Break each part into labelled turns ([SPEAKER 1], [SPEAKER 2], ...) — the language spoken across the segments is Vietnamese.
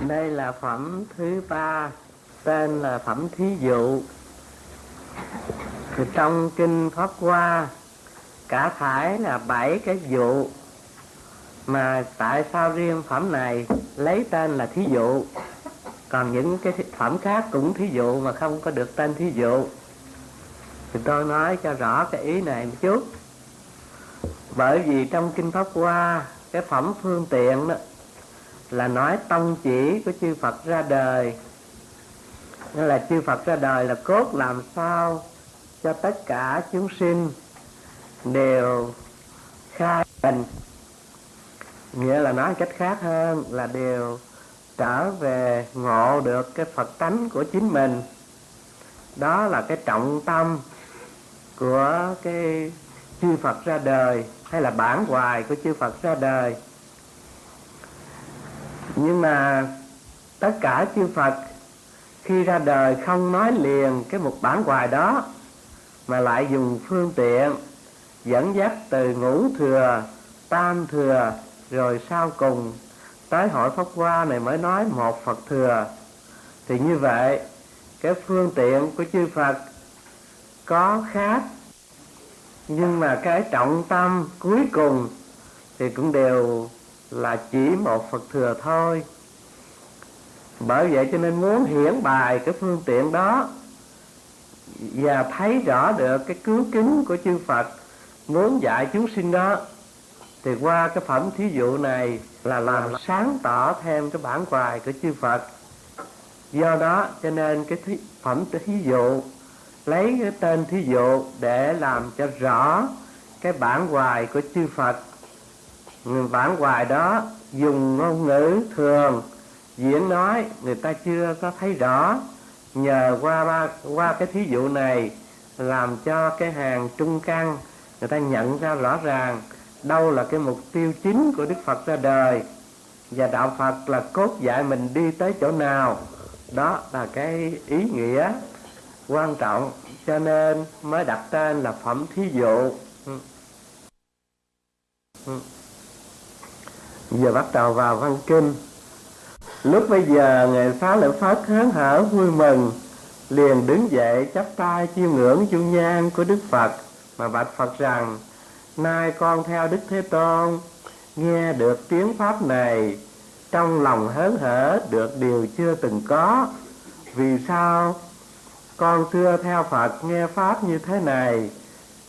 [SPEAKER 1] đây là phẩm thứ ba, tên là phẩm thí dụ. Thì trong kinh pháp hoa, cả thải là bảy cái dụ. Mà tại sao riêng phẩm này lấy tên là thí dụ? Còn những cái phẩm khác cũng thí dụ mà không có được tên thí dụ. Thì tôi nói cho rõ cái ý này một chút. Bởi vì trong kinh pháp hoa, cái phẩm phương tiện đó là nói tông chỉ của chư Phật ra đời. Nên là chư Phật ra đời là cốt làm sao cho tất cả chúng sinh đều khai mình nghĩa là nói cách khác hơn là đều trở về ngộ được cái Phật tánh của chính mình. Đó là cái trọng tâm của cái chư Phật ra đời, hay là bản hoài của chư Phật ra đời nhưng mà tất cả chư Phật khi ra đời không nói liền cái một bản hoài đó, mà lại dùng phương tiện dẫn dắt từ ngũ thừa, tam thừa, rồi sau cùng tới hội pháp hoa này mới nói một phật thừa. Thì như vậy, cái phương tiện của chư phật có khác. Nhưng mà cái trọng tâm cuối cùng thì cũng đều là chỉ một phật thừa thôi. Bởi vậy cho nên muốn hiển bài cái phương tiện đó và thấy rõ được cái cứu kính của chư Phật muốn dạy chúng sinh đó thì qua cái phẩm thí dụ này là làm sáng tỏ thêm cái bản hoài của chư Phật. Do đó cho nên cái thí, phẩm thí dụ lấy cái tên thí dụ để làm cho rõ cái bản hoài của chư Phật người bản hoài đó dùng ngôn ngữ thường diễn nói, người ta chưa có thấy rõ nhờ qua ba, qua cái thí dụ này, làm cho cái hàng trung căn, người ta nhận ra rõ ràng đâu là cái mục tiêu chính của Đức Phật ra đời và đạo Phật là cốt dạy mình đi tới chỗ nào đó là cái ý nghĩa quan trọng, cho nên mới đặt tên là phẩm thí dụ ừ. Ừ giờ bắt đầu vào văn kinh. Lúc bây giờ, ngài phá lợi Phất hớn hở, vui mừng, liền đứng dậy, chắp tay chiêm ngưỡng chung nhan của đức phật, mà bạch phật rằng, nay con theo đức thế tôn, nghe được tiếng pháp này, trong lòng hớn hở được điều chưa từng có. Vì sao con xưa theo phật nghe pháp như thế này?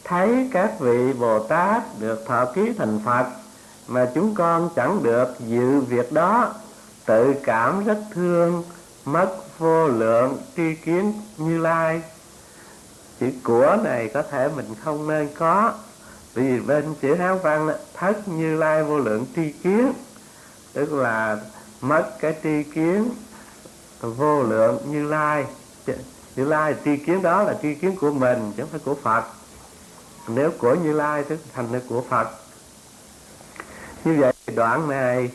[SPEAKER 1] Thấy các vị bồ tát được thọ ký thành phật mà chúng con chẳng được dự việc đó. Tự cảm rất thương, mất vô lượng tri kiến như lai. Chữ của này có thể mình không nên có, vì bên chữ hán văn thất như lai vô lượng tri kiến. Tức là mất cái tri kiến vô lượng như lai. Như lai tri kiến đó là tri kiến của mình, chứ không phải của phật. Nếu của như lai tức thành là của phật như vậy đoạn này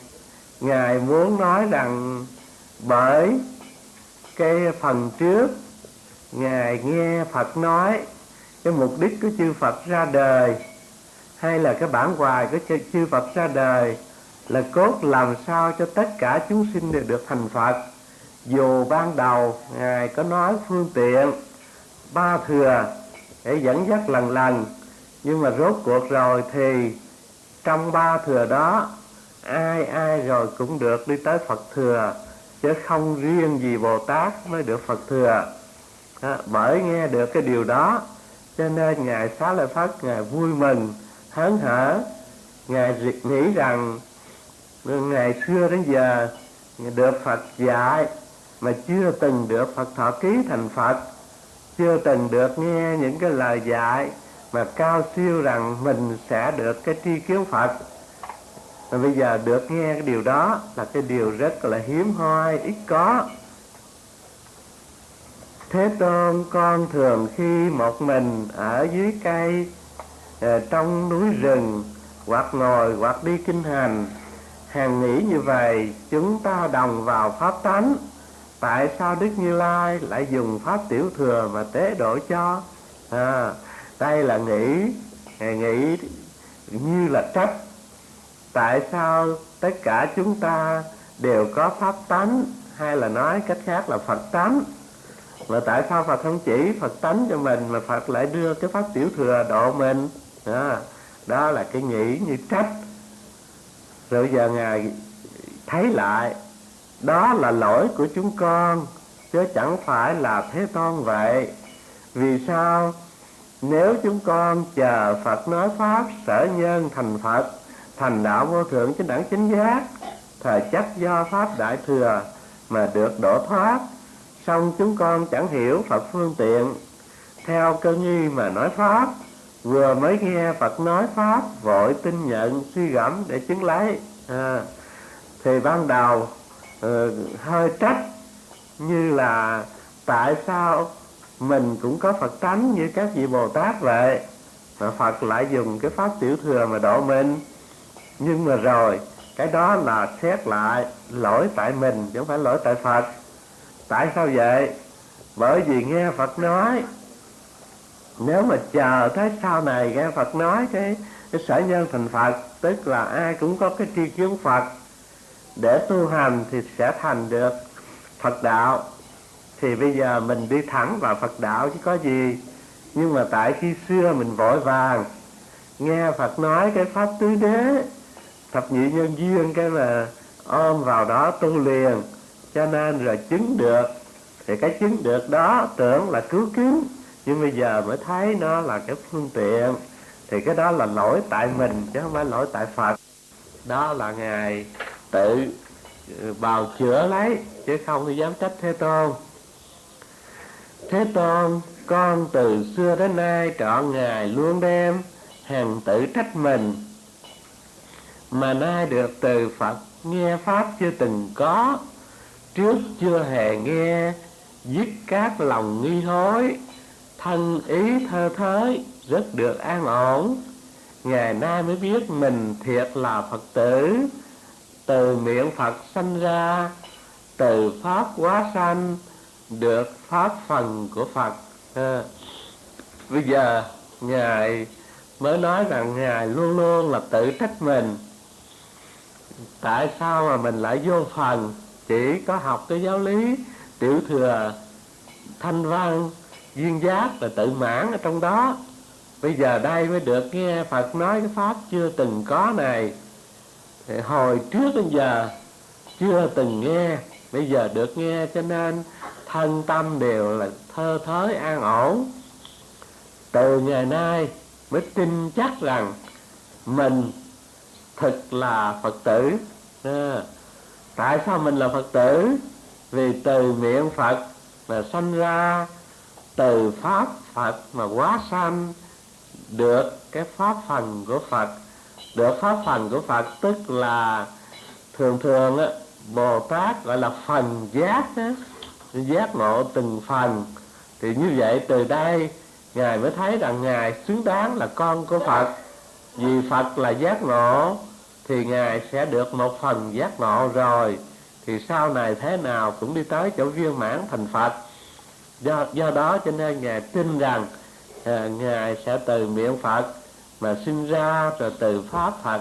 [SPEAKER 1] ngài muốn nói rằng bởi cái phần trước ngài nghe phật nói cái mục đích của chư phật ra đời hay là cái bản hoài của chư, chư phật ra đời là cốt làm sao cho tất cả chúng sinh đều được thành phật. Dù ban đầu ngài có nói phương tiện ba thừa để dẫn dắt lần lần nhưng mà rốt cuộc rồi thì trong ba thừa đó ai ai rồi cũng được đi tới Phật thừa chứ không riêng gì Bồ Tát mới được Phật thừa. Đó, bởi nghe được cái điều đó cho nên ngài xá lợi Phất ngài vui mừng hớn hở. Ngài nghĩ rằng ngày xưa đến giờ được Phật dạy mà chưa từng được Phật thọ ký thành Phật chưa từng được nghe những cái lời dạy mà cao siêu rằng mình sẽ được cái tri kiến Phật. Và bây giờ được nghe cái điều đó là cái điều rất là hiếm hoi ít có. Thế tôn con thường khi một mình ở dưới cây ờ, trong núi rừng hoặc ngồi hoặc đi kinh hành hàng nghĩ như vậy chúng ta đồng vào pháp tánh. Tại sao đức như lai lại dùng pháp tiểu thừa mà tế độ cho? À, đây là nghĩ nghĩ như là trách. Tại sao tất cả chúng ta đều có pháp tánh hay là nói cách khác là phật tánh? Mà tại sao phật không chỉ phật tánh cho mình mà phật lại đưa cái pháp tiểu thừa độ mình? Đó, đó là cái nghĩ như trách. Rồi giờ ngài thấy lại đó là lỗi của chúng con chứ chẳng phải là thế tôn vậy. Vì sao nếu chúng con chờ phật nói pháp sở nhân thành phật thành đạo vô thượng chánh đẳng chính giác thời chắc do pháp đại thừa mà được đổ thoát xong chúng con chẳng hiểu phật phương tiện. Theo cơ nghi mà nói pháp vừa mới nghe phật nói pháp vội tin nhận suy gẫm để chứng lấy. À, thì ban đầu uh, hơi trách như là tại sao mình cũng có phật tánh như các vị bồ tát vậy. Mà phật lại dùng cái pháp tiểu thừa mà độ mình. Nhưng mà rồi, cái đó là xét lại lỗi tại mình chứ không phải lỗi tại phật. Tại sao vậy? Bởi vì nghe phật nói. Nếu mà chờ tới sau này nghe phật nói cái cái sở nhân thành phật, tức là ai cũng có cái tri kiến phật, để tu hành thì sẽ thành được phật đạo thì bây giờ mình đi thẳng vào phật đạo chứ có gì. Nhưng mà tại khi xưa mình vội vàng, nghe phật nói cái pháp tứ đế, thập nhị nhân duyên cái mà ôm vào đó tu liền, cho nên rồi chứng được. Thì cái chứng được đó tưởng là cứu kiến nhưng bây giờ mới thấy nó là cái phương tiện. Thì cái đó là lỗi tại mình chứ không phải lỗi tại phật. Đó là ngài tự ừ, bào chữa lấy, chứ không thì dám trách thế tôn thế tôn, con từ xưa đến nay trọn ngày luôn đêm hàng tự trách mình. Mà nay được từ phật nghe pháp chưa từng có, trước chưa hề nghe, dứt các lòng nghi hối, thân ý thơ thới rất được an ổn. Ngày nay mới biết mình thiệt là phật tử. Từ miệng phật sanh ra, từ pháp quá sanh được pháp phần của phật. À, bây giờ ngài mới nói rằng ngài luôn luôn là tự trách mình. Tại sao mà mình lại vô phần? Chỉ có học cái giáo lý tiểu thừa thanh văn duyên giác là tự mãn ở trong đó. Bây giờ đây mới được nghe phật nói cái pháp chưa từng có này. Thì hồi trước đến giờ chưa từng nghe bây giờ được nghe cho nên thân tâm đều là thơ thới an ổn. Từ ngày nay mới tin chắc rằng mình thực là phật tử. À, tại sao mình là phật tử? Vì từ miệng phật mà sanh ra từ pháp phật mà quá sanh được cái pháp phần của phật. Được pháp phần của phật tức là thường thường á bồ tát gọi là phần giác á giác ngộ từng phần. Thì như vậy từ đây ngài mới thấy rằng ngài xứng đáng là con của phật. Vì phật là giác ngộ thì ngài sẽ được một phần giác ngộ rồi. Thì sau này thế nào cũng đi tới chỗ viên mãn thành phật. Do do đó cho nên ngài tin rằng à, ngài sẽ từ miệng phật mà sinh ra rồi từ pháp phật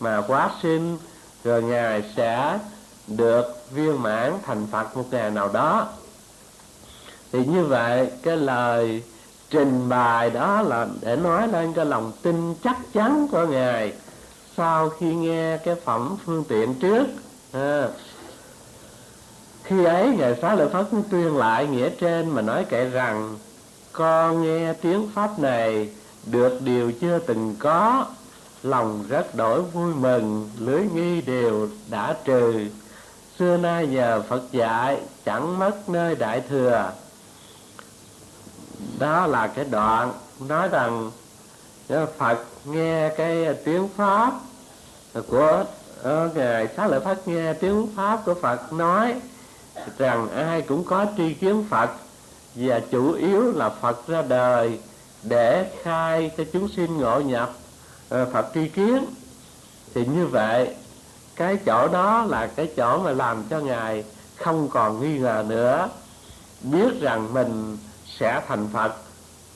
[SPEAKER 1] mà quá sinh rồi ngài sẽ được viên mãn thành phật một ngày nào đó. Thì như vậy cái lời trình bày đó là để nói lên cái lòng tin chắc chắn của ngài sau khi nghe cái phẩm phương tiện trước. À, khi ấy ngài xá lợi phất tuyên lại nghĩa trên mà nói kể rằng con nghe tiếng pháp này được điều chưa từng có lòng rất đổi vui mừng lưới nghi đều đã trừ xưa nay nhờ phật dạy, chẳng mất nơi đại thừa. Đó là cái đoạn nói rằng phật nghe cái tiếng pháp của ờ, ngài xá lợi Phật nghe tiếng pháp của phật nói rằng ai cũng có tri kiến phật và chủ yếu là phật ra đời để khai cho chúng sinh ngộ nhập ờ, phật tri kiến. Thì như vậy cái chỗ đó là cái chỗ mà làm cho ngài không còn nghi ngờ nữa. Biết rằng mình sẽ thành phật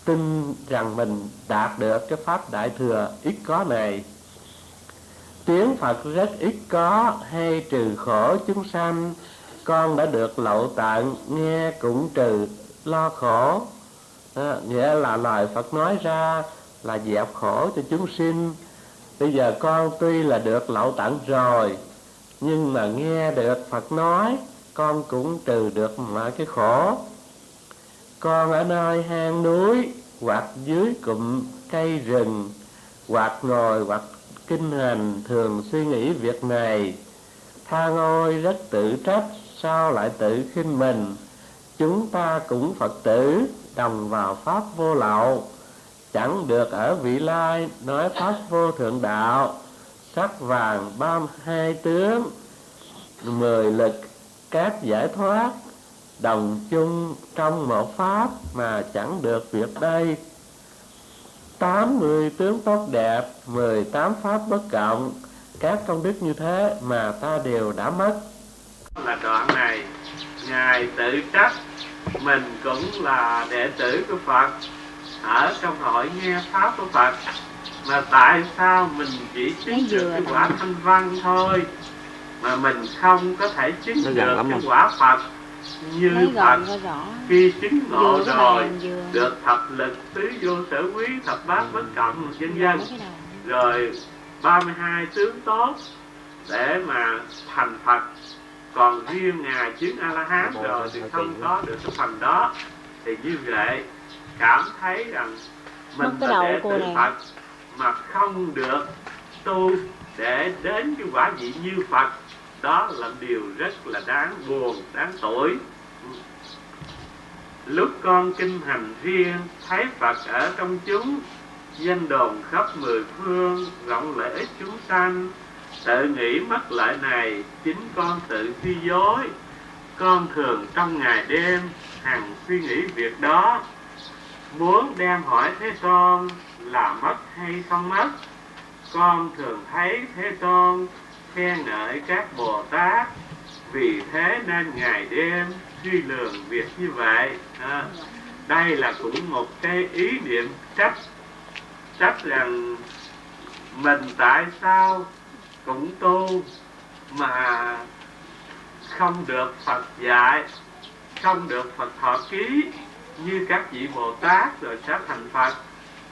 [SPEAKER 1] tin rằng mình đạt được cái pháp đại thừa ít có này. Tiếng Phật rất ít có hay trừ khổ chúng sanh con đã được lậu tạng nghe cũng trừ lo khổ. À, nghĩa là lời Phật nói ra là dẹp khổ cho chúng sinh bây giờ con tuy là được lậu tận rồi, nhưng mà nghe được Phật nói, con cũng trừ được mọi cái khổ. Con ở nơi hang núi, hoặc dưới cụm cây rừng, hoặc ngồi, hoặc kinh hành thường suy nghĩ việc này. Than ôi rất tự trách, sao lại tự khinh mình? Chúng ta cũng phật tử, đồng vào pháp vô lậu chẳng được ở vị lai, nói pháp vô thượng đạo. Sắc vàng ba hai tướng, mười lực các giải thoát. Đồng chung trong một pháp mà chẳng được việc đây. Tám mươi tướng tốt đẹp, mười tám pháp bất cộng. Các công đức như thế mà ta đều đã mất. Là đoạn này, ngài tự trách. Mình cũng là đệ tử của phật ở trong hội nghe pháp của phật mà tại sao mình chỉ chứng được cái quả thanh văn thôi mà mình không có thể chứng được cái quả phật như Phật khi chứng ngộ rồi được thập lực tứ vô sở quý thập bát bất cộng vân vân. Rồi 32 tướng tốt để mà thành Phật. Còn riêng ngài chứng a la hán rồi thì không có được cái phần đó. Thì như vậy cảm thấy rằng mình là đệ tử Phật mà không được tu để đến cái quả vị như Phật. Đó là điều rất là đáng buồn đáng tội. Lúc con kinh hành riêng thấy phật ở trong chúng danh đồn khắp mười phương rộng lễ chúng sanh tự nghĩ mất lợi này chính con tự suy dối. Con thường trong ngày đêm hằng suy nghĩ việc đó muốn đem hỏi thế tôn là mất hay không mất? Con thường thấy thế tôn khen ngợi các bồ tát. Vì thế nên ngày đêm suy lường việc như vậy à, đây là cũng một cái ý niệm trách trách rằng mình tại sao cũng tu mà không được Phật dạy không được Phật thọ ký như các vị Bồ Tát rồi sẽ thành Phật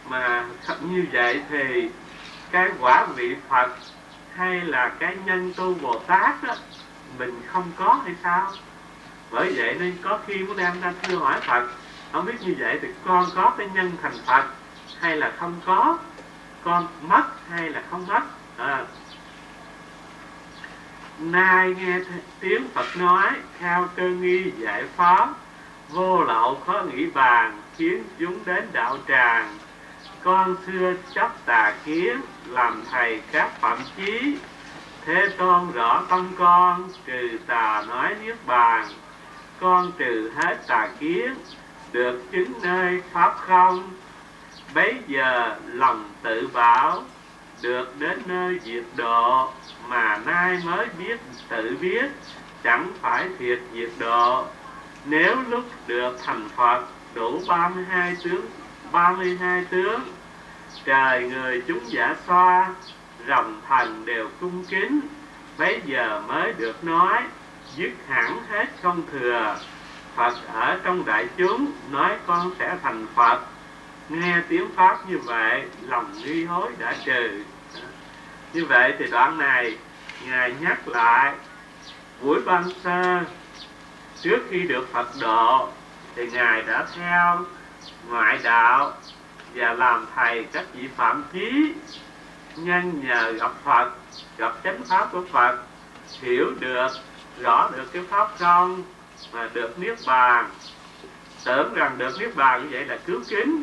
[SPEAKER 1] mà như vậy thì cái quả vị Phật hay là cái nhân tu Bồ Tát đó, mình không có hay sao? Bởi vậy nên có khi muốn đem ra thưa hỏi Phật không biết như vậy thì con có cái nhân thành Phật hay là không có? Con mất hay là không mất? À. nay nghe tiếng Phật nói theo cơ nghi giải pháp vô lậu khó nghĩ bàn khiến chúng đến đạo tràng. Con xưa chấp tà kiến, làm thầy các phạm chí. Thế tôn rõ tâm con, trừ tà nói niết bàn. Con trừ hết tà kiến, được chứng nơi pháp không? Bấy giờ lòng tự bảo, được đến nơi diệt độ, mà nay mới biết tự biết, chẳng phải thiệt diệt độ nếu lúc được thành Phật, đủ 32 tướng 32 tướng. Trời người chúng giả xoa, rồng thần đều cung kính. Bấy giờ mới được nói, dứt hẳn hết không thừa. Phật ở trong đại chúng, nói con sẽ thành Phật. Nghe tiếng pháp như vậy, lòng nghi hối đã trừ. Như vậy thì đoạn này, ngài nhắc lại, buổi ban sơ trước khi được Phật độ, thì ngài đã theo ngoại đạo và làm thầy các vị phạm chí nhân nhờ gặp Phật, gặp chánh pháp của Phật, hiểu được, rõ được cái pháp không mà được niết bàn. Tưởng rằng được niết bàn như vậy là cứu kính,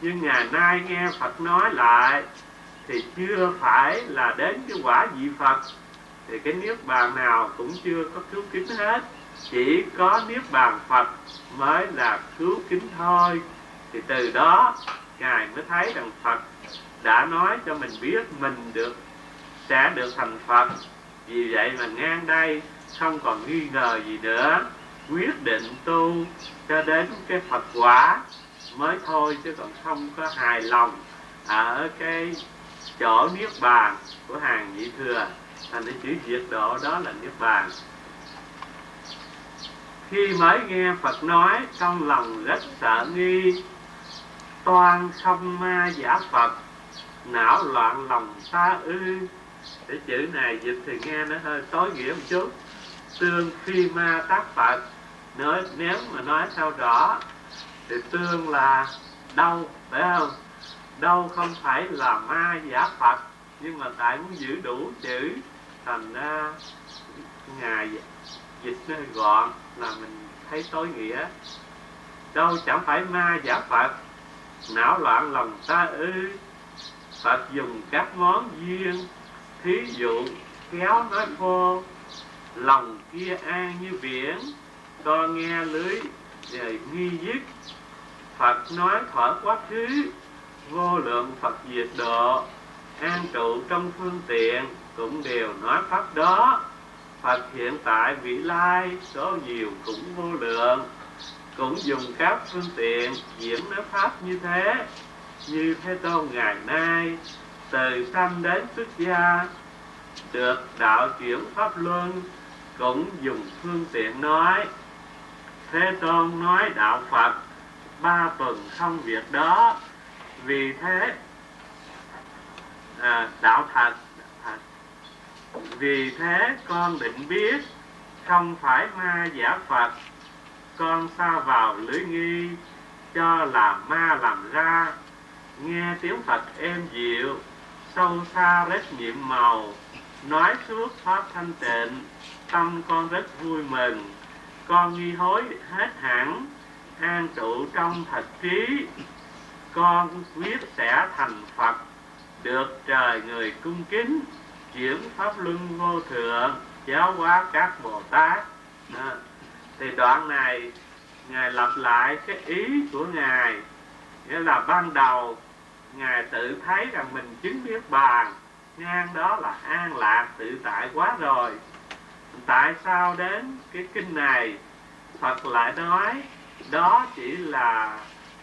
[SPEAKER 1] nhưng ngày nay nghe Phật nói lại thì chưa phải là đến cái quả vị Phật, thì cái niết bàn nào cũng chưa có cứu kính hết chỉ có niết bàn Phật mới là cứu kính thôi. Thì từ đó, ngài mới thấy rằng Phật đã nói cho mình biết mình được, sẽ được thành Phật. Vì vậy mà ngang đây, không còn nghi ngờ gì nữa. Quyết định tu cho đến cái Phật quả mới thôi, chứ còn không có hài lòng ở cái chỗ niết bàn của hàng nhị thừa. Thành cái chữ diệt độ đó là niết bàn khi mới nghe Phật nói, trong lòng rất sợ nghi. Toan không ma giả Phật, não loạn lòng ta ư. Cái chữ này dịch thì nghe nó hơi tối nghĩa một chút. Tương phi ma tác Phật, nói nếu mà nói sao rõ thì tương là đâu phải không? Đâu không phải là ma giả Phật, nhưng mà tại muốn giữ đủ chữ, thành ra ngài dịch nó gọn là mình thấy tối nghĩa. Đâu chẳng phải ma giả Phật, não loạn lòng ta ư. Phật dùng các món duyên, thí dụ kéo nói khô. Lòng kia an như biển co nghe lưới rồi nghi dứt Phật nói thở quá khứ, vô lượng Phật diệt độ. An trụ trong phương tiện cũng đều nói pháp đó. Phật hiện tại vị lai số nhiều cũng vô lượng. Cũng dùng các phương tiện diễn nói pháp như thế như thế tôn ngày nay từ sanh đến xuất gia được đạo chuyển pháp luân cũng dùng phương tiện nói. Thế tôn nói đạo phật ba tuần không việc đó. Vì thế à, đạo thật vì thế con định biết, không phải ma giả phật. Con xa vào lưới nghi, cho là ma làm ra. Nghe tiếng phật êm dịu, sâu xa rất nhiệm màu. Nói suốt pháp thanh tịnh, tâm con rất vui mừng. Con nghi hối hết hẳn, an trụ trong thật trí. Con quyết sẽ thành phật, được trời người cung kính chuyển pháp luân vô thượng, giáo hóa các bồ tát. Đó. thì đoạn này, ngài lặp lại cái ý của ngài. Nghĩa là ban đầu, ngài tự thấy rằng mình chứng biết bàn, ngang đó là an lạc, tự tại quá rồi. Tại sao đến cái kinh này? Phật lại nói, đó chỉ là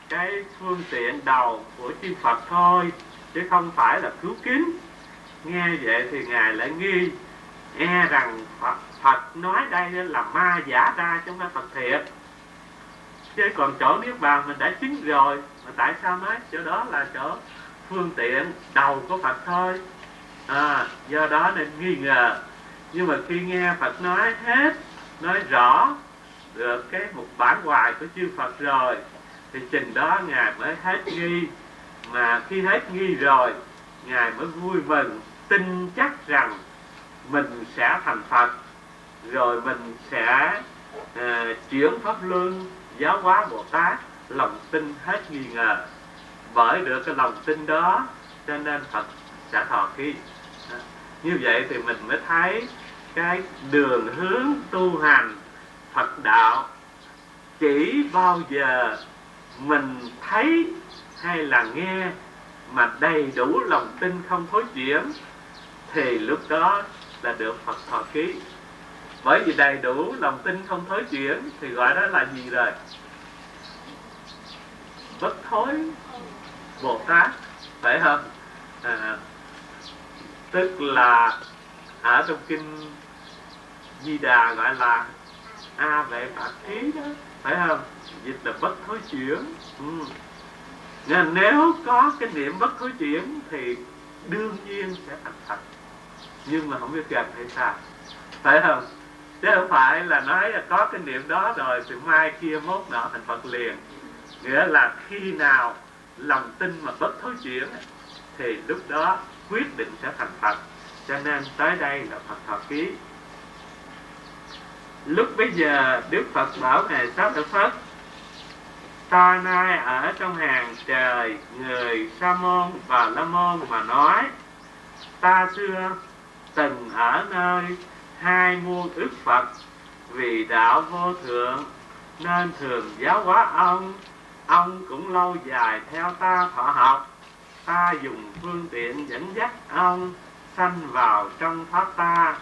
[SPEAKER 1] cái phương tiện đầu của chư phật thôi, chứ không phải là cứu kính nghe vậy thì ngài lại nghi e rằng phật, phật nói đây là ma giả ra trong phải phật thiệt. Chứ còn chỗ niết bàn mình đã chứng rồi mà tại sao nói chỗ đó là chỗ phương tiện đầu của phật thôi? À, do đó nên nghi ngờ. Nhưng mà khi nghe phật nói hết nói rõ được cái một bản hoài của chư phật rồi thì chừng đó ngài mới hết nghi. Mà khi hết nghi rồi ngài mới vui mừng tin chắc rằng mình sẽ thành phật rồi mình sẽ uh, chuyển pháp luân giáo hóa bồ tát. Lòng tin hết nghi ngờ. Bởi được cái lòng tin đó cho nên phật sẽ thọ ký như vậy thì mình mới thấy cái đường hướng tu hành phật đạo chỉ bao giờ mình thấy hay là nghe mà đầy đủ lòng tin không thối chuyển thì lúc đó là được Phật thọ ký. Bởi vì đầy đủ lòng tin không thối chuyển thì gọi đó là gì rồi? Bất thối bồ tát. Phải không? À, tức là ở trong kinh di đà gọi là a vệ phạt trí đó. Phải không? Dịch là bất thối chuyển. Ừ. nên nếu có cái niệm bất thối chuyển thì đương nhiên sẽ thành Phật nhưng mà không biết gần hay sao. Phải không? Chứ không phải là nói là có cái niệm đó rồi thì mai kia mốt nọ thành phật liền. Nghĩa là khi nào lòng tin mà bất thối chuyển thì lúc đó quyết định sẽ thành phật. Cho nên tới đây là phật thọ ký. Lúc bây giờ đức phật bảo ngài sát lợi phất, ta nay ở trong hàng trời người sa môn và la môn mà nói, ta xưa từng ở nơi, hai muôn ức phật. Vì đạo vô thượng, nên thường giáo hóa ông. Ông cũng lâu dài theo ta thọ học. Ta dùng phương tiện dẫn dắt ông sanh vào trong pháp ta.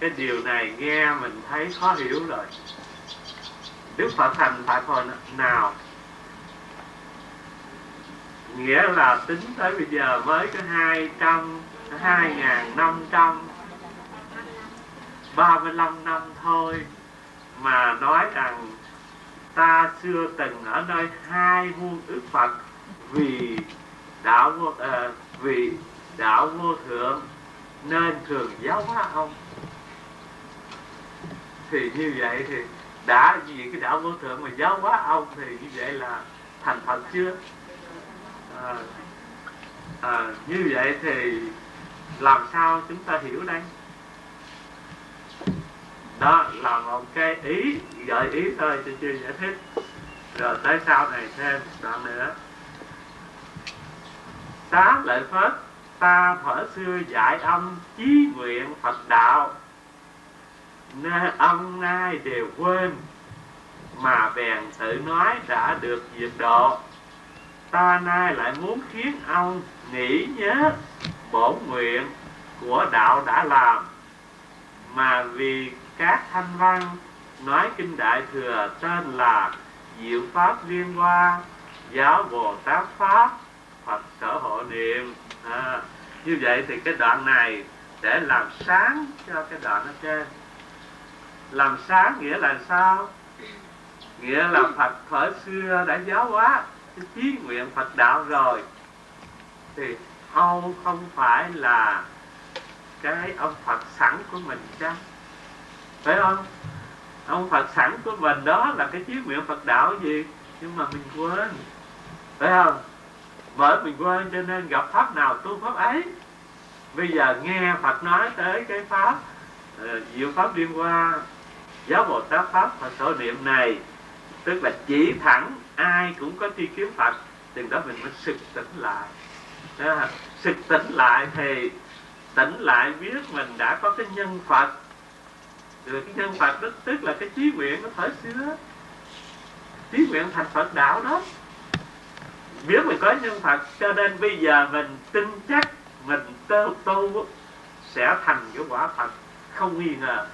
[SPEAKER 1] Cái điều này nghe mình thấy khó hiểu rồi. Đức phật thành tại hồi nào? Nghĩa là tính tới bây giờ mới có hai trăm hai ngàn năm trăm ba mươi lăm năm thôi mà nói rằng ta xưa từng ở nơi hai muôn ước Phật vì đạo vô uh, vì đạo vô thượng nên thường giáo hóa ông. Thì như vậy thì đã vì cái đạo vô thượng mà giáo hóa ông thì như vậy là thành Phật chưa à, ờ, à, ờ, như vậy thì làm sao chúng ta hiểu đây? Đó là một cái ý, gợi ý thôi cho chưa giải thích. Rồi tới sau này thêm đoạn nữa. Xá lợi phất, ta thuở xưa dạy ông chí nguyện phật đạo. Nên ông nay đều quên, mà bèn tự nói đã được diệt độ. Ta nay lại muốn khiến ông nghĩ nhớ bổn nguyện của đạo đã làm. Mà vì các thanh văn nói kinh đại thừa tên là diệu pháp liên hoa giáo bồ tát pháp phật sở hộ niệm. À, như vậy thì cái đoạn này để làm sáng cho cái đoạn ở trên. Làm sáng nghĩa là sao? Nghĩa là phật thời xưa đã giáo hóa cái chí nguyện phật đạo rồi. Thì ông không phải là cái ông phật sẵn của mình chăng? Phải không? Ông phật sẵn của mình đó là cái chí nguyện phật đạo gì? Nhưng mà mình quên. Phải không? Bởi mình quên cho nên gặp pháp nào tu pháp ấy. Bây giờ nghe phật nói tới cái pháp ờ, diệu pháp liên hoa, giáo bồ tát pháp và sở niệm này, tức là chỉ thẳng ai cũng có tri kiến phật từ đó mình mới sực tỉnh lại à, sực tỉnh lại thì tỉnh lại biết mình đã có cái nhân phật. Rồi cái nhân phật đó tức là cái trí nguyện của thời xưa trí nguyện thành phật đạo đó. Biết mình có nhân phật cho nên bây giờ mình tin chắc mình tu, tu sẽ thành cái quả phật. Không nghi ngờ.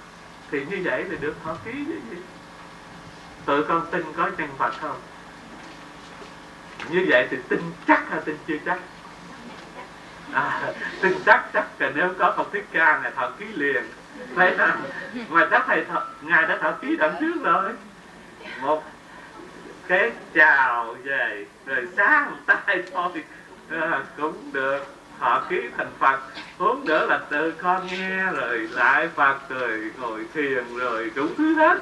[SPEAKER 1] Thì như vậy thì được thọ ký chứ. Gì tụi con tin có nhân phật không? Như vậy thì tin chắc hay tin chưa chắc? À, tin chắc chắc là nếu có phật thích ca này thọ ký liền. Phải không? Mà chắc thầy thọ, ngài đã thọ ký đằng trước rồi. Một cái chào về rồi sáng tay thôi. À, cũng được họ ký thành Phật. Huống nữa là từ con nghe rồi lại Phật rồi ngồi thiền rồi đủ thứ hết.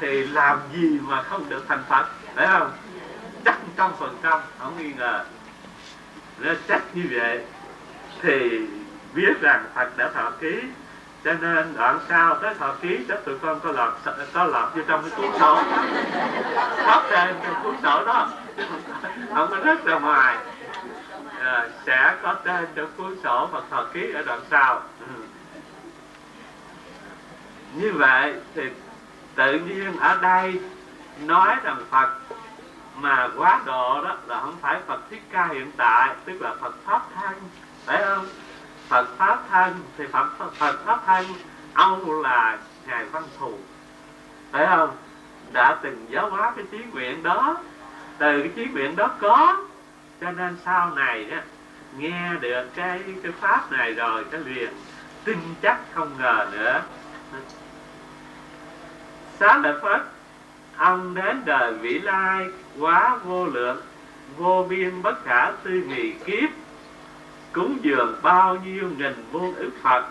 [SPEAKER 1] Thì làm gì mà không được thành Phật phải không? Chắc trăm phần trăm không nghi ngờ. Nó chắc như vậy thì biết rằng Phật đã thọ ký cho nên đoạn sau tới thọ ký cho tụi con có lọt có lọt vô trong cái cuốn sổ. Khóc lên trong cuốn sổ đó. Không có rất ra ngoài. À, sẽ có tên trong cuốn sổ Phật thọ ký ở đoạn sau. Ừ. như vậy thì tự nhiên ở đây nói rằng Phật mà quá độ đó là không phải Phật Thích Ca hiện tại tức là Phật Pháp Thân phải không? Phật Pháp Thân thì Phật, Phật Pháp Thân ông là Ngài Văn Thù. Phải không? Đã từng giáo hóa cái chí nguyện đó. Từ cái chí nguyện đó có. Cho nên sau này á, nghe được cái cái pháp này rồi cái liền tin chắc không ngờ nữa. Sáng lợi phật ông đến đời vĩ lai quá vô lượng vô biên bất khả tư nghị kiếp cúng dường bao nhiêu nghìn muôn ức phật,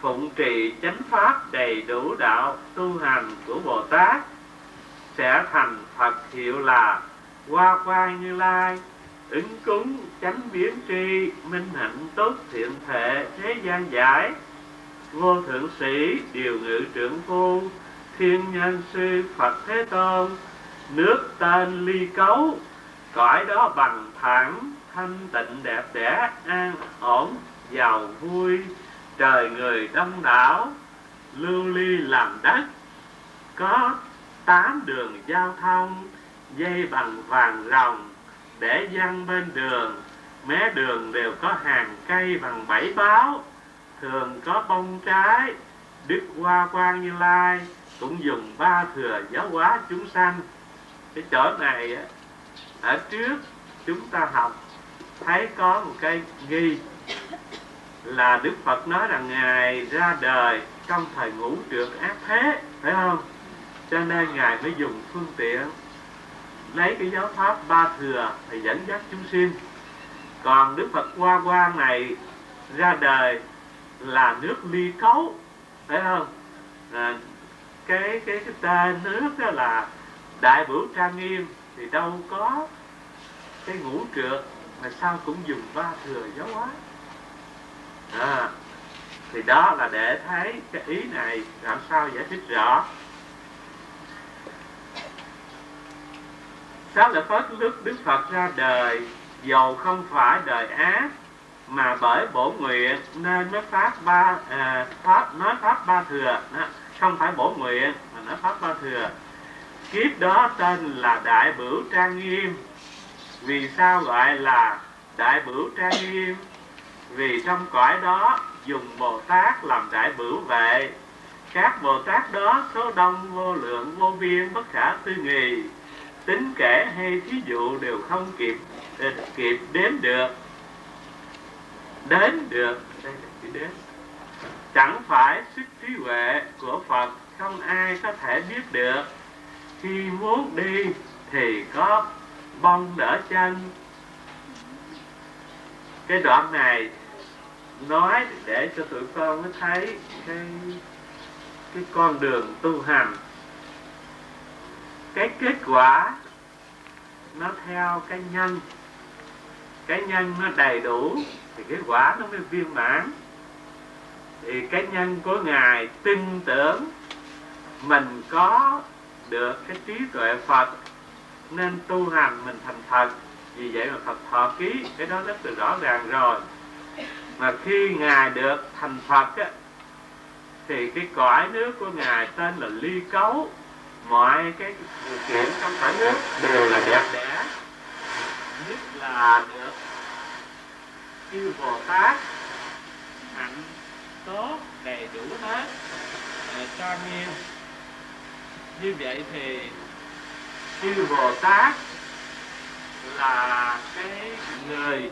[SPEAKER 1] phụng trì chánh pháp đầy đủ đạo tu hành của bồ tát, sẽ thành phật hiệu là hoa quang như lai, ứng cúng chánh biến tri, minh hạnh tốt thiện thể thế gian giải. Vô thượng sĩ, điều ngự trưởng phu, thiên nhân sư phật thế tôn, nước tên ly cấu, cõi đó bằng thẳng thanh tịnh đẹp đẽ, an ổn, giàu vui. Trời người đông đảo, lưu ly làm đất. Có tám đường giao thông, dây bằng vàng rồng để dân bên đường. Mé đường đều có hàng cây bằng bảy báo thường có bông trái, đức hoa quang như lai, cũng dùng ba thừa giáo hóa chúng sanh. Cái chỗ này ở trước chúng ta học thấy có một cái ghi là Đức Phật nói rằng Ngài ra đời trong thời ngũ trượt ác thế, phải không? Cho nên Ngài mới dùng phương tiện lấy cái giáo pháp ba thừa để dẫn dắt chúng sinh. Còn Đức Phật Hoa Quang này ra đời là nước ly cấu, phải không? À, cái cái cái tên nước đó là Đại Bửu Trang Nghiêm thì đâu có cái ngũ trượt mà sao cũng dùng ba thừa giáo hóa? À, thì đó là để thấy cái ý này làm sao giải thích rõ? Sáu lợi Phất lúc Đức Phật ra đời Dầu không phải đời ác Mà bởi bổ nguyện Nên mới phát ba à, pháp Nói pháp ba thừa? Không phải bổ nguyện Mà nói pháp ba thừa. Kiếp đó tên là Đại Bửu Trang Nghiêm. Vì sao gọi là Đại Bửu Trang Nghiêm? Vì trong cõi đó Dùng Bồ Tát làm đại bửu vệ. Các Bồ Tát đó số đông, vô lượng, vô biên, bất khả tư nghì tính kể hay thí dụ đều không kịp kịp đếm được. Đến được, đây là chữ đến chẳng phải sức trí huệ của phật không ai có thể biết được. Khi muốn đi thì có bông đỡ chân. Cái đoạn này nói để cho tụi con mới thấy cái cái con đường tu hành. Cái kết quả nó theo cái nhân. Cái nhân nó đầy đủ thì cái quả nó mới viên mãn. Thì cái nhân của ngài tin tưởng mình có được cái trí tuệ phật nên tu hành mình thành phật. Vì vậy mà phật thọ ký cái đó rất là rõ ràng rồi. Mà khi ngài được thành phật á, thì cái cõi nước của ngài tên là ly cấu. Mọi cái điều kiện trong cõi nước đều là đẹp đẽ. Nhất là được chư bồ tát hạnh tốt đầy đủ hết cho nghiêm như vậy thì chư bồ tát là cái người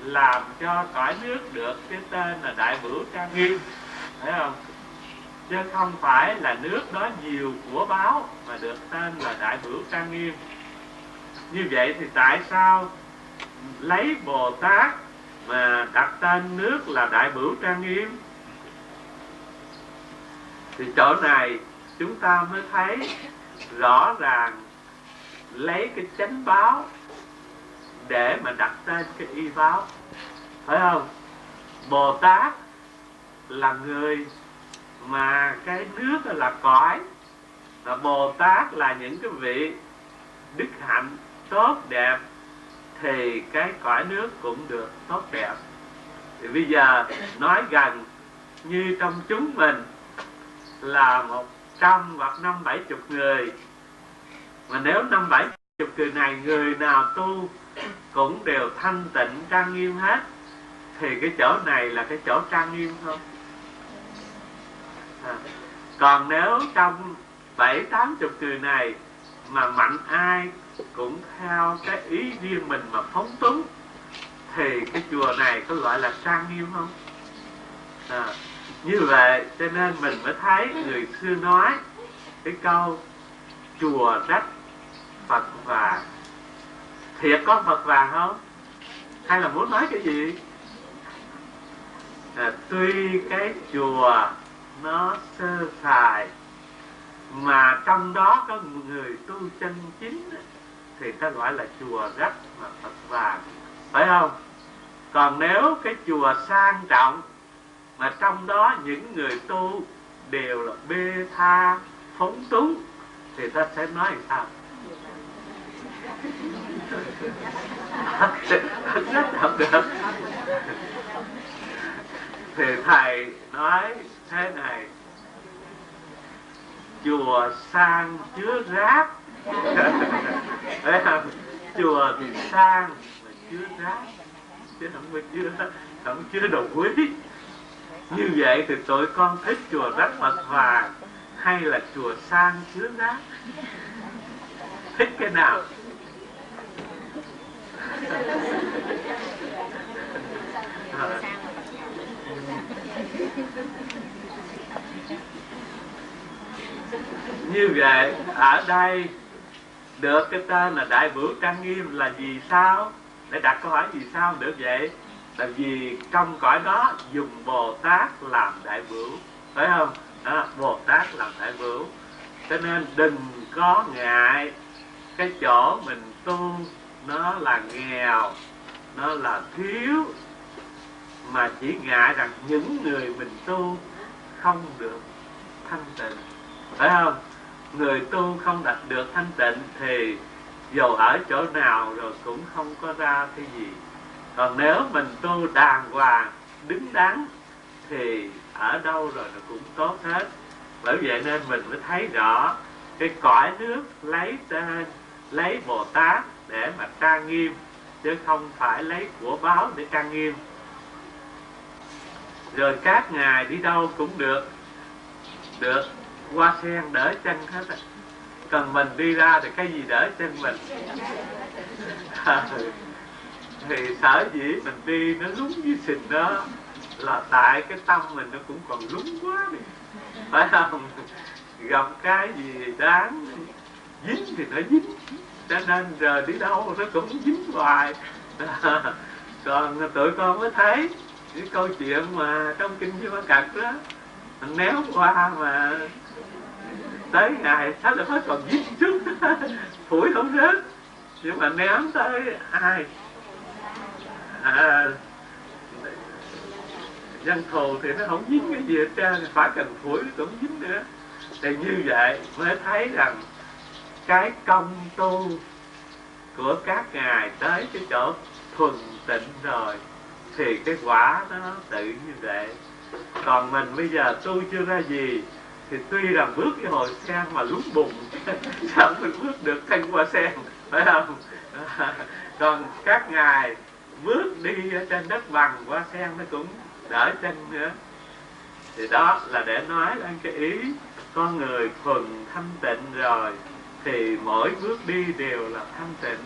[SPEAKER 1] làm cho cõi nước được cái tên là đại bửu trang nghiêm. Thấy không? Chứ không phải là nước đó nhiều của báo mà được tên là đại bửu trang nghiêm. Như vậy thì tại sao lấy bồ tát mà đặt tên nước là đại bửu trang nghiêm? Thì chỗ này chúng ta mới thấy rõ ràng lấy cái chánh báo để mà đặt tên cái y báo. Phải không? Bồ tát là người mà cái nước là cõi và bồ tát là những cái vị đức hạnh tốt đẹp thì cái cõi nước cũng được tốt đẹp. Thì bây giờ nói gần như trong chúng mình là một trăm hoặc năm bảy chục người mà nếu năm bảy chục người này người nào tu cũng đều thanh tịnh trang nghiêm hết thì cái chỗ này là cái chỗ trang nghiêm không à. còn nếu trong bảy tám chục người này mà mạnh ai cũng theo cái ý riêng mình mà phóng túng thì cái chùa này có gọi là trang nghiêm không à, như vậy cho nên mình mới thấy người xưa nói cái câu chùa đất phật vàng thiệt có phật vàng không? Hay là muốn nói cái gì? À, tuy cái chùa nó sơ sài mà trong đó có người tu chân chính thì ta gọi là chùa rất mà Phật vàng phải không? Còn nếu cái chùa sang trọng mà trong đó những người tu đều là bê tha, phóng túng. Thì ta sẽ nói sao? Rất không được thì thầy nói thế này. Chùa sang chứa rác. Chùa thì sang mà chứa rác, chứ không có chứa không chứa đồ quý như vậy thì tụi con thích chùa rất mật vàng hay là chùa sang chứa rác thích cái nào? Như vậy, ở đây được cái tên là đại bửu trang nghiêm là vì sao? Để đặt câu hỏi, vì sao được vậy? Tại vì trong cõi đó dùng bồ tát làm đại bửu phải không? Đó, bồ tát làm đại bửu cho nên đừng có ngại cái chỗ mình tu nó là nghèo nó là thiếu. Mà chỉ ngại rằng những người mình tu không được thanh tịnh. Phải không? Người tu không đạt được thanh tịnh thì dù ở chỗ nào rồi cũng không có ra cái gì còn nếu mình tu đàng hoàng đứng đắn thì ở đâu rồi nó cũng tốt hết. Bởi vậy nên mình mới thấy rõ cái cõi nước lấy tên lấy bồ tát để mà trang nghiêm chứ không phải lấy của báo để trang nghiêm. Rồi các ngài đi đâu cũng được được hoa sen đỡ chân hết á còn mình đi ra thì cái gì đỡ chân mình thì sở dĩ mình đi nó lúng với sình đó là tại cái tâm mình nó cũng còn lúng quá đi. Phải không? Gặp cái gì đáng dính thì nó dính. Cho nên giờ đi đâu nó cũng dính hoài. Còn tụi con mới thấy cái câu chuyện mà trong kinh với Ba Cật đó néo qua mà tới ngày sách là hết còn dính chút, phủi không rớt. Nhưng mà ném tới ai à, dân thù thì nó không dính cái gì hết trơn phải cần phủi cũng dính nữa. Thì như vậy mới thấy rằng cái công tu của các ngài tới cái chỗ thuần tịnh rồi thì cái quả nó tự như vậy. Còn mình bây giờ tu chưa ra gì thì tuy rằng bước cái hồi sen mà lúng bụng sao mình bước được thanh qua sen phải không? Còn các ngài bước đi ở trên đất bằng hoa sen nó cũng đỡ chân nữa. Thì đó là để nói lên cái ý, con người thuần thanh tịnh rồi, thì mỗi bước đi đều là thanh tịnh.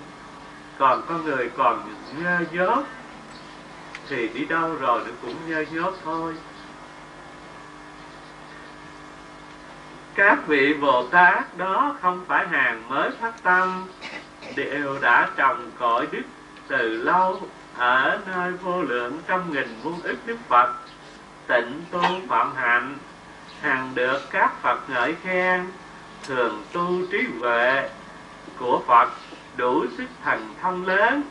[SPEAKER 1] Còn con người còn nhơ dốt thì đi đâu rồi nó cũng nhơ nhớt thôi. Các vị bồ tát đó không phải hàng mới phát tâm, đều đã trồng cội đức từ lâu ở nơi vô lượng trăm nghìn muôn ức đức phật, tịnh tu phạm hạnh hằng được các phật ngợi khen, thường tu trí huệ của phật, đủ sức thần thông lớn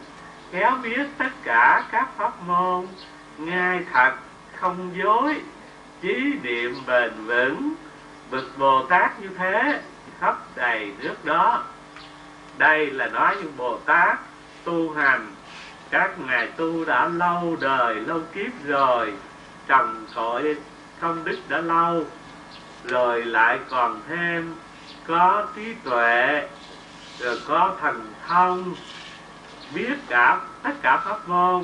[SPEAKER 1] khéo biết tất cả các pháp môn. Ngay thật không dối, chí niệm bền vững bậc bồ tát như thế, khắp đầy nước đó. Đây là nói những bồ tát tu hành các ngài tu đã lâu đời, lâu kiếp rồi trồng cội công đức đã lâu, rồi lại còn thêm có trí tuệ, rồi có thần thông, biết cả tất cả pháp môn.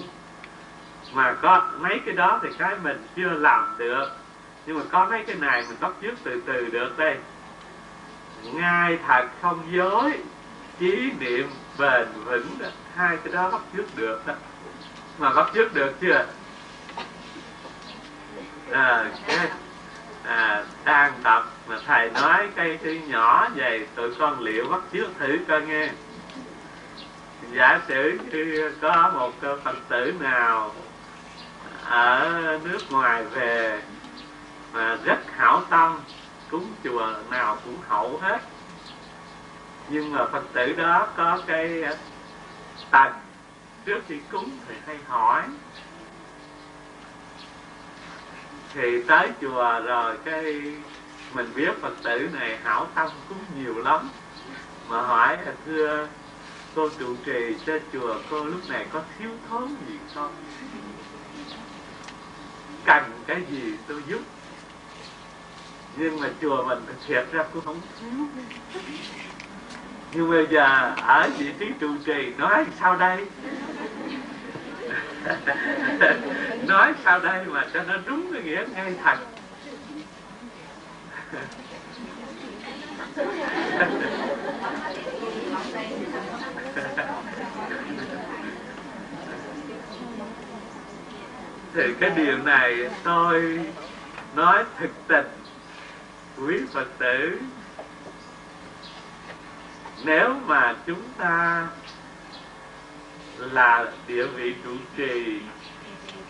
[SPEAKER 1] Mà có mấy cái đó thì cái mình chưa làm được. Nhưng mà có mấy cái này mình bắt chước từ từ được đây. Ngay thật không dối chí niệm bền vững đó hai cái đó bắt chước được đó. Mà bắt chước được chưa? À, cái, à, đang tập mà thầy nói cây thứ nhỏ vậy tụi con liệu bắt chước thử coi nghe. Giả sử như có một phật tử nào ở nước ngoài về mà rất hảo tâm cúng chùa nào cũng hậu hết. Nhưng mà phật tử đó có cái tầng. Trước khi cúng thì hay hỏi. Thì tới chùa rồi cái mình biết phật tử này hảo tâm cúng nhiều lắm. Mà hỏi là thưa cô trụ trì trên chùa cô lúc này có thiếu thốn gì không? Cần cái gì tôi giúp. Nhưng mà chùa mình thiệt ra cũng không thiếu nhưng bây giờ, ở vị trí trụ trì, nói sao đây? Nói sao đây mà cho nó đúng cái nghĩa ngay thật. Thì cái điều này tôi nói thực tình, quý phật tử nếu mà chúng ta là địa vị trụ trì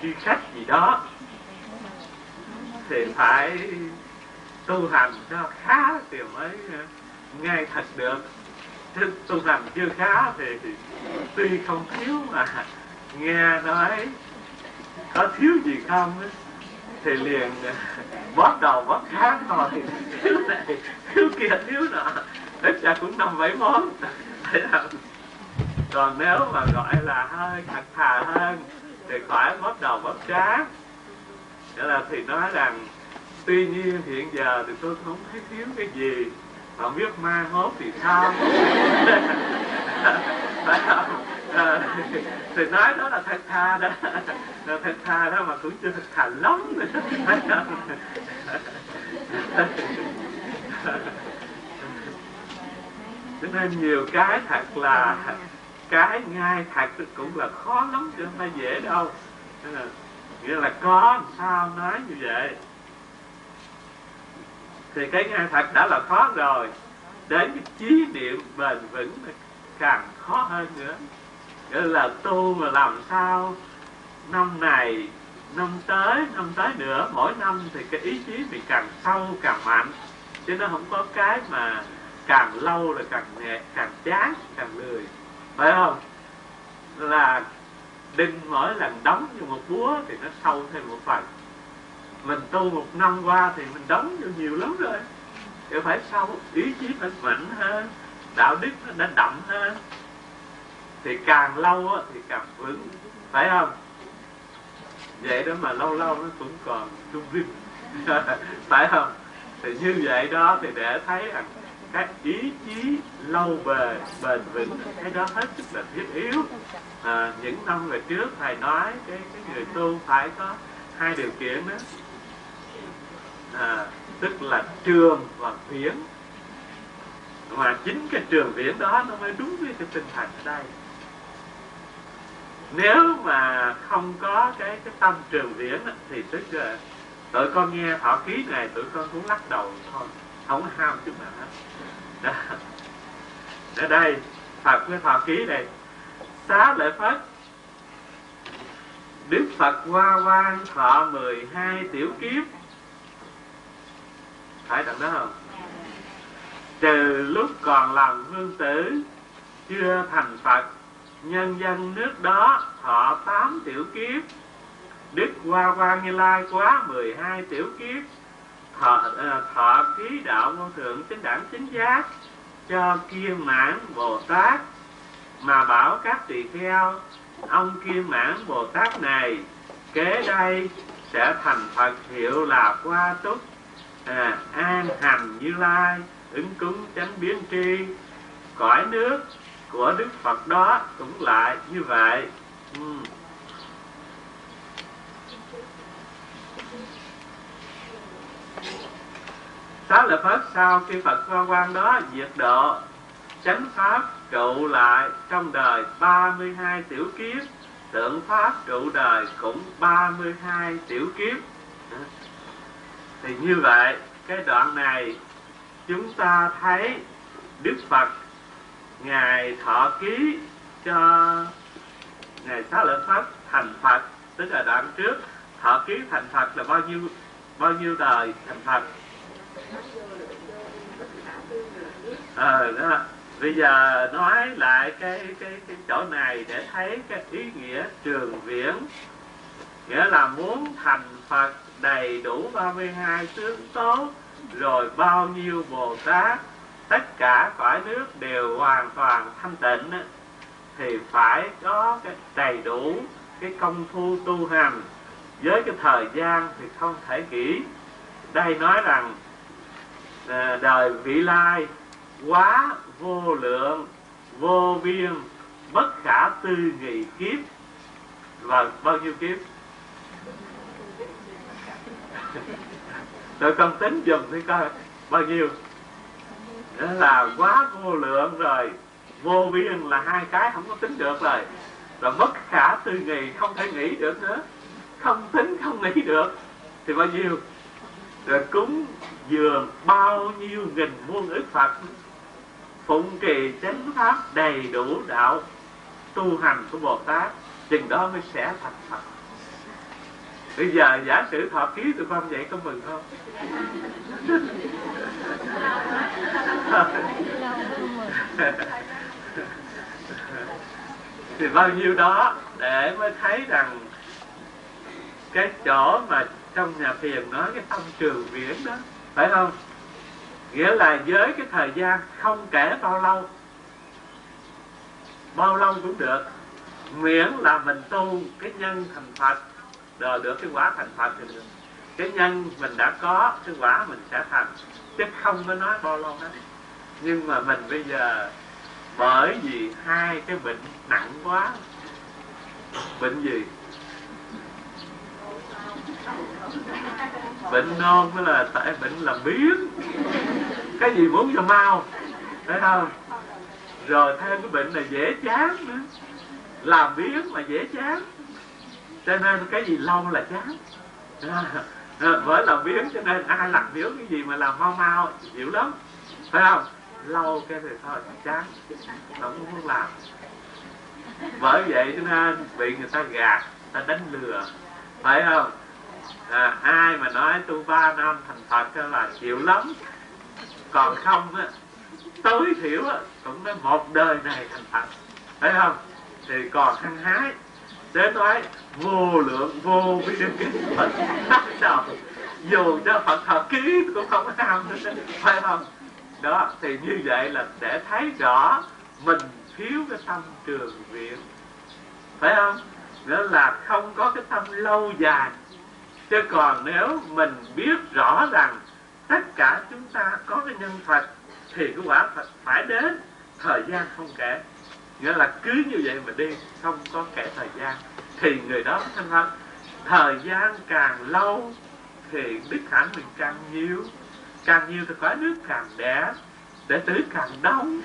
[SPEAKER 1] khi khách gì đó thì phải tu hành cho khá thì mới ngay thật được. Chứ tu hành chưa khá thì, tuy không thiếu mà nghe nói có thiếu gì không thì liền bóp đầu bóp kháng thôi. Thiếu này thiếu kia thiếu nọ ít ra cũng năm bảy món còn nếu mà gọi là hơi thật thà hơn thì khỏi bóp đầu bóp trán. Nghĩa là thì nói rằng tuy nhiên hiện giờ thì tôi không thấy thiếu cái gì. Không biết mai mốt thì sao? Phải không? À, thì nói đó là thật thà đó. Là thật thà đó mà cũng chưa thật thà lắm cho nên nhiều cái thật là cái ngay thật cũng là khó lắm, chứ không phải dễ đâu. Ờ, nghĩa là có sao nói như vậy. Thì cái ngay thật đã là khó rồi. Đến cái trí niệm bền vững càng khó hơn nữa. Nghĩa là tu mà làm sao năm này, năm tới năm tới nữa, mỗi năm thì cái ý chí mình càng sâu càng mạnh. Chứ nó không có cái mà càng lâu là càng nhẹ, càng chán, càng lười. Phải không? Là đinh mỗi lần đóng vô một búa thì nó sâu thêm một phần. Mình tu một năm qua thì mình đóng vô nhiều lắm rồi. Thì phải sâu ý chí phải mạnh hơn, đạo đức nó đã đậm hơn. Thì càng lâu thì càng vững. Phải không? Vậy đó mà lâu lâu nó cũng còn rung rinh phải không? Thì như vậy đó thì để thấy rằng cái ý chí lâu bền bền vững cái đó hết sức là thiết yếu. À, những năm về trước thầy nói cái cái người tu phải có hai điều kiện đó. À, tức là trường và viễn mà chính cái trường viễn đó nó mới đúng với cái tinh thần ở đây. Nếu mà không có cái cái tâm trường viễn thì tức là tụi con nghe thọ ký này tụi con cũng lắc đầu thôi không ham chút nào hết đó. ở đây, Phật với thọ ký này. Xá lợi Phất. Đức Phật Hoa quan thọ 12 tiểu kiếp. Phải đằng đó không? Từ lúc còn làm vương tử, Chưa thành Phật, Nhân dân nước đó thọ 8 tiểu kiếp. Đức Hoa Quang Như Lai quá 12 tiểu kiếp thọ, ờ, thọ ký đạo vô thượng chánh đẳng chính giác cho kiên mãn bồ tát mà bảo các tỳ kheo ông kiên mãn bồ tát này kế đây sẽ thành phật hiệu là qua túc à, an hành như lai ứng cúng chánh biến tri cõi nước của đức phật đó cũng lại như vậy ừ. Xá lợi Phất sau khi Phật Hoa quan đó diệt độ, chánh pháp trụ lại trong đời 32 tiểu kiếp, tượng pháp trụ đời cũng 32 tiểu kiếp. Thì như vậy, cái đoạn này chúng ta thấy Đức Phật ngài thọ ký cho ngài xá lợi Phất thành Phật, tức là đoạn trước, thọ ký thành Phật là bao nhiêu bao nhiêu đời thành Phật? Ờ đó. Bây giờ nói lại cái cái cái chỗ này để thấy cái ý nghĩa trường viễn. Nghĩa là muốn thành phật đầy đủ 32 tướng tốt, rồi bao nhiêu bồ tát, tất cả cõi nước đều hoàn toàn thanh tịnh, thì phải có cái đầy đủ cái công phu tu hành. Với cái thời gian thì không thể kỹ đây nói rằng đời vị lai, quá vô lượng, vô biên, bất khả tư nghị kiếp. Và bao nhiêu kiếp? Rồi con tính dùm thì coi, bao nhiêu? Đó là quá vô lượng rồi. Vô biên là hai cái không có tính được rồi. Rồi bất khả tư nghị không thể nghĩ được nữa. Không tính không nghĩ được. Thì bao nhiêu? Rồi cúng dường bao nhiêu nghìn muôn ức phật. Phụng trì chánh pháp đầy đủ đạo, tu hành của bồ tát, chừng đó mới sẽ thành phật. Bây giờ giả sử thọ ký tụi con vậy có mừng không? Thì bao nhiêu đó để mới thấy rằng cái chỗ mà trong nhà thiền nói cái tâm trường viễn đó, phải không? Nghĩa là với cái thời gian không kể bao lâu bao lâu cũng được. Miễn là mình tu cái nhân thành phật rồi được cái quả thành phật thì được. Cái nhân mình đã có, cái quả mình sẽ thành. Chứ không có nói bao lâu hết nhưng mà mình bây giờ, bởi vì hai cái bệnh nặng quá, bệnh gì? Bệnh non mới là tại bệnh làm biến. Cái gì muốn cho mau, phải không? Rồi thêm cái bệnh này dễ chán nữa. Làm biến mà dễ chán. Cho nên cái gì lâu là chán. À, bởi làm biến cho nên ai làm biến cái gì mà làm mau mau chịu lắm. Phải không? Lâu cái thì thôi chán. Không muốn làm. Bởi vậy cho nên bị người ta gạt ta đánh lừa. Phải không? À, ai mà nói tu ba năm thành phật là chịu lắm. Còn không á tối thiểu á cũng nói một đời này thành phật. Phải không? Thì còn hăng hái đến nói vô lượng vô vi đức kính phật sao dù cho phật thật ký cũng không có ham phải không? Đó thì như vậy là để thấy rõ mình thiếu cái tâm trường viện. Phải không? Nghĩa là không có cái tâm lâu dài chứ còn nếu mình biết rõ rằng tất cả chúng ta có cái nhân phật, thì cái quả phật phải đến, thời gian không kể. Nghĩa là cứ như vậy mà đi, không có kể thời gian. Thì người đó thân thân thời gian càng lâu thì đức hạnh mình càng nhiều. Càng nhiều thì quả nước càng đẹp để tử càng đông.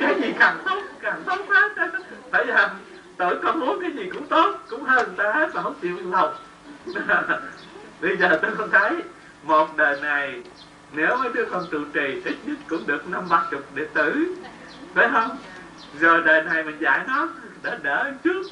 [SPEAKER 1] Cái gì càng tốt càng tốt hết phải vì tội con muốn cái gì cũng tốt, cũng hơn ta hết mà không chịu lòng. bây giờ tôi không thấy. Một đời này, nếu mấy đứa con trụ trì, ít nhất cũng được năm ba chục đệ tử. Phải không? Rồi đời này mình dạy nó đỡ đỡ trước,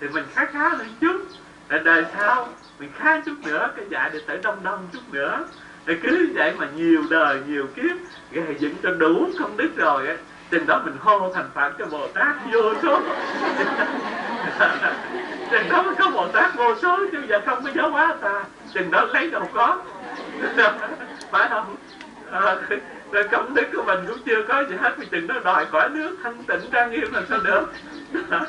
[SPEAKER 1] thì mình khá khá lên trước. Rồi đời sau, mình khá chút nữa, cái dạy đệ tử đông đông chút nữa. Rồi cứ vậy mà nhiều đời, nhiều kiếp, gây dựng cho đủ công đức rồi á. Chừng đó mình hô thành phật cho bồ tát vô số. chừng đó mới có bồ tát vô số chứ giờ không có giáo hóa ta. Chừng đó lấy đâu có. Phải không? À, rồi công đức của mình cũng chưa có gì hết vì chừng đó đòi cõi nước thanh tịnh trang nghiêm là sao được?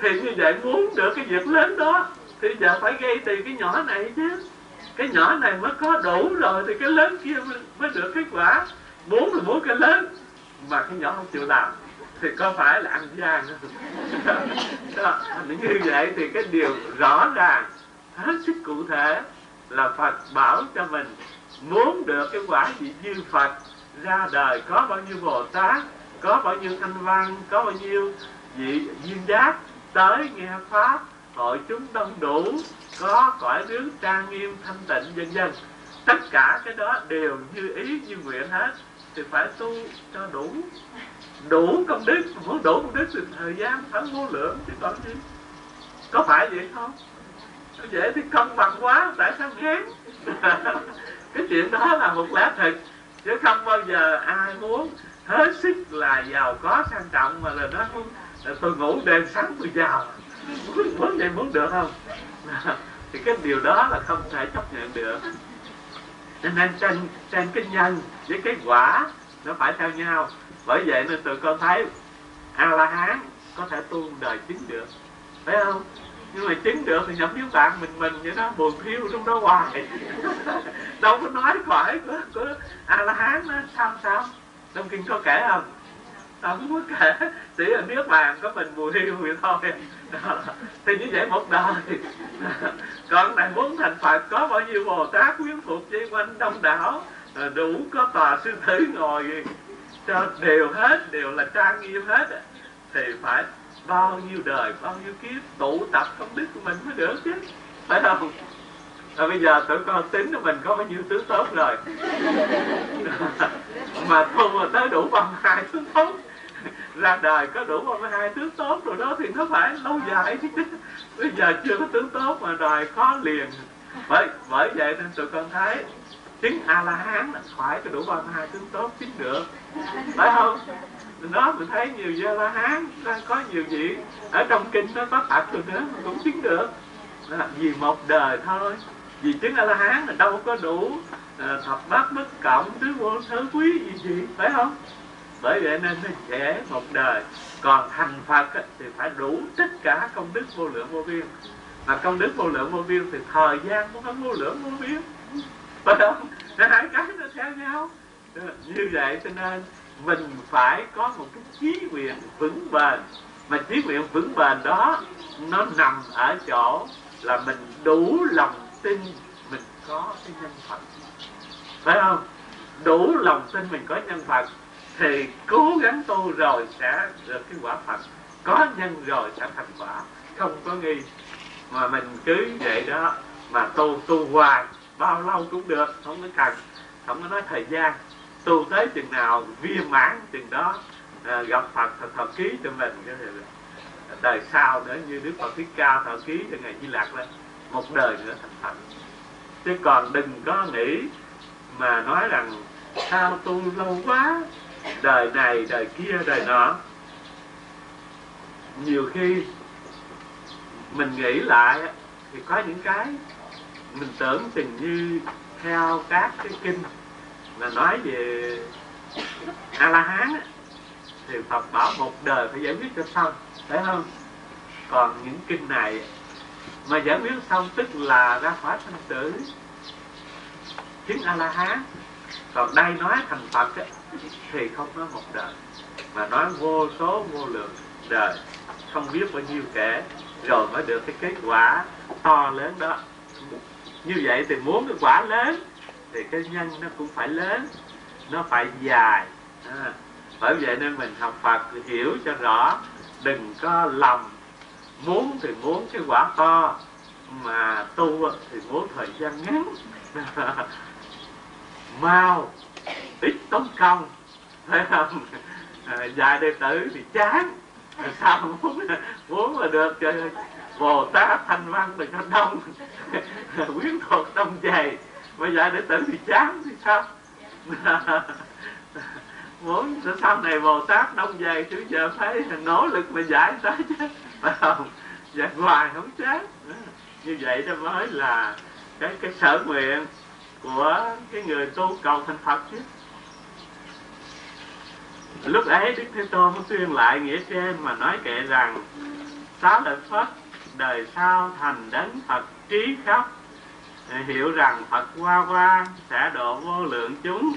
[SPEAKER 1] Thì như vậy muốn được cái việc lớn đó thì giờ phải gây từ cái nhỏ này chứ. Cái nhỏ này mới có đủ rồi thì cái lớn kia mới được kết quả. Muốn thì muốn cái lớn mà cái nhỏ không chịu làm thì có phải là ăn gian đó như vậy thì cái điều rõ ràng, hết sức cụ thể là Phật bảo cho mình muốn được cái quả vị như Phật ra đời có bao nhiêu Bồ Tát, có bao nhiêu thanh văn, có bao nhiêu vị duyên giác tới nghe pháp, hội chúng đông đủ, có cõi nước trang nghiêm, thanh tịnh, vân vân. Tất cả cái đó đều như ý, như nguyện hết, thì phải tu cho đủ đủ công đức, muốn đủ công đức thì thời gian phải vô lượng chứ còn gì có phải vậy không? Dễ thì công bằng quá, tại sao ngán? Cái chuyện đó là một lẽ thật, chứ không bao giờ ai muốn. Hết sức là giàu có, sang trọng, mà là nó muốn tôi ngủ đêm sáng tôi giàu. Muốn vậy muốn được không? Thì cái điều đó là không thể chấp nhận được. Cho nên trên trên cái nhân với cái quả, nó phải theo nhau bởi vậy nên tụi con thấy a la hán có thể tu đời chứng được. Phải không? Nhưng mà chứng được thì nhập như bạn mình mình vậy đó buồn phiêu trong đó hoài. Đâu có nói khỏi của, của a la hán nó sao sao? Trong kinh có kể không? Không có kể. Chỉ là nước bàn có mình mùi thiêu vậy thôi. Thì như vậy một đời. Còn này muốn thành phật có bao nhiêu bồ tát quyến phục dây quanh đông đảo đủ có tòa sư tử ngồi cho đều hết, đều là trang nghiêm hết thì phải bao nhiêu đời, bao nhiêu kiếp tụ tập công đức của mình mới được chứ? Phải không? Rồi bây giờ tụi con tính của mình có bao nhiêu thứ tốt rồi? Mà thu mà tới đủ bằng hai thứ tốt, ra đời có đủ bằng hai tướng tốt rồi đó thì nó phải lâu dài chứ. Bây giờ chưa có tướng tốt mà đòi khó liền. Bởi bởi vậy nên tụi con thấy chứng a la hán là phải có đủ bằng hai tướng tốt chứng được. Phải không? Nó mình thấy nhiều gia la hán có nhiều vị ở trong kinh nó có tập rồi nữa cũng chứng được. Là vì một đời thôi. Vì chứng a la hán là đâu có đủ à, thập bát bất cộng tứ vô thứ quý gì gì phải không? Bởi vậy nên nó dễ một đời. Còn thành phật thì phải đủ tất cả công đức vô lượng vô biên. Mà công đức vô lượng vô biên thì thời gian cũng phải vô lượng vô biên. Ờ, phải không hai cái nó theo nhau. Ờ, như vậy cho nên mình phải có một cái chí nguyện vững bền. Mà chí nguyện vững bền đó, nó nằm ở chỗ là mình đủ lòng tin mình có cái nhân phật. Phải không? Đủ lòng tin mình có nhân phật, thì cố gắng tu rồi sẽ được cái quả phật. Có nhân rồi sẽ thành quả. Không có nghi. Mà mình cứ vậy đó, mà tu tu hoài bao lâu cũng được không có cần không có nói thời gian. Tu tới chừng nào viên mãn chừng đó à, gặp phật thật thọ ký cho mình. Cái đời sau nữa như đức phật thích ca thọ ký cho ngày di lạc lên một đời nữa thành phật. Chứ còn đừng có nghĩ mà nói rằng sao tu lâu quá đời này đời kia đời nọ. Nhiều khi mình nghĩ lại thì có những cái mình tưởng chừng như theo các cái kinh là nói về a la hán thì phật bảo một đời phải giải quyết cho xong phải không? Còn những kinh này mà giải quyết xong tức là ra khỏi sanh tử chứng a la hán còn đây nói thành phật ấy, thì không nói một đời mà nói vô số vô lượng đời không biết bao nhiêu kể rồi mới được cái kết quả to lớn đó như vậy thì muốn cái quả lớn thì cái nhân nó cũng phải lớn nó phải dài. À, bởi vậy nên mình học Phật hiểu cho rõ đừng có lòng muốn thì muốn cái quả to mà tu thì muốn thời gian ngắn. Mau ít tốn công. Phải không? À, dài đệ tử thì chán. Sao muốn muốn là được bồ tát thanh văn đừng có đông, quyến thuộc đông dày. Bây giờ để tử thì chán thì sao? Muốn sau này bồ tát đông dày, chứ giờ phải nỗ lực mà giải tới chứ. Phải không? Giải hoài không chán. Như vậy đó mới là cái cái sở nguyện của cái người tu cầu thành phật chứ. Lúc ấy đức thế tôn tuyên lại nghĩa trên mà nói kệ rằng sáu lợi phất đời sau thành đấng phật trí khắp. Hiểu rằng phật hoa hoa sẽ độ vô lượng chúng,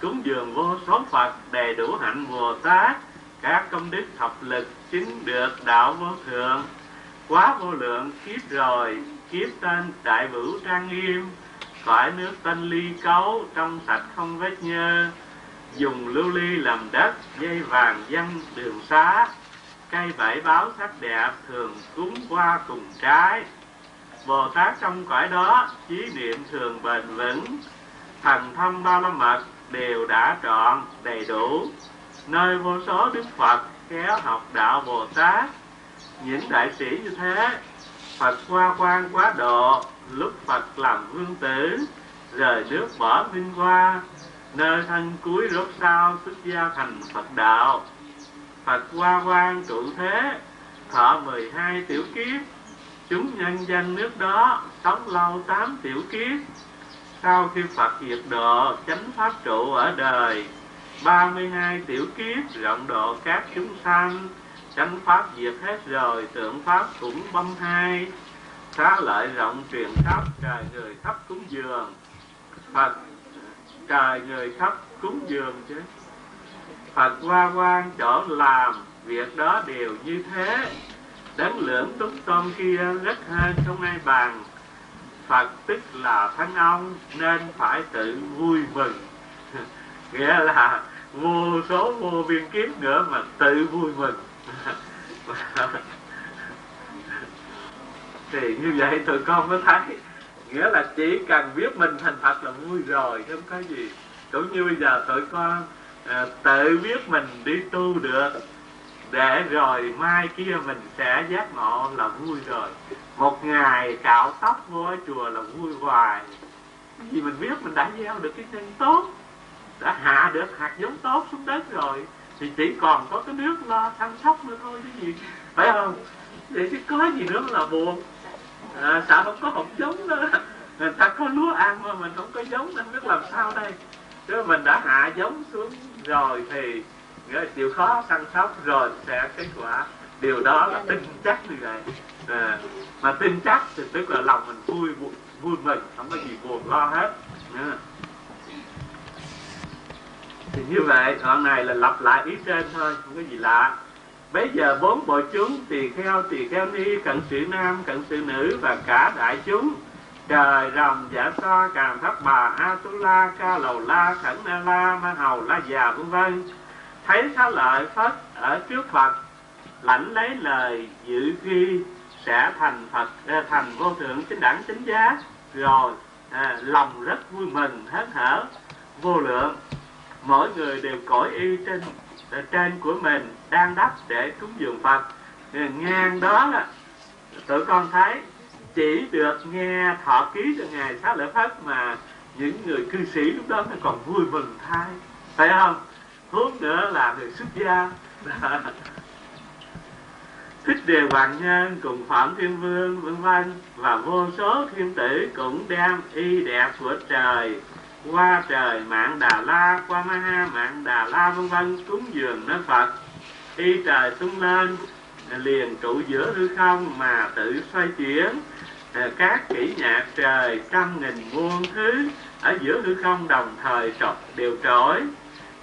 [SPEAKER 1] cúng dường vô số phật đầy đủ hạnh bồ tát. Các công đức thập lực chứng được đạo vô thượng. Quá vô lượng kiếp rồi, kiếp tên đại vũ trang nghiêm. Khỏi nước tân ly cấu trong sạch không vết nhơ. Dùng lưu ly làm đất, dây vàng dân đường xá cây bảy báo sắc đẹp thường cúng qua cùng trái. Bồ tát trong cõi đó, chí niệm thường bền vững. Thần thông ba la mật đều đã trọn, đầy đủ. Nơi vô số đức phật khéo học đạo bồ tát. Những đại sĩ như thế, phật qua quan quá độ, lúc phật làm vương tử, rời nước bỏ vinh hoa. Nơi thân cuối rốt sao xuất gia thành phật đạo phật qua quan trụ thế, thọ mười hai tiểu kiếp. Chúng nhân danh nước đó, sống lâu tám tiểu kiếp. Sau khi phật diệt độ, chánh pháp trụ ở đời, ba mươi hai tiểu kiếp rộng độ các chúng sanh. Chánh pháp diệt hết rồi, tượng pháp cũng băm hai. Xá lợi rộng truyền khắp, trời người khắp cúng dường. Phật, trời người khắp cúng dường chứ phật qua quan chỗ làm việc đó đều như thế. Đấng lưỡng túc tôn kia rất hơn không ai bằng. phật tức là thánh ông, nên phải tự vui mừng. Nghĩa là vô số vô biên kiếp nữa mà tự vui mừng. Thì như vậy tụi con mới thấy. Nghĩa là chỉ cần biết mình thành Phật là vui rồi, không có gì. Cũng như bây giờ tụi con à, tự biết mình đi tu được để rồi mai kia mình sẽ giác ngộ là vui rồi. Một ngày cạo tóc vô ở chùa là vui hoài. Vì mình biết mình đã gieo được cái nhân tốt đã hạ được hạt giống tốt xuống đất rồi thì chỉ còn có cái nước lo chăm sóc nữa thôi chứ gì. Phải không? Để chứ có gì nữa là buồn. À, sợ không có hột giống nữa người ta có lúa ăn mà mình không có giống nên biết làm sao đây? Chứ mình đã hạ giống xuống rồi thì nghĩa là chịu khó săn sóc rồi sẽ kết quả. Điều đó là tin chắc như vậy. À, mà tin chắc thì tức là lòng mình vui vui, vui mừng không có gì buồn lo hết. À. thì như vậy đoạn này là lặp lại ý trên thôi không có gì lạ. Bây giờ bốn bộ chúng tỳ kheo tỳ kheo ni cận sự nam cận sự nữ và cả đại chúng trời rồng giả so càng thấp bà a tu la ca lầu la khẩn na la ma hầu la già vân vân. Thấy xá lợi phất ở trước phật lãnh lấy lời dự ghi sẽ thành phật ờ, thành vô thượng chính đẳng chính giá. Rồi à, lòng rất vui mừng hớn hở vô lượng. Mỗi người đều cõi y trên ờ, trên của mình đang đắp để cúng dường phật. Ờ, ngang đó là tụi con thấy chỉ được nghe thọ ký cho ngài xá lợi phất mà những người cư sĩ lúc đó nó còn vui mừng thay. Phải không? Hướng nữa là người xuất gia. Thích đề hoàng nhân cùng phạm thiên vương, vân vân, và vô số thiên tử cũng đem y đẹp của trời, qua trời mạng đà la, qua ma ha mạng đà la, vân vân, cúng dường nơi phật. Y trời tung lên, liền trụ giữa hư không mà tự xoay chuyển. Ờ, các kỹ nhạc trời, trăm nghìn muôn thứ, ở giữa hư không đồng thời trọc đều trỗi.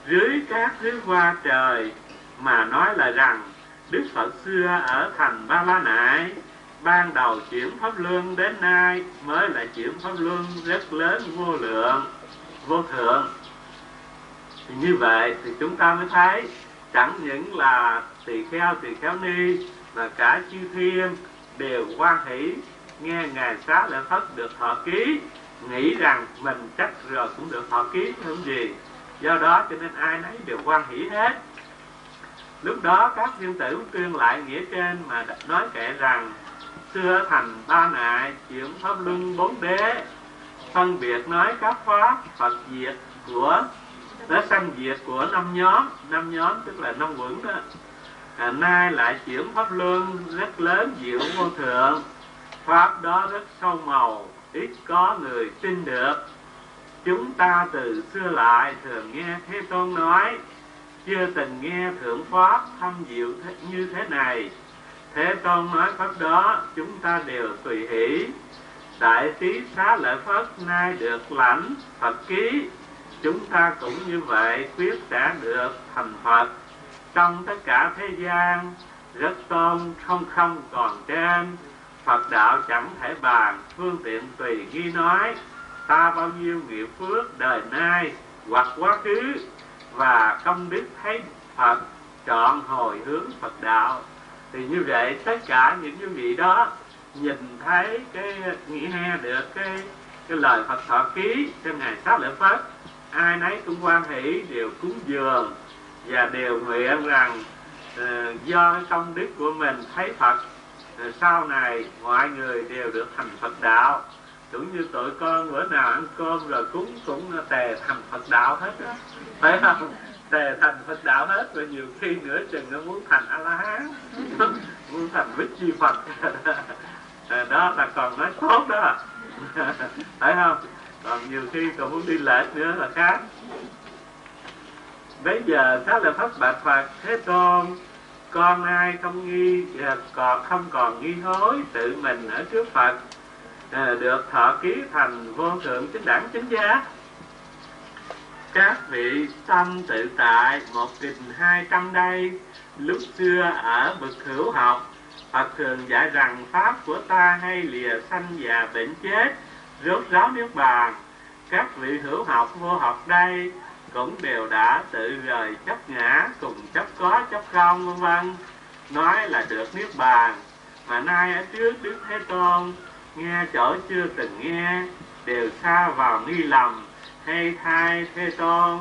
[SPEAKER 1] Dưới các thứ hoa trời, mà nói là rằng Đức Phật xưa ở thành Ba La Nại, ban đầu chuyển pháp luân đến nay mới là chuyển pháp luân rất lớn vô lượng, vô thượng. Thì như vậy thì chúng ta mới thấy chẳng những là tỳ kheo tỳ kheo ni mà cả chư thiên đều quan hỷ nghe ngài xá lợi phất được thọ ký nghĩ rằng mình chắc rồi cũng được thọ ký không gì. Do đó cho nên ai nấy đều quan hỷ hết. Lúc đó các thiên tử tuyên lại nghĩa trên mà nói kể rằng xưa thành ba nại chuyển pháp luân bốn đế. Phân biệt nói các pháp phật diệt của nó sanh diệt của năm nhóm. Năm nhóm tức là năm quẩn đó. À, nay lại chuyển pháp luân rất lớn diệu vô thượng pháp đó rất sâu màu, ít có người tin được. Chúng ta từ xưa lại thường nghe thế tôn nói, chưa từng nghe thượng pháp thâm diệu như thế này. Thế tôn nói pháp đó, chúng ta đều tùy hỷ. Đại trí xá lợi phất nay được lãnh phật ký. Chúng ta cũng như vậy quyết sẽ được thành phật. Trong tất cả thế gian, rất tôn không không còn trên phật đạo chẳng thể bàn phương tiện tùy ghi nói ta bao nhiêu nghiệp phước đời nay hoặc quá khứ và công đức thấy Phật chọn hồi hướng Phật đạo. Thì như vậy tất cả những cái vị đó nhìn thấy cái nghĩ nghe được cái cái lời Phật thọ ký trên ngày sát lễ Phật ai nấy cũng quan hỷ đều cúng dường và đều nguyện rằng uh, do công đức của mình thấy Phật sau này, mọi người đều được thành Phật đạo. Cũng như tụi con bữa nào ăn cơm rồi cúng cũng tề thành Phật đạo hết đó phải không? Tề thành Phật đạo hết và nhiều khi nữa chừng nó muốn thành A La Hán muốn thành Bích Chi Phật. Đó là còn nói tốt đó. Phải không? Còn nhiều khi còn muốn đi lệch nữa là khác. Bây giờ khá là pháp bạch Phật thế tôn con ai không nghi còn không còn nghi hối tự mình ở trước Phật à, được thọ ký thành vô thượng chính đẳng chính giác. Các vị tâm tự tại một nghìn hai trăm đây, lúc xưa ở bậc hữu học, Phật thường dạy rằng pháp của ta hay lìa sanh già bệnh chết, rốt ráo nước bàn. Các vị hữu học vô học đây cũng đều đã tự rời chấp ngã cùng chấp có chấp không vân vân. Nói là được niết bàn mà nay ở trước đức thế tôn nghe chỗ chưa từng nghe đều xa vào nghi lầm. Hay thay thế tôn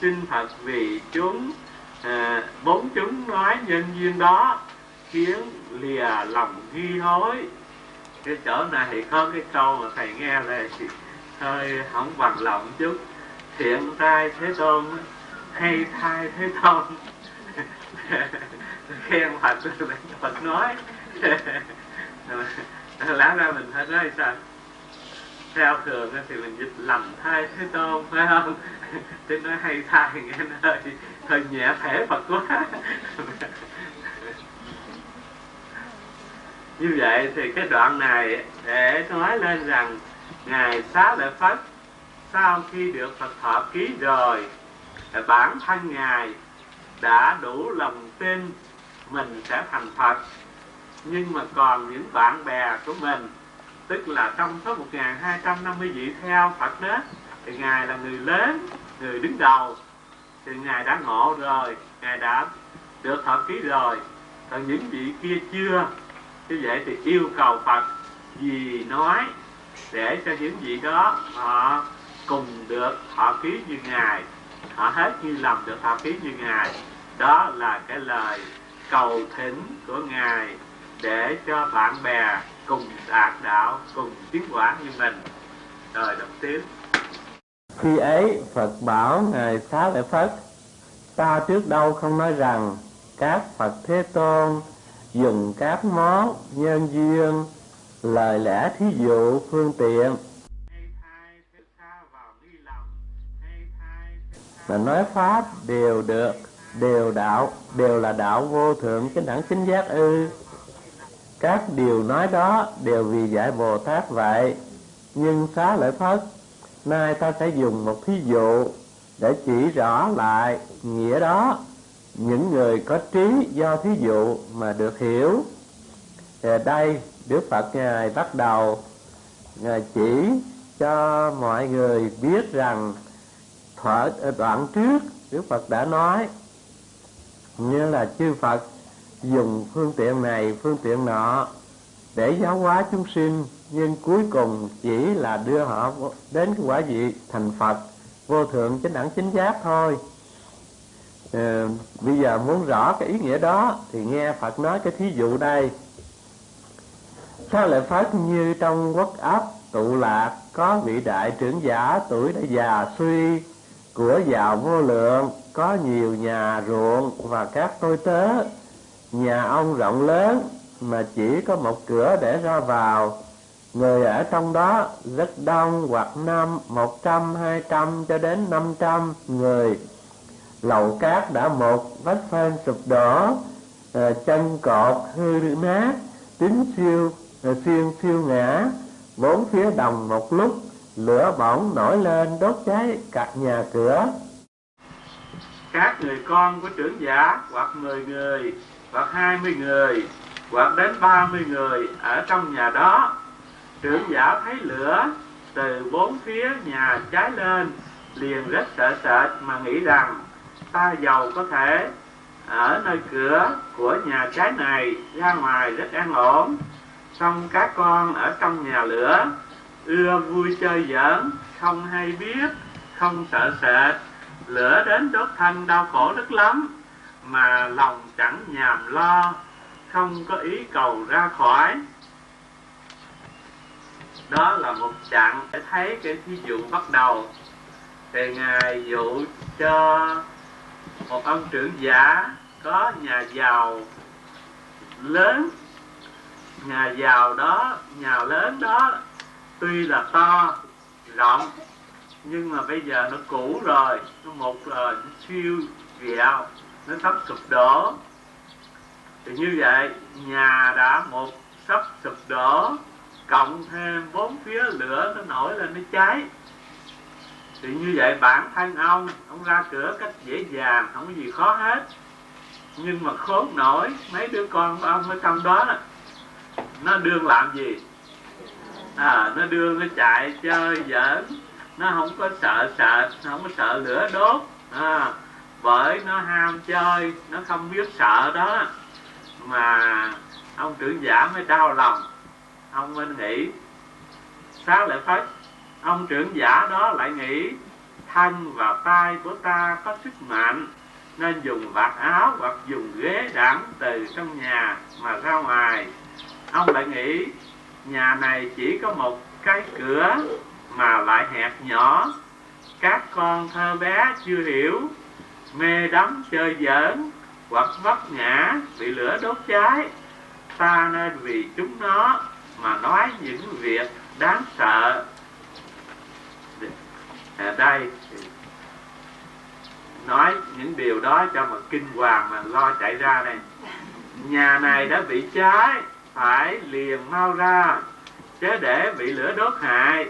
[SPEAKER 1] xin phật vì chúng à, bốn chúng nói nhân duyên đó khiến lìa lòng nghi hối. Cái chỗ này thì có cái câu mà thầy nghe là hơi không bằng lòng chút thiện tai thế tôn, hay thai thế tôn. Khen phật phật nói. Lá ra mình phải nói sao? Theo thường thì mình dịch lầm thai thế tôn, phải không? Chứ nói hay thai nghe nó hơi hơi nhẹ thể phật quá. Như vậy thì cái đoạn này để nói lên rằng ngài xá lợi phật sau khi được phật thọ ký rồi bản thân ngài đã đủ lòng tin mình sẽ thành phật. Nhưng mà còn những bạn bè của mình, tức là trong số 1250 vị theo Phật đó, thì ngài là người lớn, người đứng đầu. Thì ngài đã ngộ rồi, ngài đã được thọ ký rồi. Còn những vị kia chưa như vậy thì yêu cầu Phật gì nói để cho những vị đó họ cùng được thọ ký như ngài. Họ hết như lòng được thọ ký như ngài. Đó là cái lời cầu thỉnh của ngài để cho bạn bè cùng đạt đạo, cùng tiến quả như mình. Rồi đọc tiếp.
[SPEAKER 2] Khi ấy, phật bảo ngài xá lợi phất, ta trước đâu không nói rằng các phật thế tôn dùng các món nhân duyên, lời lẽ thí dụ, phương tiện mà nói pháp đều được, đều đạo, đều là đạo vô thượng chánh đẳng chính giác ư. Các điều nói đó đều vì dạy bồ tát vậy, nhưng xá lợi phất nay ta sẽ dùng một thí dụ để chỉ rõ lại nghĩa đó. Những người có trí do thí dụ mà được hiểu. Thì đây, đức phật ngài bắt đầu, ngài chỉ cho mọi người biết rằng thở đoạn trước đức phật đã nói. Như là chư phật dùng phương tiện này phương tiện nọ để giáo hóa chúng sinh nhưng cuối cùng chỉ là đưa họ đến cái quả vị thành phật vô thượng chánh đẳng chính giác thôi. Ừ, bây giờ muốn rõ cái ý nghĩa đó thì nghe phật nói cái thí dụ đây. Sao lại phát như trong quốc áp tụ lạc có vị đại trưởng giả tuổi đã già suy của giàu vô lượng, có nhiều nhà ruộng và các tôi tớ. Nhà ông rộng lớn, mà chỉ có một cửa để ra vào. Người ở trong đó rất đông, hoặc năm, một trăm, hai trăm cho đến năm trăm người. Lầu cát đã một, vách phên sụp đổ ờ, chân cột hư nát, tính siêu ờ, xuyên siêu ngã. Bốn phía đồng một lúc lửa bỏng nổi lên, đốt cháy cả nhà cửa.
[SPEAKER 1] Các người con của trưởng giả hoặc mười người, hoặc hai mươi người, hoặc đến ba mươi người ở trong nhà đó. Trưởng giả thấy lửa từ bốn phía nhà cháy lên, liền rất sợ sệt mà nghĩ rằng ta giàu có thể ở nơi cửa của nhà cháy này ra ngoài rất an ổn. Xong các con ở trong nhà lửa ưa vui chơi giỡn, không hay biết, không sợ sệt. Lửa đến đốt thân đau khổ rất lắm, mà lòng chẳng nhàm lo, không có ý cầu ra khỏi. Đó là một chặng để thấy cái thí dụ bắt đầu. Thì ngài dụ cho một ông trưởng giả có nhà giàu lớn. Nhà giàu đó, nhà lớn đó tuy là to, rộng, nhưng mà bây giờ nó cũ rồi, nó một là nó siêu vẹo nó sắp sụp đổ. Thì như vậy, nhà đã một sắp sụp đổ, cộng thêm bốn phía lửa nó nổi lên nó cháy. Thì như vậy bản thân ông ông ra cửa cách dễ dàng, không có gì khó hết. Nhưng mà khốn nổi, mấy đứa con của ông ở trong đó, nó đương làm gì? À, nó đưa nó chạy chơi giỡn. Nó không có sợ sợ không có sợ lửa đốt. À, bởi nó ham chơi nó không biết sợ đó. Mà ông trưởng giả mới đau lòng. Ông mới nghĩ sao lại phải? Ông trưởng giả đó lại nghĩ thân và tay của ta có sức mạnh nên dùng vạt áo hoặc dùng ghế đảm từ trong nhà mà ra ngoài. Ông lại nghĩ nhà này chỉ có một cái cửa mà lại hẹp nhỏ. Các con thơ bé chưa hiểu, mê đắm chơi giỡn hoặc vấp ngã bị lửa đốt cháy. Ta nên vì chúng nó mà nói những việc đáng sợ. Ở đây. Nói những điều đó cho mà kinh hoàng mà lo chạy ra này nhà này đã bị cháy phải liền mau ra, chứ để bị lửa đốt hại.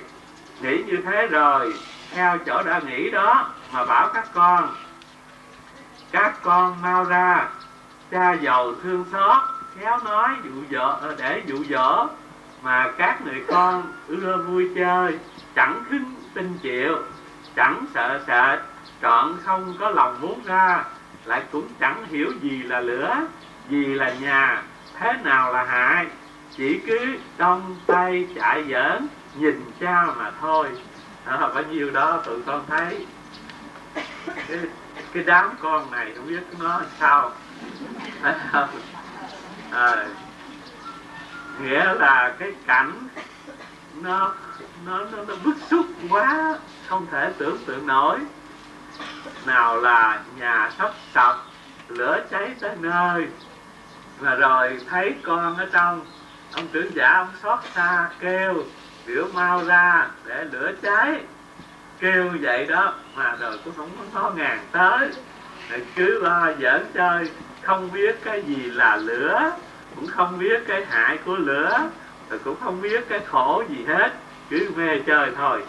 [SPEAKER 1] Nghĩ như thế rồi, theo chỗ đã nghĩ đó mà bảo các con. Các con mau ra, cha giàu thương xót, khéo nói dụ dỗ ờ, để dụ dỗ, mà các người con ưa vui chơi, chẳng khinh tin chịu, chẳng sợ sệt, trọn không có lòng muốn ra, lại cũng chẳng hiểu gì là lửa, gì là nhà thế nào là hại? Chỉ cứ đông tay chạy giỡn nhìn cha mà thôi. À, bao nhiêu đó tụi con thấy. Cái, cái đám con này không biết nó sao. À, nghĩa là cái cảnh nó nó nó, nó bức xúc quá không thể tưởng tượng nổi. Nào là nhà sắp sập lửa cháy tới nơi và rồi thấy con ở trong, ông trưởng giả ông xót xa kêu biểu mau ra để lửa cháy. Kêu vậy đó, mà rồi cũng không có ngàn tới. Rồi cứ lo giỡn chơi, không biết cái gì là lửa, cũng không biết cái hại của lửa, rồi cũng không biết cái khổ gì hết, cứ mê chơi thôi.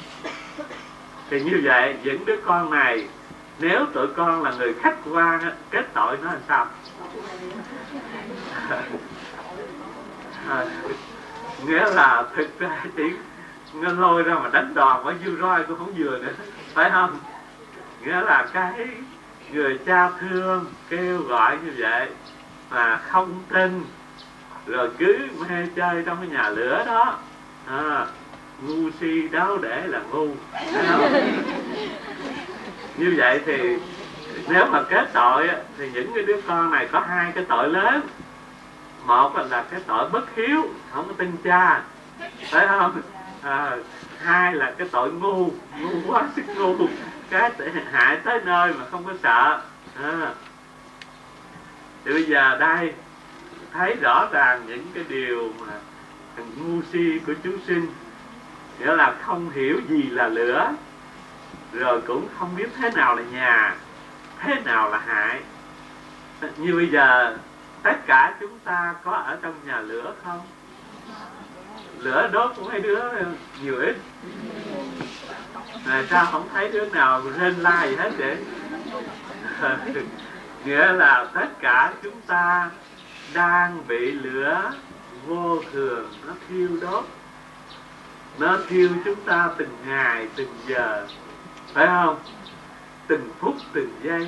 [SPEAKER 1] Thì như vậy, những đứa con này, nếu tụi con là người khách quan kết tội nó làm sao? À, nghĩa là thực ra chỉ nó lôi ra mà đánh đòn với dư roi cũng không vừa nữa phải không? Nghĩa là cái người cha thương kêu gọi như vậy mà không tin rồi cứ mê chơi trong cái nhà lửa đó. À, ngu si đáo để là ngu như vậy thì nếu mà kết tội thì những cái đứa con này có hai cái tội lớn một là cái tội bất hiếu không có tin cha. Phải không? À, hai là cái tội ngu ngu quá sức ngu. Cái hại tới nơi mà không có sợ. À. thì bây giờ đây thấy rõ ràng những cái điều mà ngu si của chúng sinh. Nghĩa là không hiểu gì là lửa rồi cũng không biết thế nào là nhà thế nào là hại. Như bây giờ tất cả chúng ta có ở trong nhà lửa không? Lửa đốt cũng mấy đứa nhiều ít. Là sao không thấy đứa nào lên la gì hết vậy? Nghĩa là tất cả chúng ta đang bị lửa vô thường, nó thiêu đốt. Nó thiêu chúng ta từng ngày, từng giờ. Phải không? Từng phút, từng giây.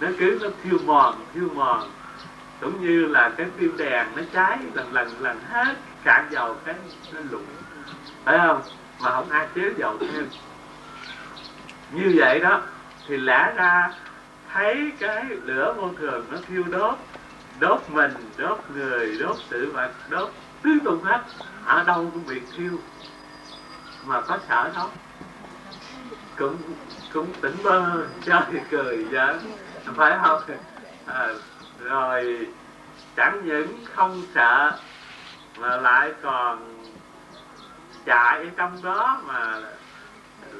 [SPEAKER 1] Nó cứ, nó thiêu mòn thiêu mòn cũng như là cái tim đèn nó cháy lần lần lần hết cạn dầu cái nó lụng phải không? Mà không ai chế dầu thêm. Như vậy đó thì lẽ ra thấy cái lửa vô thường nó thiêu đốt đốt mình đốt người đốt sự vật đốt tứ tung hết ở đâu cũng bị thiêu. Mà có sợ không? Cũng cũng tỉnh bơ chơi cười giỡn. Phải không? À, rồi chẳng những không sợ mà lại còn chạy trong đó mà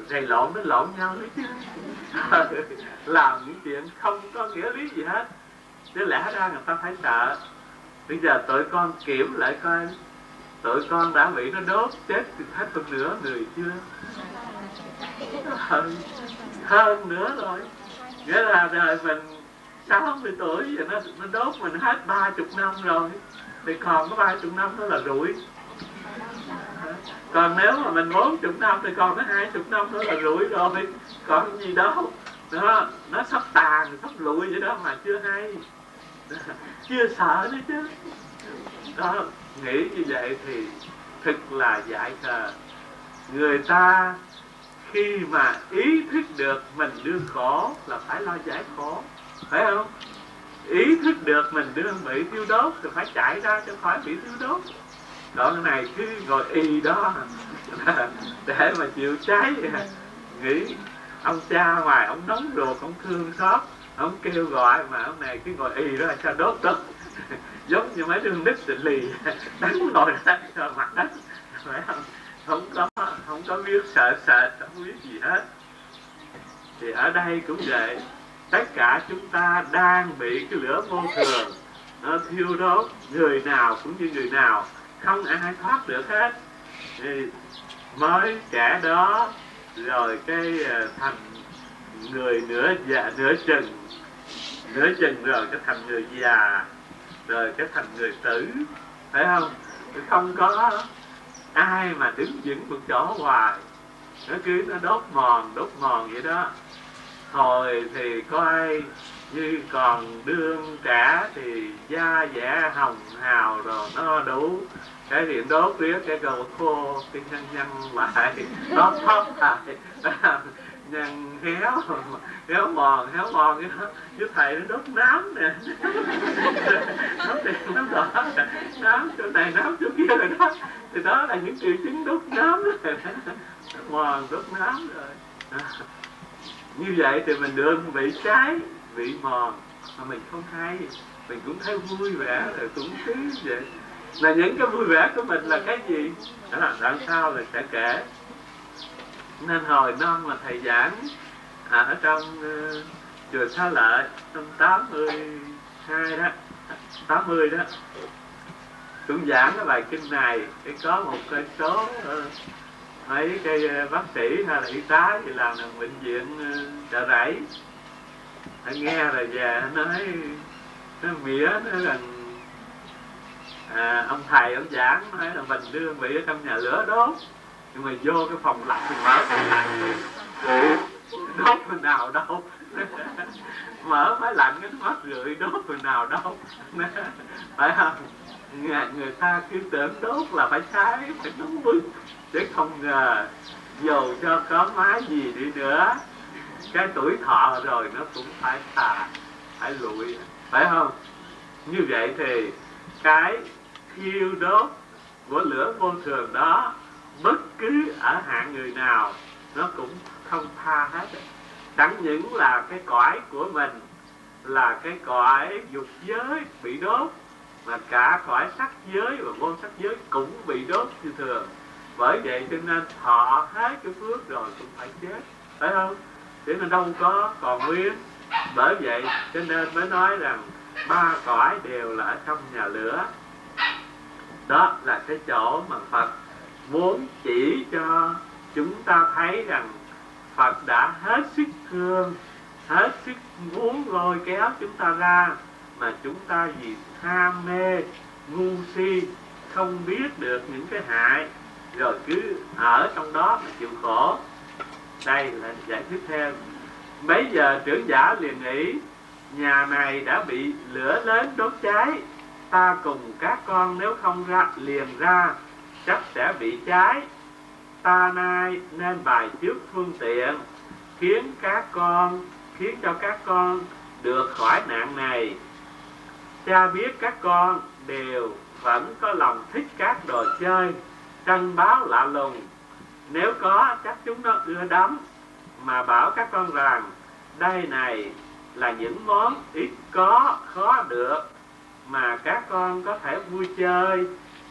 [SPEAKER 1] thầy lộn nó lộn nhau đấy chứ làm những chuyện không có nghĩa lý gì hết. Chứ lẽ ra người ta phải sợ. Bây giờ tụi con kiểm lại coi tụi con đã bị nó đốt chết thì hết phần nửa người chưa? Hơn, hơn nữa rồi. Nghĩa là đời mình 60 tuổi rồi nó nó đốt mình hết ba chục năm rồi. Thì còn có ba chục năm đó là rủi. Còn nếu mà mình bốn chục năm thì còn có hai chục năm nữa là rủi rồi. Còn gì đâu. Đó, nó sắp tàn, sắp lụi vậy đó mà chưa hay. Chưa sợ nữa chứ. Đó, nghĩ như vậy thì thực là dạy khờ. Người ta khi mà ý thức được mình đương khổ là phải lo giải khổ phải không? Ý thức được mình đương bị tiêu đốt thì phải chạy ra cho khỏi bị tiêu đốt. Đoạn này cứ ngồi y đó. Để mà chịu cháy. Nghĩ, ông cha ngoài, ông nóng ruột, ông thương xót, ông kêu gọi mà ông này cứ ngồi y đó sao đốt đất giống như mấy đứa nít định lì, đánh ngồi ra cho mặt đất. Phải không? Không có không có biết sợ sợ, không biết gì hết. Thì ở đây cũng vậy tất cả chúng ta đang bị cái lửa vô thường. Nó thiêu đốt, người nào cũng như người nào, không ai thoát được hết. Thì mới trẻ đó, rồi cái ờ, thành người nửa già, nửa chừng nửa chừng rồi cái thành người già, rồi cái thành người tử, phải không? Không có ai mà đứng vững một chỗ hoài. Nó cứ nó đốt mòn đốt mòn vậy đó hồi thì coi như còn đương trẻ thì da dẻ hồng hào rồi nó đủ. Cái điện đốt riết, cái cầu khô, cái nhân nhân lại, nó thấp lại. Nhân héo héo mòn héo mòn, cái đó. Chứ thầy nó đốt nám nè. Đốt đen nó đỏ nám chỗ này, nám chỗ kia rồi đó. Thì đó là những triệu chứng đốt nám. Rồi mòn, đốt nám rồi như vậy thì mình được bị trái bị mòn mà mình không hay. Mình cũng thấy vui vẻ rồi cũng cứ vậy. Là những cái vui vẻ của mình là cái gì? Đó là đoạn sau là sẽ kể. Nên hồi non mà thầy giảng à, ở trong uh, chùa Xá Lợi năm 82 đó 80 đó. Cũng giảng cái bài kinh này để có một cái số uh, mấy cái ờ, bác sĩ hay là y tá thì làm ở bệnh viện trợ chợ rẫy. Anh nghe rồi về nói nó mỉa nó rằng à, ông thầy ông giảng nói là mình đưa bị ở trong nhà lửa đốt. Nhưng mà vô cái phòng lạnh mình mở phòng lạnh. Đốt phần nào đâu mở máy lạnh cái mắt rượi đốt phần nào đâu phải không? Người, người ta cứ tưởng đốt là phải cháy phải nóng bức chứ không ngờ dù cho có má gì đi nữa, cái tuổi thọ rồi nó cũng phải tà phải lụi, phải không? Như vậy thì cái thiêu đốt của lửa vô thường đó, bất cứ ở hạng người nào, nó cũng không tha hết. Chẳng những là cái cõi của mình, là cái cõi dục giới bị đốt, mà cả cõi sắc giới và vô sắc giới cũng bị đốt như thường bởi vậy cho nên thọ hái cái phước rồi cũng phải chết, phải không? Để nên đâu có còn nguyên. Bởi vậy cho nên mới nói rằng ba cõi đều là ở trong nhà lửa. Đó là cái chỗ mà phật muốn chỉ cho chúng ta thấy rằng phật đã hết sức thương, hết sức muốn lôi kéo chúng ta ra mà chúng ta vì tham mê, ngu si, không biết được những cái hại rồi cứ ở trong đó mà chịu khổ. Đây là giải thích thêm. Mấy giờ trưởng giả liền nghĩ, nhà này đã bị lửa lớn đốt cháy. Ta cùng các con nếu không ra, liền ra, chắc sẽ bị cháy. Ta nay nên bài trước phương tiện, khiến các con, khiến cho các con được khỏi nạn này. Cha biết các con đều vẫn có lòng thích các đồ chơi. Cần báo lạ lùng. Nếu có chắc chúng nó ưa đắm mà bảo các con rằng đây này là những món ít có khó được mà các con có thể vui chơi.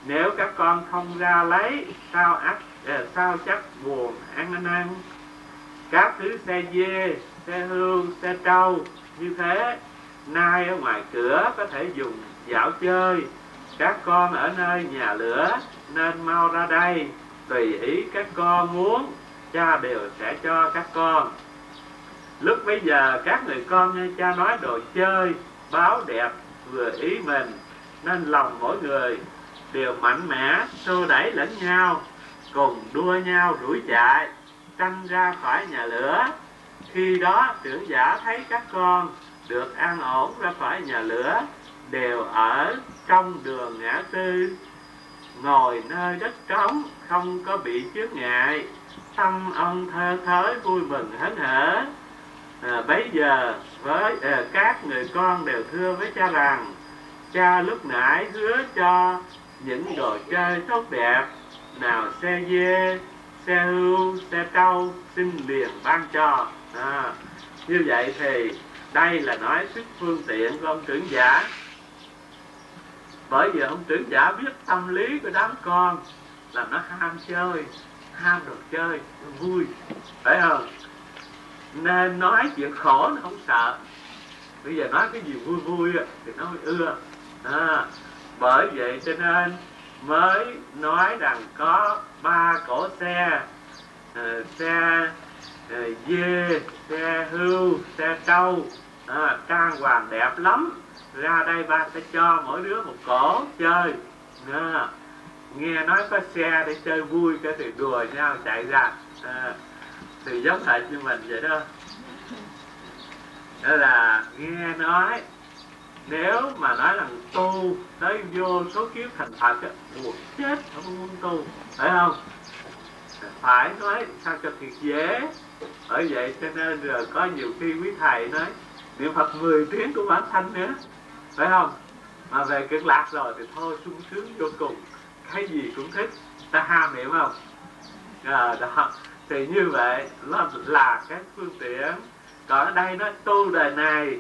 [SPEAKER 1] Nếu các con không ra lấy sao ác, à, sao chắc buồn ăn ăn ăn các thứ xe dê xe hương xe trâu như thế nay ở ngoài cửa có thể dùng dạo chơi. Các con ở nơi nhà lửa nên mau ra đây, tùy ý các con muốn, cha đều sẽ cho các con. Lúc bây giờ, các người con nghe cha nói đồ chơi, báo đẹp, vừa ý mình, nên lòng mỗi người đều mạnh mẽ, xô đẩy lẫn nhau, cùng đua nhau đuổi chạy tranh ra khỏi nhà lửa. Khi đó, trưởng giả thấy các con được an ổn ra khỏi nhà lửa, đều ở trong đường ngã tư ngồi nơi đất trống không có bị chướng ngại. Tâm ông thơ thới vui mừng hớn hở. À, bấy giờ với à, các người con đều thưa với cha rằng cha lúc nãy hứa cho những đồ chơi tốt đẹp. Nào xe dê xe hưu xe trâu xin liền ban cho. À, như vậy thì đây là nói sức phương tiện của ông trưởng giả bởi vì ông trưởng giả biết tâm lý của đám con là nó ham chơi ham được chơi nó vui phải không? Nên nói chuyện khổ nó không sợ. Bây giờ nói cái gì vui vui thì nó mới ưa. À, bởi vậy cho nên mới nói rằng có ba cổ xe. Uh, xe uh, dê xe hưu xe trâu. À, trang hoàng đẹp lắm ra đây ba sẽ cho mỗi đứa một cổ chơi. À, nghe nói có xe để chơi vui cái thì đùa nhau chạy ra. À, thì giống hệt như mình vậy đó. Đó là nghe nói nếu mà nói là tu tới vô số kiếp thành phật á buộc chết không muốn tu phải không? Phải nói sao cho thiệt dễ? Bởi vậy cho nên rồi có nhiều khi quý thầy nói niệm phật 10 tiếng cũng bản thanh nữa phải không? Mà về cực lạc rồi thì thôi sung sướng vô cùng. Cái gì cũng thích. Ta ham hiểu không? À, đó. Thì như vậy nó là cái phương tiện còn ở đây nó tu đời này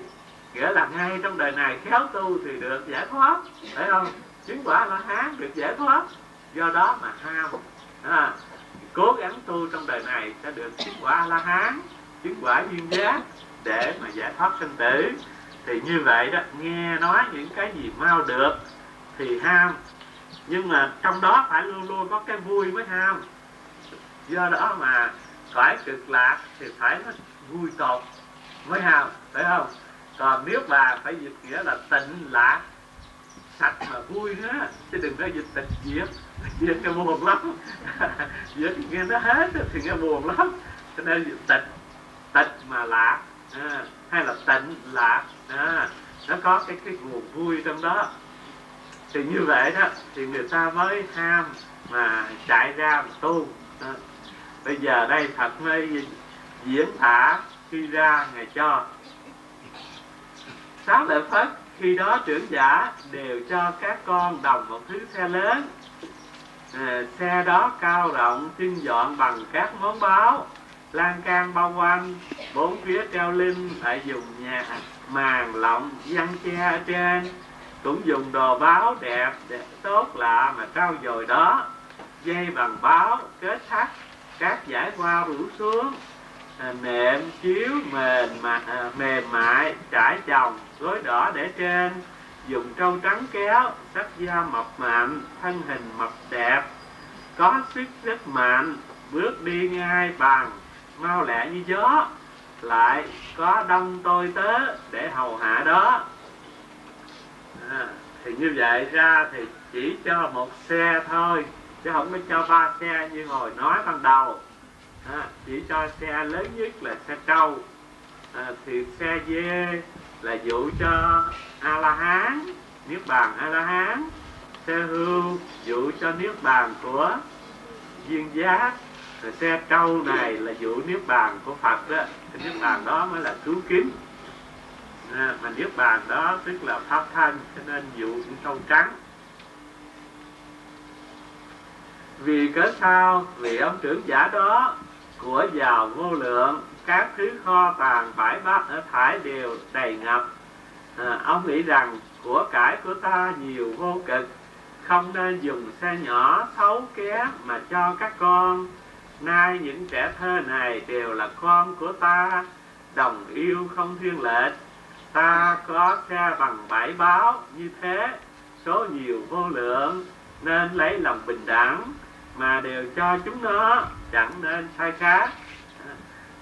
[SPEAKER 1] nghĩa là ngay trong đời này khéo tu thì được giải thoát. Phải không? Chứng quả là hán được giải thoát. Do đó mà ham. À, cố gắng tu trong đời này sẽ được chứng quả la hán chứng quả duyên giác để mà giải thoát sinh tử thì như vậy đó nghe nói những cái gì mau được thì ham. Nhưng mà trong đó phải luôn luôn có cái vui mới ham. Do đó mà phải cực lạc thì phải nó vui tột mới ham phải không? Còn nếu bà phải dịch nghĩa là tịnh lạc sạch mà vui nữa chứ đừng có dịch tịch diệt. Diệt cái buồn lắm. Diệt thì nghe nó hết thì nghe buồn lắm. Cho nên dịch tịch tịch mà lạc. À, hay là tịnh lạc. À, nó có cái cái nguồn vui trong đó. Thì như vậy đó thì người ta mới ham mà chạy ra mà tu. À. bây giờ đây thật mới diễn thả khi ra ngày cho. Sáu lợi Phật khi đó trưởng giả đều cho các con đồng một thứ xe lớn. À, xe đó cao rộng tinh dọn bằng các món báo lan can bao quanh bốn phía treo linh phải dùng nhà màn lọng văn che ở trên. Cũng dùng đồ báo đẹp, đẹp tốt lạ mà trao dồi đó. Dây bằng báo kết thắt các giải hoa rủ xuống. À, Nệm chiếu mềm mà, à, mềm mại trải chồng gối đỏ để trên. Dùng trâu trắng kéo sắc da mập mạnh thân hình mập đẹp. Có sức rất mạnh bước đi ngay bằng mau lẹ như gió lại có đông tôi tớ để hầu hạ đó. À, thì như vậy ra thì chỉ cho một xe thôi chứ không có cho ba xe như hồi nói ban đầu. À, chỉ cho xe lớn nhất là xe trâu. À, thì xe dê là dụ cho a la hán niết bàn a la hán xe hưu dụ cho niết bàn của duyên giác rồi xe trâu này là dụ niết bàn của phật đó. Thì niết bàn đó mới là cứu kính. À, mà niết bàn đó tức là pháp thanh, cho nên dụ cũng trâu trắng. Vì cớ sao? Vì ông trưởng giả đó của giàu vô lượng các thứ kho tàng bãi bát ở thải đều đầy ngập. À, ông nghĩ rằng của cải của ta nhiều vô cực không nên dùng xe nhỏ xấu ké mà cho các con nay những trẻ thơ này đều là con của ta, đồng yêu không thiên lệch. Ta có cha bằng bãi báo như thế, số nhiều vô lượng, nên lấy lòng bình đẳng, mà đều cho chúng nó, chẳng nên sai khác.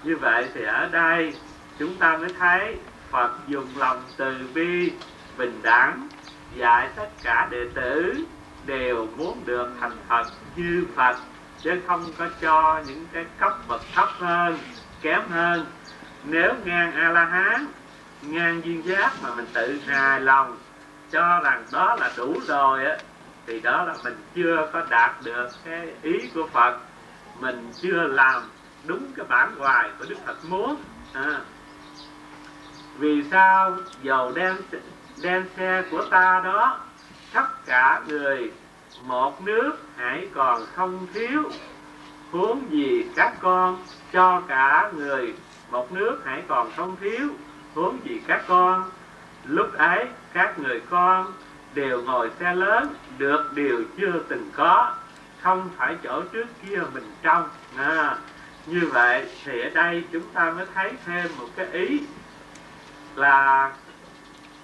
[SPEAKER 1] Như vậy thì ở đây, chúng ta mới thấy Phật dùng lòng từ bi, bình đẳng, dạy tất cả đệ tử đều muốn được thành Phật như Phật chứ không có cho những cái cấp bậc thấp hơn, kém hơn. Nếu ngang a la hán ngang duyên giác mà mình tự hài lòng, cho rằng đó là đủ rồi á, thì đó là mình chưa có đạt được cái ý của Phật. Mình chưa làm đúng cái bản hoài của Đức Phật muốn. À. vì sao dầu đen đen xe của ta đó, tất cả người một nước hãy còn không thiếu. Huống gì các con cho cả người một nước hãy còn không thiếu. Huống gì các con lúc ấy các người con đều ngồi xe lớn được điều chưa từng có. Không phải chỗ trước kia mình trong à, như vậy thì ở đây chúng ta mới thấy thêm một cái ý là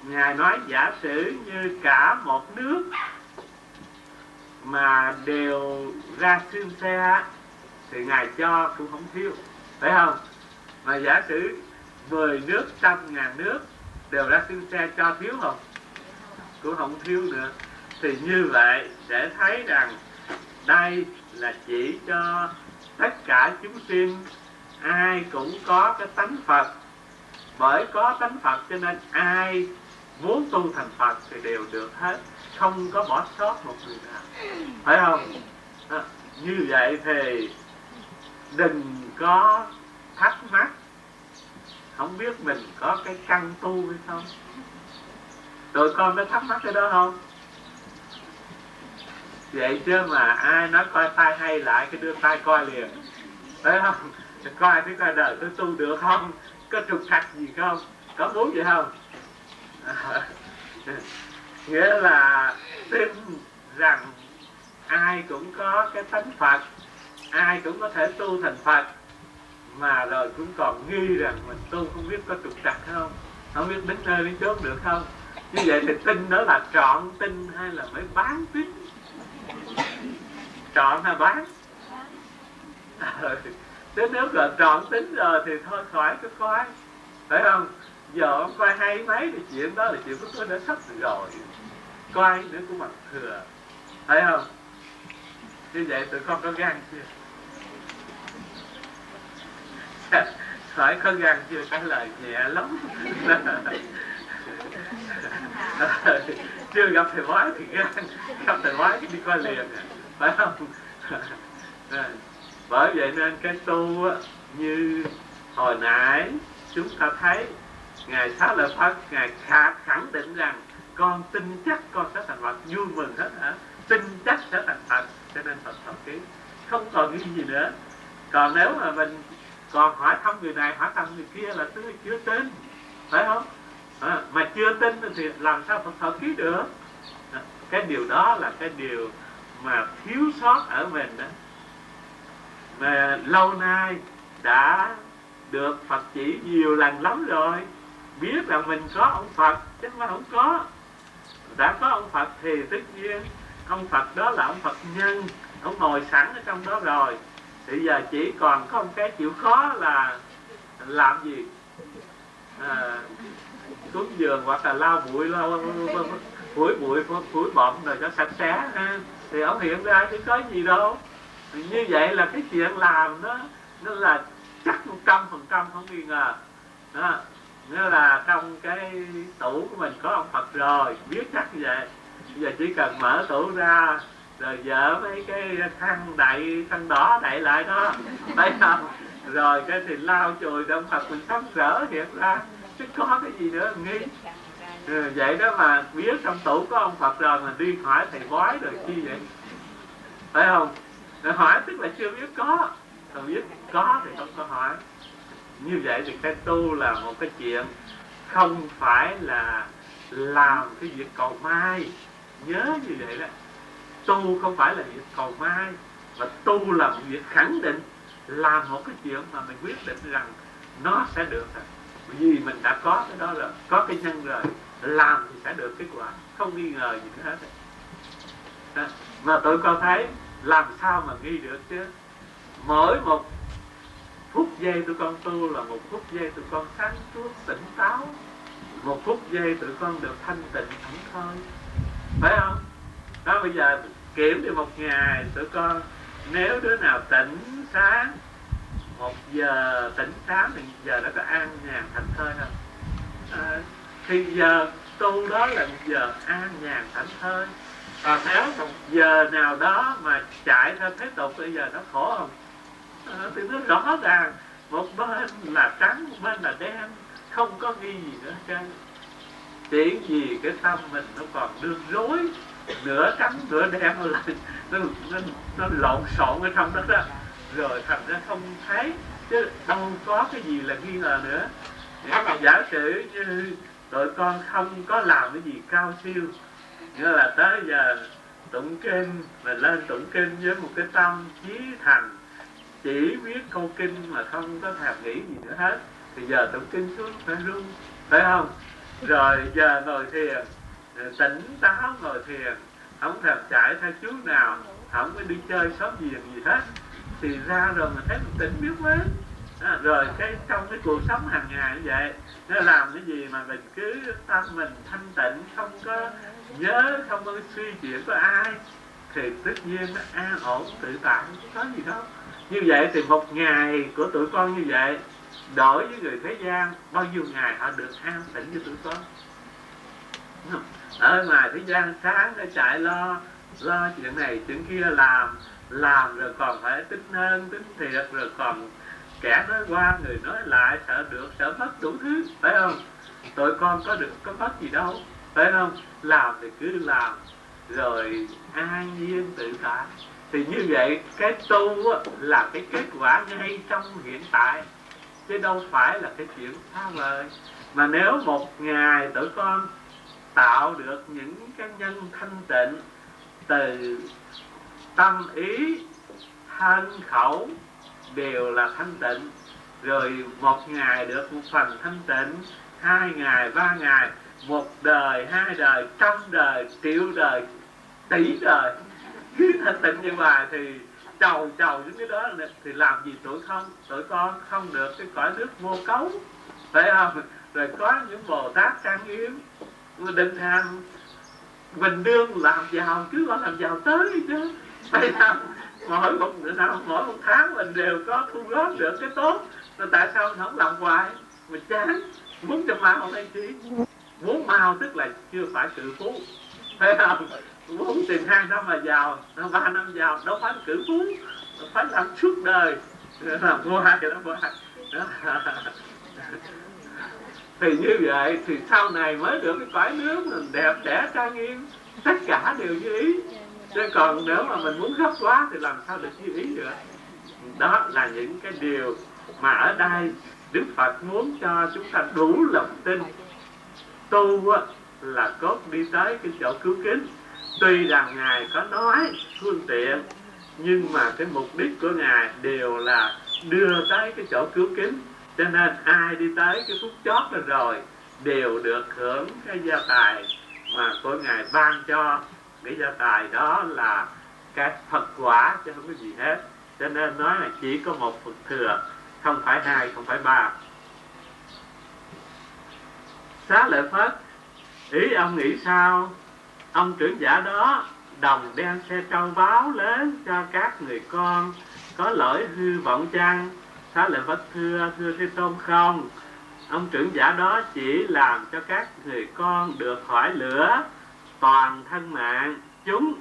[SPEAKER 1] ngài nói giả sử như cả một nước mà đều ra xin xe thì ngài cho cũng không thiếu, phải không? Mà giả sử 10 nước trăm ngàn nước đều ra xin xe cho thiếu không? Cũng không thiếu nữa. Thì như vậy sẽ thấy rằng đây là chỉ cho tất cả chúng sinh, ai cũng có cái tánh Phật. Bởi có tánh Phật cho nên ai muốn tu thành Phật thì đều được hết không có bỏ sót một người nào. Phải không? À, như vậy thì đừng có thắc mắc. Không biết mình có cái căn tu hay không. Tụi con có thắc mắc cái đó không? Vậy chứ mà ai nói coi tay hay lại cái đưa tay coi liền. Phải không? Coi cái coi đời tôi tu được không? Có trục trặc gì không? Có muốn gì không? Nghĩa là tin rằng ai cũng có cái tánh phật, ai cũng có thể tu thành phật, mà rồi cũng còn nghi rằng mình tu không biết có trục trặc không không biết đến nơi đến chốn được không. Như vậy thì tin đó là trọn tin hay là mới bán tin trọn hay bán? Ừ, thế nếu là trọn tính rồi thì thôi, khỏi cái coi phải không? Giờ ông coi hay mấy thì chuyện đó là chuyện của tôi đã sắp rồi coi đứa cũng mặt thừa. Thấy không? Như vậy tụi con có gan chưa? Hỏi có gan chưa? Trả lời nhẹ lắm. Chưa gặp thầy bói thì gan. Gặp thầy bói thì đi coi liền. Phải không? Bởi vậy nên cái tu như hồi nãy chúng ta thấy, ngài xá lợi phật, ngài khẳng định rằng con tin chắc con sẽ thành phật vui mừng hết hả? Tin chắc sẽ thành phật cho nên phật thọ ký không còn cái gì nữa. Còn nếu mà mình còn hỏi thăm người này hỏi thăm người kia là tôi chưa tin phải không? À, mà chưa tin thì làm sao phật thọ ký được? À, cái điều đó là cái điều mà thiếu sót ở mình đó. Mà lâu nay đã được Phật chỉ nhiều lần lắm rồi biết là mình có ông Phật chứ mà không có đã có ông Phật thì tất nhiên. Ông Phật đó là ông Phật nhân. Ông ngồi sẵn ở trong đó rồi. Thì giờ chỉ còn có một cái chịu khó là làm gì? À, cúng giường hoặc là lau bụi lau phủi bụi phủi bọt rồi cho sạch sẽ thì ông hiện ra chứ có gì đâu. Như vậy là cái chuyện làm đó nó là chắc một trăm phần trăm không nghi ngờ. Đó nó là trong cái tủ của mình có ông Phật rồi biết chắc như vậy. Bây giờ chỉ cần mở tủ ra rồi dỡ mấy cái khăn đậy khăn đỏ đậy lại đó. Thấy không? Rồi cái thì lao chùi ông Phật mình sắm rỡ hiện ra. Chứ có cái gì nữa nghi. Ừ, vậy đó mà biết trong tủ có ông Phật rồi mà đi hỏi thầy bói rồi chi vậy? Phải không? Rồi hỏi tức là chưa biết có. Còn biết có thì không có hỏi như vậy thì cái tu là một cái chuyện không phải là làm cái việc cầu mai nhớ như vậy đó. Tu không phải là việc cầu mai mà tu là một việc khẳng định làm một cái chuyện mà mình quyết định rằng nó sẽ được vì mình đã có cái đó rồi, có cái nhân rồi, làm thì sẽ được kết quả, không nghi ngờ gì hết. Đó. mà tôi có thấy làm sao mà nghi được chứ? Mỗi một phút giây tụi con tu là một phút giây tụi con sáng suốt tỉnh táo. Một phút giây tụi con được thanh tịnh thảnh thơi phải không? Đó bây giờ kiểm đi một ngày tụi con nếu đứa nào tỉnh sáng một giờ tỉnh sáng thì giờ nó có an nhàn thảnh thơi không? À, thì giờ tu đó là một giờ an nhàn thảnh thơi. Còn nếu một giờ nào đó mà chạy theo thế tục bây giờ nó khổ không? Thì nó rõ ràng một bên là trắng một bên là đen không có nghi gì nữa trơn. Chỉ vì cái tâm mình nó còn đương rối nửa trắng nửa đen lại nó, nó, nó lộn xộn ở trong đó đó. Rồi thành ra không thấy chứ đâu có cái gì là nghi ngờ nữa. Nếu mà giả sử như tụi con không có làm cái gì cao siêu nghĩa là tới giờ tụng kinh mà lên tụng kinh với một cái tâm chí thành chỉ biết câu kinh mà không có thèm nghĩ gì nữa hết. Thì giờ tụng kinh xuống phải run phải không? Rồi giờ ngồi thiền tỉnh táo ngồi thiền không thèm chạy theo chú nào không có đi chơi xóm giềng gì hết. Thì ra rồi mình thấy mình tỉnh biết mấy à, rồi cái trong cái cuộc sống hàng ngày như vậy nó làm cái gì mà mình cứ tâm mình thanh tịnh không có nhớ không có suy chuyện của ai thì tất nhiên nó an ổn tự tại có gì đâu như vậy thì một ngày của tụi con như vậy, đổi với người thế gian, bao nhiêu ngày họ được an tĩnh như tụi con? Ở ngoài thế gian sáng để chạy lo lo chuyện này, chuyện kia làm làm rồi còn phải tính hơn tính thiệt, rồi còn kẻ nói qua, người nói lại, sợ được, sợ mất đủ thứ, phải không? Tụi con có được, có mất gì đâu, phải không? Làm thì cứ làm, rồi an nhiên tự tại thì như vậy, cái tu là cái kết quả ngay trong hiện tại. Chứ đâu phải là cái chuyện xa vời. Mà nếu một ngày tụi con tạo được những cái nhân thanh tịnh từ tâm ý, thân khẩu đều là thanh tịnh, rồi một ngày được một phần thanh tịnh, hai ngày, ba ngày, một đời, hai đời, trăm đời, triệu đời, tỷ đời thành thanh tịnh như vậy thì chầu chầu những cái đó thì làm gì tụi không? Tụi con không được cái cõi nước vô cấu. Phải không? Rồi có những bồ tát trang nghiêm định tham bình đương làm giàu, cứ gọi làm giàu tới chứ. Phải không? Mỗi một nào mỗi một tháng mình đều có thu góp được cái tốt. Rồi tại sao mình không làm hoài? Mình chán. Muốn cho mau hay chi? Muốn mau tức là chưa phải sự phú. Phải không? Muốn tiền hai năm mà giàu ba năm giàu đâu phải cử phú phải làm suốt đời. Làm hoài đó hoài thì như vậy thì sau này mới được cái cõi nước mình đẹp đẽ trang nghiêm. Tất cả đều như ý. Chứ còn nếu mà mình muốn gấp quá thì làm sao được như ý được? Đó là những cái điều mà ở đây đức phật muốn cho chúng ta đủ lòng tin. Tu là cốt đi tới cái chỗ cứu kính tuy rằng ngài có nói phương tiện, nhưng mà cái mục đích của ngài đều là đưa tới cái chỗ cứu kính. Cho nên ai đi tới cái phút chót rồi rồi, đều được hưởng cái gia tài mà của ngài ban cho. Cái gia tài đó là cái phật quả chứ không có gì hết. Cho nên nói là chỉ có một phật thừa, không phải hai, không phải ba. Xá lợi phất, ý ông nghĩ sao? Ông trưởng giả đó đồng đem xe trâu báo lớn cho các người con có lỗi hư vọng chăng? Xá lợi phất thưa thưa thế tôn không? Ông trưởng giả đó chỉ làm cho các người con được khỏi lửa toàn thân mạng. Chúng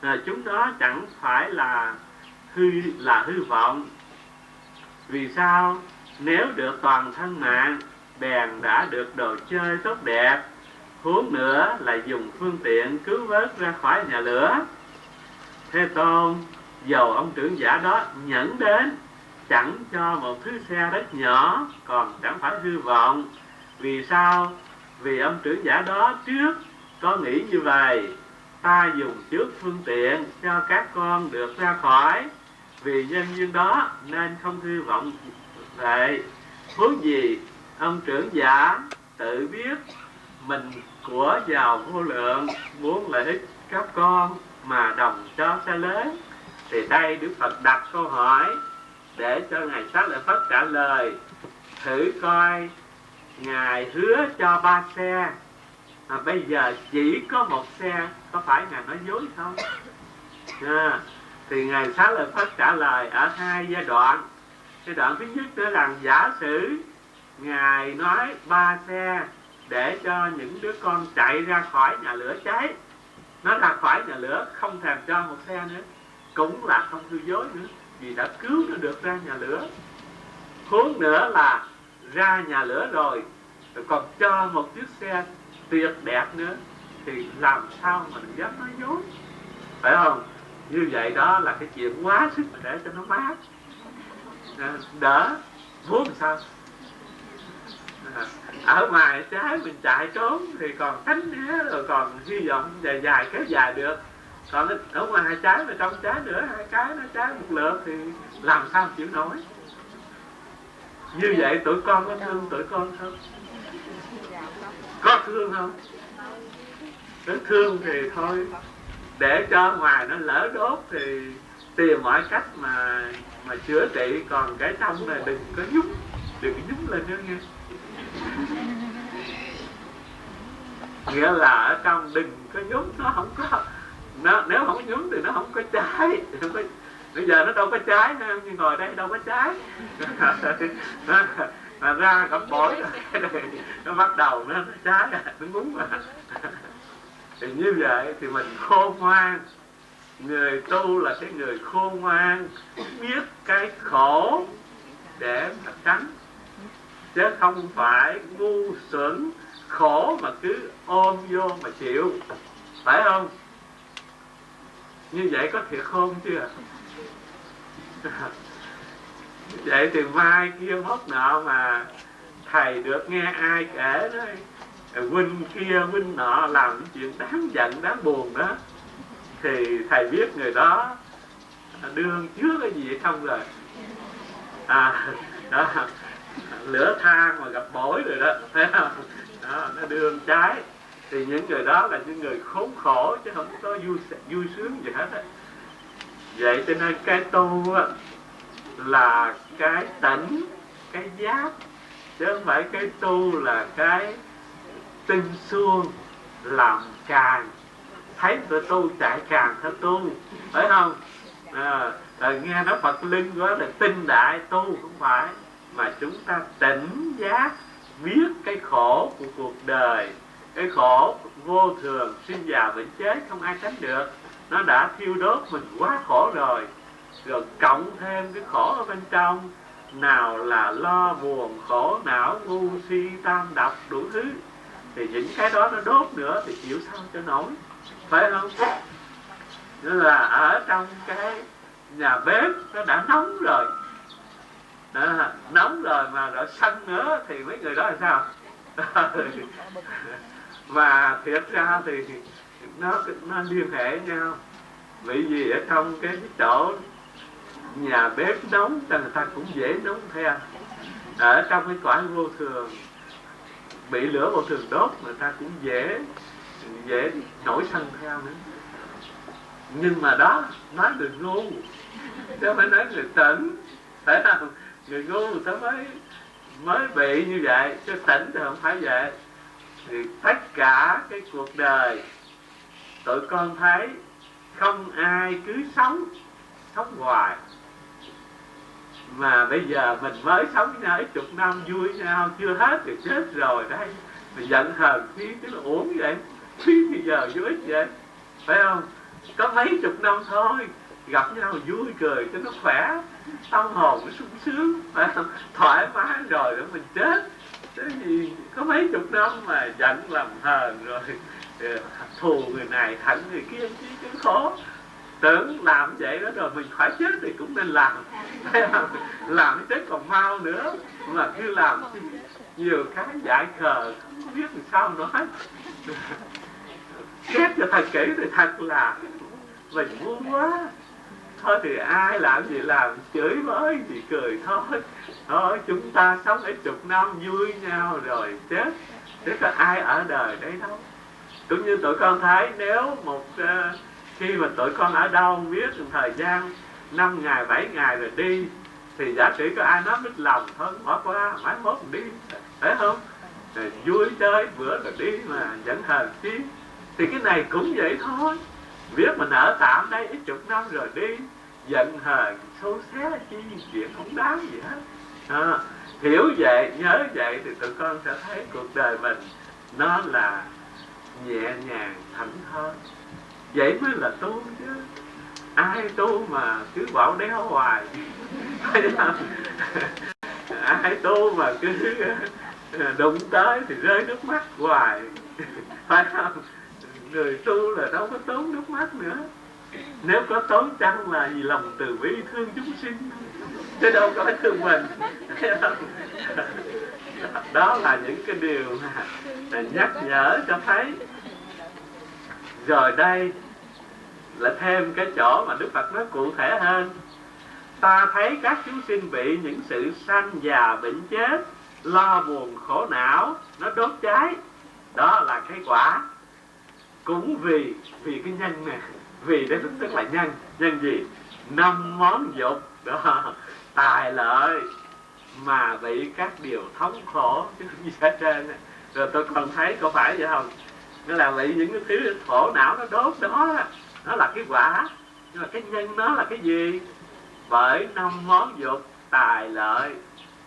[SPEAKER 1] à, chúng đó chẳng phải là hư là hư vọng. Vì sao? Nếu được toàn thân mạng bèn đã được đồ chơi tốt đẹp huống nữa là dùng phương tiện cứu vớt ra khỏi nhà lửa. Thế tôn, dầu ông trưởng giả đó nhẫn đến, chẳng cho một thứ xe rất nhỏ, còn chẳng phải hư vọng. Vì sao? Vì ông trưởng giả đó trước có nghĩ như vậy. Ta dùng trước phương tiện cho các con được ra khỏi. Vì nhân duyên đó nên không hư vọng vậy. Huống gì, ông trưởng giả tự biết mình của giàu vô lượng muốn lợi ích các con mà đồng cho xe lớn. Thì đây đức phật đặt câu hỏi để cho ngài sát lợi phất trả lời. Thử coi ngài hứa cho ba xe. Mà bây giờ chỉ có một xe có phải ngài nói dối không? À, thì ngài xá lợi phất trả lời ở hai giai đoạn. Cái đoạn thứ nhất đó là giả sử ngài nói ba xe để cho những đứa con chạy ra khỏi nhà lửa cháy. Nó ra khỏi nhà lửa, không thèm cho một xe nữa, cũng là không hư dối nữa, vì đã cứu nó được ra nhà lửa. Huống nữa là ra nhà lửa rồi rồi còn cho một chiếc xe tuyệt đẹp nữa, thì làm sao mà mình dám nói dối. Phải không? Như vậy đó là cái chuyện quá sức để cho nó mát. À, đỡ, muốn sao? Ở ngoài trái mình chạy trốn thì còn cánh né rồi còn hy vọng dài dài kéo dài được. Còn ở ngoài trái mà trong trái nữa, hai cái nó trái một lượt thì làm sao chịu nổi. Như vậy tụi con có thương tụi con không? Có thương không? Nếu thương thì thôi. Để cho ngoài nó lỡ đốt thì tìm mọi cách mà mà chữa trị. Còn cái trong này đừng có nhúng, đừng có nhúng lên nữa nghe nghĩa là ở trong đừng có nhúng nó không có nó nếu không có nhúng thì nó không có trái không có, bây giờ nó đâu có trái như ngồi đây đâu có trái mà ra cặp bổi nó bắt đầu nó, nó trái nó muốn mà. Thì như vậy thì mình khôn ngoan. Người tu là cái người khôn ngoan biết cái khổ để mà tránh chứ không phải ngu xuẩn, khổ mà cứ ôm vô mà chịu. Phải không? Như vậy có thiệt không chưa vậy thì mai kia mất nợ mà thầy được nghe ai kể đấy huynh kia, huynh nọ làm chuyện đáng giận, đáng buồn đó. Thì thầy biết người đó đương trước cái gì không rồi? À đó lửa than mà gặp bổi rồi đó. Thấy không? Đó, nó đương trái. Thì những người đó là những người khốn khổ chứ không có vui vui sướng gì hết á. Vậy cho nên cái tu á, là cái tỉnh cái giác chứ không phải cái tu là cái tinh xuông làm càng. Thấy tụi tu chạy càng theo tu phải không? À, rồi nghe nói phật linh quá là tinh đại tu không phải mà chúng ta tỉnh giác, biết cái khổ của cuộc đời, cái khổ vô thường, sinh già bệnh chết không ai tránh được. Nó đã thiêu đốt mình quá khổ rồi. Rồi cộng thêm cái khổ ở bên trong, nào là lo buồn, khổ, não, ngu, si, tam độc đủ thứ. Thì những cái đó nó đốt nữa thì chịu sao cho nổi. Phải không? Nên là ở trong cái nhà bếp nó đã nóng rồi đó, nóng rồi mà đã sân nữa thì mấy người đó là sao? Và thiệt ra thì nó nó liên hệ nhau. Bởi vì ở trong cái chỗ nhà bếp nóng thì người ta cũng dễ nóng theo. Ở trong cái quả vô thường bị lửa vô thường đốt người ta cũng dễ dễ nổi sân theo nữa. Nhưng mà đó nói người ngu chứ phải nói người tỉnh. Phải không? Người ngu người ta mới mới bị như vậy, chứ tỉnh thì không phải vậy. Thì tất cả cái cuộc đời, tụi con thấy không ai cứ sống sống hoài. Mà bây giờ mình mới sống với nhau ít chục năm, vui nhau chưa hết thì chết rồi đấy. mình giận hờn khi cứ là uống vậy, khi thì giờ vô ích vậy. Phải không? Có mấy chục năm thôi gặp nhau vui cười cho nó khỏe, tâm hồn nó sung sướng, phải không? Thoải mái rồi để mình chết. Thế gì có mấy chục năm mà giận làm hờn rồi ờ, thù người này hận người kia, chứ chứ khổ. Tưởng làm vậy đó rồi mình phải chết thì cũng nên làm. Làm chết còn mau nữa. Mà cứ làm nhiều cái dại khờ, không biết làm sao nói. Xét cho thật kỹ thì thật là mình ngu quá thôi thì ai làm gì làm chửi mới thì cười thôi. Thôi chúng ta sống ít chục năm vui nhau rồi chết. Chứ có ai ở đời đấy đâu. Cũng như tụi con thấy nếu một uh, khi mà tụi con ở đâu biết thời gian năm ngày bảy ngày rồi đi thì giả sử có ai nói mít lòng thôi bỏ qua mãi mốt đi. Phải không? Rồi vui chơi bữa rồi đi mà vẫn hờn chi thì cái này cũng vậy thôi. Biết mình ở tạm đây ít chục năm rồi đi giận hờn xấu xé chi chuyện không đáng gì hết. À, hiểu vậy nhớ vậy thì tụi con sẽ thấy cuộc đời mình nó là nhẹ nhàng thảnh thơi vậy mới là tu chứ. Ai tu mà cứ bảo đéo hoài. Ai tu mà cứ à, đụng tới thì rơi nước mắt hoài. Phải không? Người tu là đâu có tốn nước mắt nữa nếu có tốn chăng là vì lòng từ bi thương chúng sinh. Chứ đâu có thương mình. Đó là những cái điều mà nhắc nhở cho thấy. Rồi đây là thêm cái chỗ mà Đức Phật nói cụ thể hơn. Ta thấy các chúng sinh bị những sự sanh già bệnh chết, lo buồn khổ não, nó đốt cháy. Đó là cái quả. Cũng vì vì cái nhân này vì đây tức là nhân nhân gì? Năm món dục. Đó, tài lợi. Mà bị các điều thống khổ chứ không gì hết trơn rồi tôi còn thấy, có phải vậy không? Nó là bị những cái thứ khổ não nó đốt đó, nó là cái quả. Nhưng mà cái nhân nó là cái gì? Bởi năm món dục, tài lợi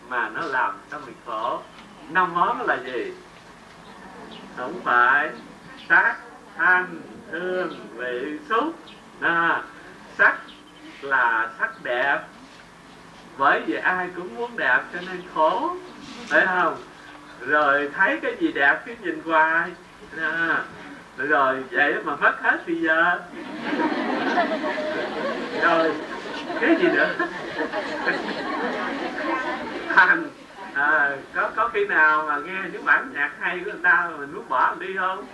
[SPEAKER 1] mà nó làm cho mình khổ. Năm món là gì? Không phải sát thanh hương vị xúc. À, sắc là sắc đẹp. Bởi vì ai cũng muốn đẹp cho nên khổ phải không? Rồi thấy cái gì đẹp cứ nhìn hoài. À, rồi vậy mà mất hết thì giờ. Rồi cái gì nữa? Thành à, có có khi nào mà nghe những bản nhạc hay của người ta mà mình muốn bỏ mình đi không?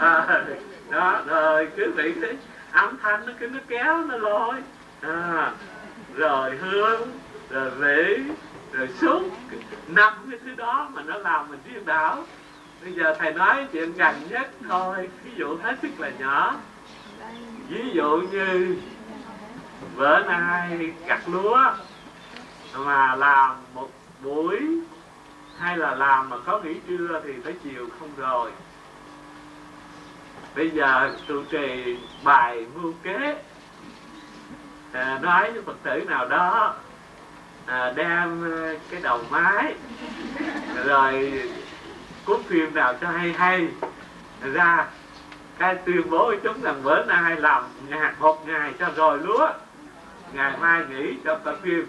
[SPEAKER 1] À, đó rồi cứ bị cái âm thanh nó cứ nó kéo nó lôi. À, rồi hương rồi vị rồi xúc năm cái thứ đó mà nó làm mình điên đảo. Bây giờ thầy nói chuyện gần nhất thôi. Ví dụ hết sức là nhỏ. Ví dụ như bữa nay gặt lúa mà làm một buổi hay là làm mà có nghỉ trưa thì tới chiều không rồi bây giờ trụ trì bài mưu kế. À, nói với phật tử nào đó à, đem cái đầu máy rồi cuốn phim nào cho hay hay ra. Cái tuyên bố với chúng rằng bữa nay làm nhạc một ngày cho rồi lúa ngày mai nghỉ cho tập phim.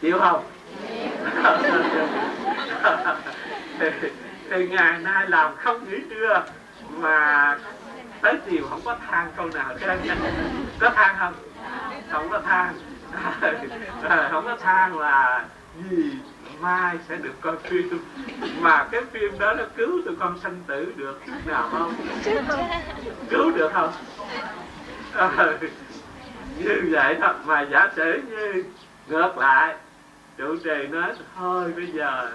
[SPEAKER 1] Chịu không? Thì, thì ngày nay làm không nghỉ trưa mà tới chiều không có than câu nào hết có than không? Không có than. À, không có than là gì? Mai sẽ được coi phim. Mà cái phim đó nó cứu tụi con sanh tử được chút nào không? Cứu được không? Ờ, như vậy thật mà giả sử như, ngược lại trụ trì nói thôi, bây giờ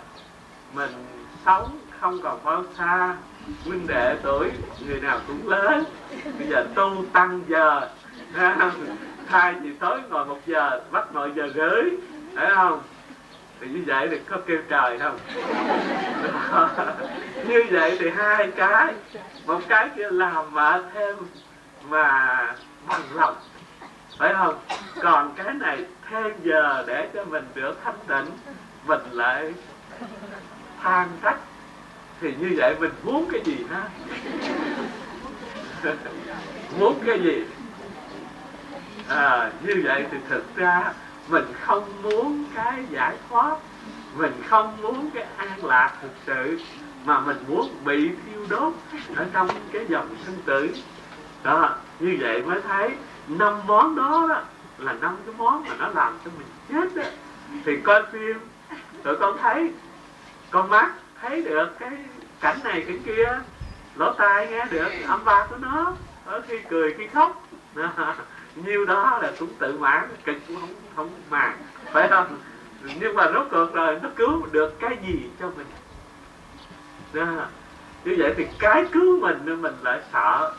[SPEAKER 1] mình sống không còn bao xa huynh đệ tuổi người nào cũng lớn. Bây giờ tu tăng giờ. Thay vì tối ngồi một giờ, bắt ngồi giờ rưỡi phải không? Thì như vậy thì có kêu trời không? Như vậy thì hai cái. Một cái kia làm mà thêm mà bằng lòng. Phải không? Còn cái này thêm giờ để cho mình được thanh tịnh, mình lại than trách thì như vậy mình muốn cái gì ha? Muốn cái gì? À, như vậy thì thực ra mình không muốn cái giải thoát mình không muốn cái an lạc thực sự mà mình muốn bị thiêu đốt ở trong cái dòng sinh tử. Đó như vậy mới thấy năm món đó, đó là năm cái món mà nó làm cho mình chết đó thì coi phim tụi con thấy con mắt thấy được cái cảnh này, cảnh kia, lỗ tai nghe được, âm ba của nó. Ở khi cười, khi khóc. Nhiêu đó là cũng tự mãn cực cũng không không màng, phải không? Nhưng mà rốt cuộc rồi nó cứu được cái gì cho mình? Đó. như vậy thì cái cứu mình nên mình lại sợ.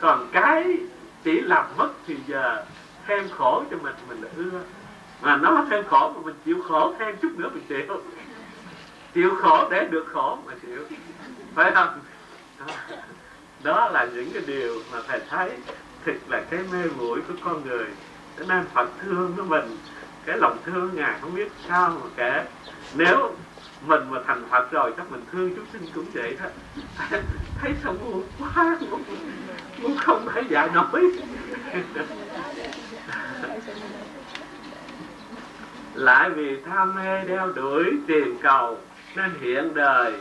[SPEAKER 1] Còn cái chỉ làm mất thì giờ thêm khổ cho mình mình lại ưa. Mà nó thêm khổ mà mình chịu khổ thêm chút nữa mình chịu chịu khổ để được khổ mà chịu. Phải không? Đó, là những cái điều mà thầy thấy thực là cái mê muội của con người. Cho nên Phật thương nó mình cái lòng thương ngài không biết sao mà kể. Nếu mình mà thành phật rồi chắc mình thương chúng sinh cũng vậy thôi. Thấy sao buồn quá cũng không thể dạy nổi. Lại vì tham mê đeo đuổi tìm cầu nên hiện đời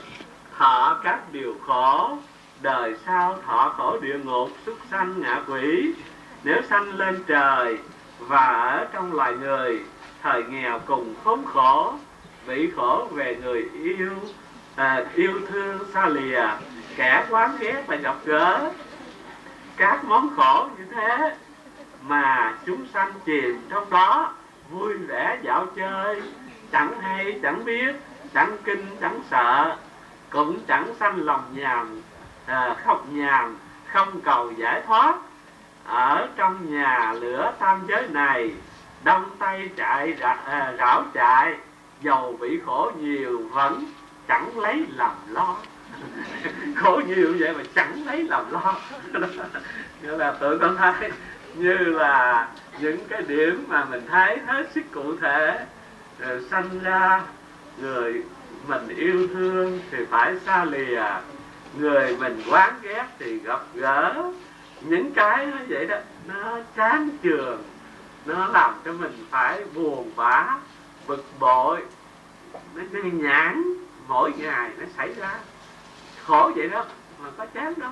[SPEAKER 1] thọ các điều khổ. Đời sau thọ khổ địa ngục xuất sanh ngạ quỷ. Nếu sanh lên trời và ở trong loài người thời nghèo cùng khốn khổ bị khổ về người yêu à, yêu thương xa lìa kẻ quán ghét phải gặp gỡ. Các món khổ như thế mà chúng sanh chìm trong đó vui vẻ dạo chơi chẳng hay chẳng biết chẳng kinh chẳng sợ cũng chẳng sanh lòng nhàn à, khóc nhàn không cầu giải thoát. Ở trong nhà lửa tam giới này đông tay chạy à, rảo chạy dầu bị khổ nhiều vẫn chẳng lấy làm lo. Khổ nhiều vậy mà chẳng lấy làm lo. Nghĩa là tự con thấy như là những cái điểm mà mình thấy hết sức cụ thể rồi sanh ra người mình yêu thương thì phải xa lìa. Người mình quán ghét thì gặp gỡ. Những cái nó vậy đó nó chán trường nó làm cho mình phải buồn bã bực bội. Nó, nó nhãn mỗi ngày nó xảy ra. Khổ vậy đó mà có chán đâu.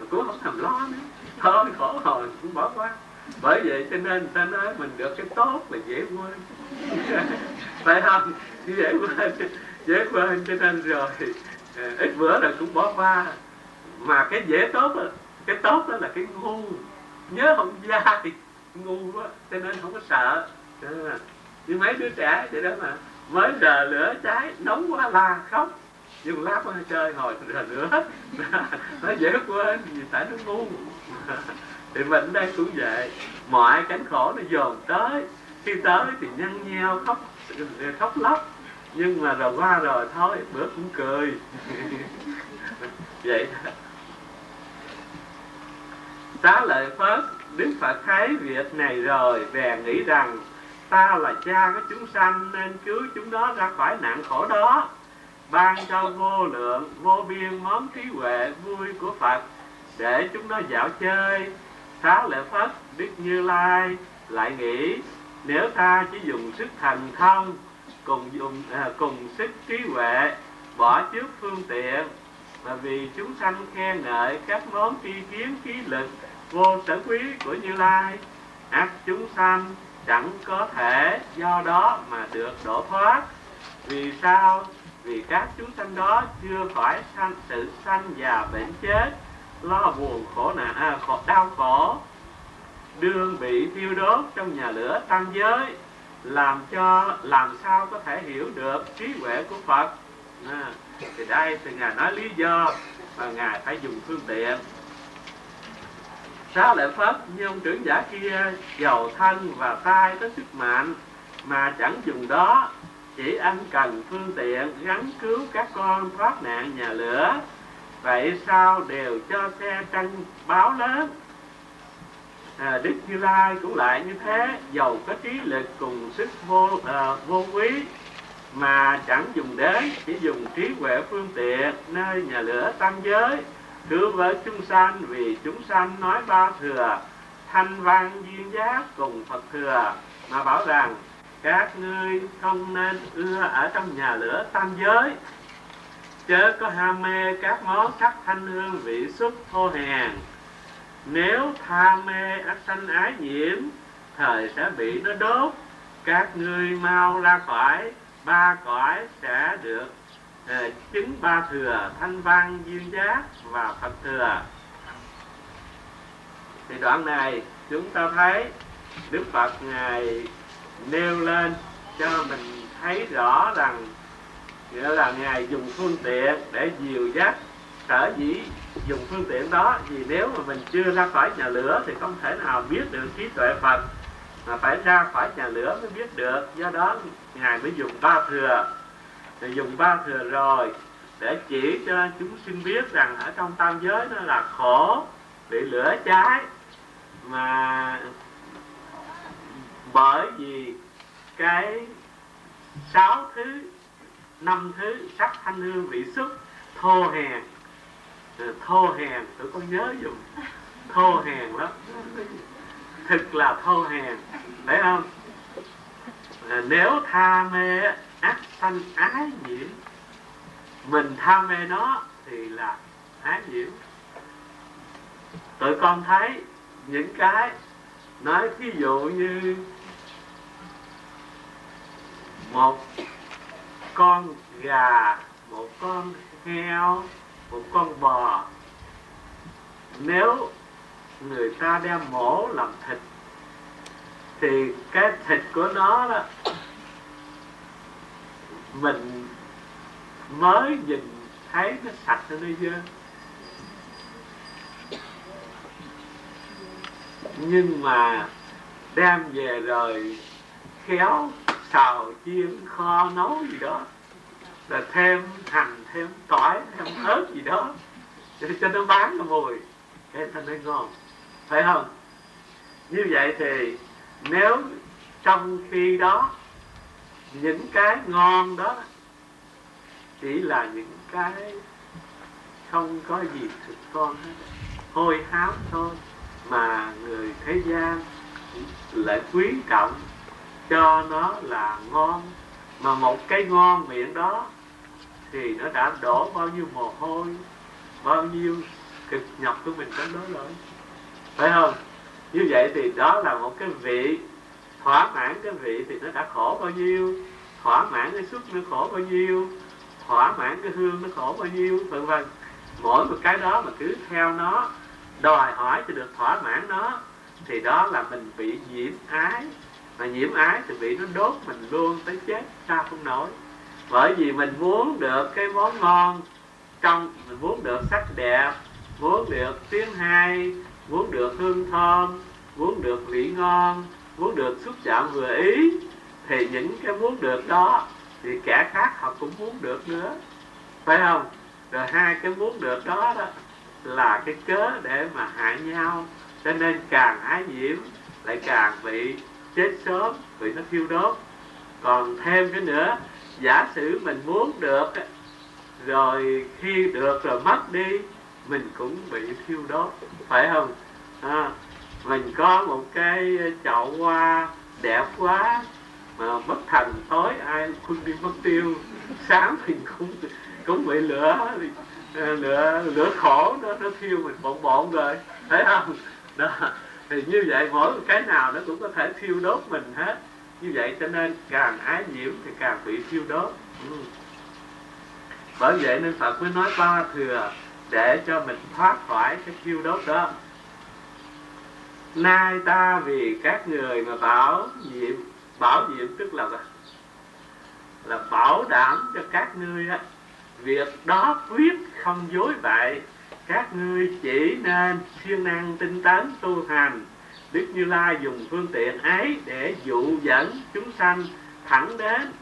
[SPEAKER 1] Mà cũng không thèm lo nữa. Thôi khổ rồi cũng bỏ qua. Bởi vậy cho nên ta nói mình được cái tốt là dễ quên. phải không dễ quên dễ quên cho nên rồi. Ờ, ít bữa rồi cũng bỏ qua. Mà cái dễ tốt đó, cái tốt đó là cái ngu. Nhớ không dai ngu quá cho nên không có sợ. Ờ, như mấy đứa trẻ vậy đó mà mới giờ lửa cháy nóng quá la khóc. Nhưng lát qua chơi hồi rờ lửa. Nó dễ quên vì tại nó ngu. Thì mình đây cũng vậy. Mọi cánh khổ nó dồn tới. Khi tới thì nhăn nheo khóc khóc lóc. Nhưng mà rồi qua rồi, thôi bữa cũng cười. Vậy xá lợi phất, đức phật thấy việc này rồi bèn nghĩ rằng, ta là cha của chúng sanh, nên cứu chúng đó ra khỏi nạn khổ đó. Ban cho vô lượng, vô biên món trí huệ vui của phật, để chúng nó dạo chơi. Xá lợi phất, đức như lai lại nghĩ nếu ta chỉ dùng sức thành thông cùng dùng à, cùng sức trí huệ bỏ trước phương tiện và vì chúng sanh khen ngợi các món tri kiến khí lực vô sở quý của như lai ác chúng sanh chẳng có thể do đó mà được đổ thoát. Vì sao? Vì các chúng sanh đó chưa khỏi sanh sự sanh già bệnh chết lo buồn khổ nạn à, khổ, đau khổ đương bị thiêu đốt trong nhà lửa tam giới làm cho làm sao có thể hiểu được trí huệ của Phật. À, thì đây thì ngài nói lý do mà ngài phải dùng phương tiện. Xá lợi Phất như ông trưởng giả kia giàu thân và tai có sức mạnh mà chẳng dùng đó. Chỉ anh cần phương tiện gắn cứu các con thoát nạn nhà lửa. Vậy sao đều cho xe tranh báo lớn? À, đức như lai cũng lại như thế giàu có trí lực cùng sức vô à, vô quý mà chẳng dùng đế chỉ dùng trí huệ phương tiện nơi nhà lửa tam giới. Thưa với chúng sanh vì chúng sanh nói ba thừa thanh văn duyên giác cùng phật thừa mà bảo rằng các ngươi không nên ưa ở trong nhà lửa tam giới. Chớ có ham mê các món sắc thanh hương vị xuất thô hèn nếu tham mê ác sanh ái nhiễm thời sẽ bị nó đốt. Các ngươi mau ra khỏi ba cõi sẽ được uh, chứng ba thừa thanh văn duyên giác và phật thừa. Thì đoạn này chúng ta thấy đức phật ngài nêu lên cho mình thấy rõ rằng nghĩa là ngài dùng phương tiện để dìu dắt sở dĩ dùng phương tiện đó vì nếu mà mình chưa ra khỏi nhà lửa thì không thể nào biết được trí tuệ Phật. Mà phải ra khỏi nhà lửa mới biết được, do đó ngài mới dùng ba thừa. Thì dùng ba thừa rồi, để chỉ cho chúng sinh biết rằng ở trong tam giới nó là khổ, bị lửa cháy. Mà bởi vì cái sáu thứ, năm thứ sắc thanh hương vị xúc thô hèn Ừ, thô hèn, tôi có nhớ dùng thô hèn lắm. Thực là thô hèn, phải không? Nếu tha mê ác sanh ái nhiễm, mình tham mê nó thì là ái nhiễm. Tụi con thấy những cái nói ví dụ như một con gà, một con heo một con bò. Nếu người ta đem mổ làm thịt, thì cái thịt của nó đó, mình mới nhìn thấy nó sạch nó dơ. Nhưng mà đem về rồi khéo xào chiên kho nấu gì đó là thêm hành, thêm tỏi, thêm ớt gì đó. Để cho nó bán cái mùi. Cái thành nó ngon. Phải không? Như vậy thì nếu trong khi đó những cái ngon đó chỉ là những cái không có gì thực con hết, hôi hám thôi, mà người thế gian lại quý trọng cho nó là ngon. Mà một cái ngon miệng đó thì nó đã đổ bao nhiêu mồ hôi, bao nhiêu cực nhọc của mình trong đó rồi. Phải không? Như vậy thì đó là một cái vị thỏa mãn, cái vị thì nó đã khổ bao nhiêu, thỏa mãn cái xúc nó khổ bao nhiêu, thỏa mãn cái hương nó khổ bao nhiêu, vân vân. Mỗi một cái đó mà cứ theo nó, đòi hỏi thì được thỏa mãn nó, thì đó là mình bị nhiễm ái. Mà nhiễm ái thì bị nó đốt mình luôn tới chết sao không nổi bởi vì mình muốn được cái món ngon trong, mình muốn được sắc đẹp, muốn được tiếng hay, muốn được hương thơm, muốn được vị ngon, muốn được xúc chạm vừa ý, thì những cái muốn được đó thì kẻ khác họ cũng muốn được nữa. Phải không? Rồi hai cái muốn được đó đó là cái cớ để mà hại nhau. Cho nên càng ái nhiễm lại càng bị chết sớm bị nó thiêu đốt. Còn thêm cái nữa giả sử mình muốn được rồi khi được rồi mất đi mình cũng bị thiêu đốt phải không? À, mình có một cái chậu hoa đẹp quá mà mất thần tối ai cũng đi mất tiêu sáng mình cũng cũng bị lửa à, lửa lửa khổ nó nó thiêu mình bộn bộn rồi thấy không? Đó thì như vậy mỗi cái nào nó cũng có thể thiêu đốt mình hết như vậy cho nên càng ái nhiễm thì càng bị thiêu đốt. Ừ. bởi vậy nên phật mới nói ba thừa để cho mình thoát khỏi cái thiêu đốt đó. Nay ta vì các người mà bảo nhiệm bảo nhiệm tức là là bảo đảm cho các ngươi á, việc đó quyết không dối bại. Các ngươi chỉ nên siêng năng tinh tấn tu hành đức như lai dùng phương tiện ấy để dụ dẫn chúng sanh thẳng đến,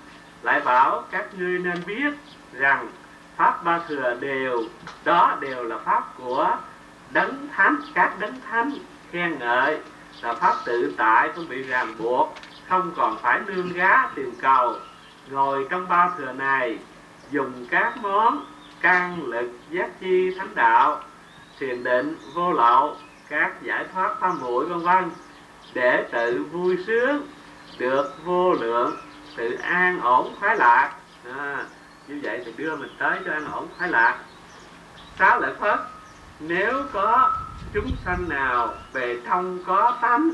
[SPEAKER 1] lại bảo các ngươi nên biết rằng pháp ba thừa đều, đó đều là pháp của đấng thánh, các đấng thánh khen ngợi là pháp tự tại, không bị ràng buộc, không còn phải nương gá tìm cầu. Ngồi trong ba thừa này, dùng các món căn lực giác chi thánh đạo, thiền định vô lậu các giải thoát tam muội vân vân để tự vui sướng được vô lượng tự an ổn khoái lạc. À, như vậy thì đưa mình tới cho an ổn khoái lạc. Sáu lợi phất nếu có chúng sanh nào về thông có tánh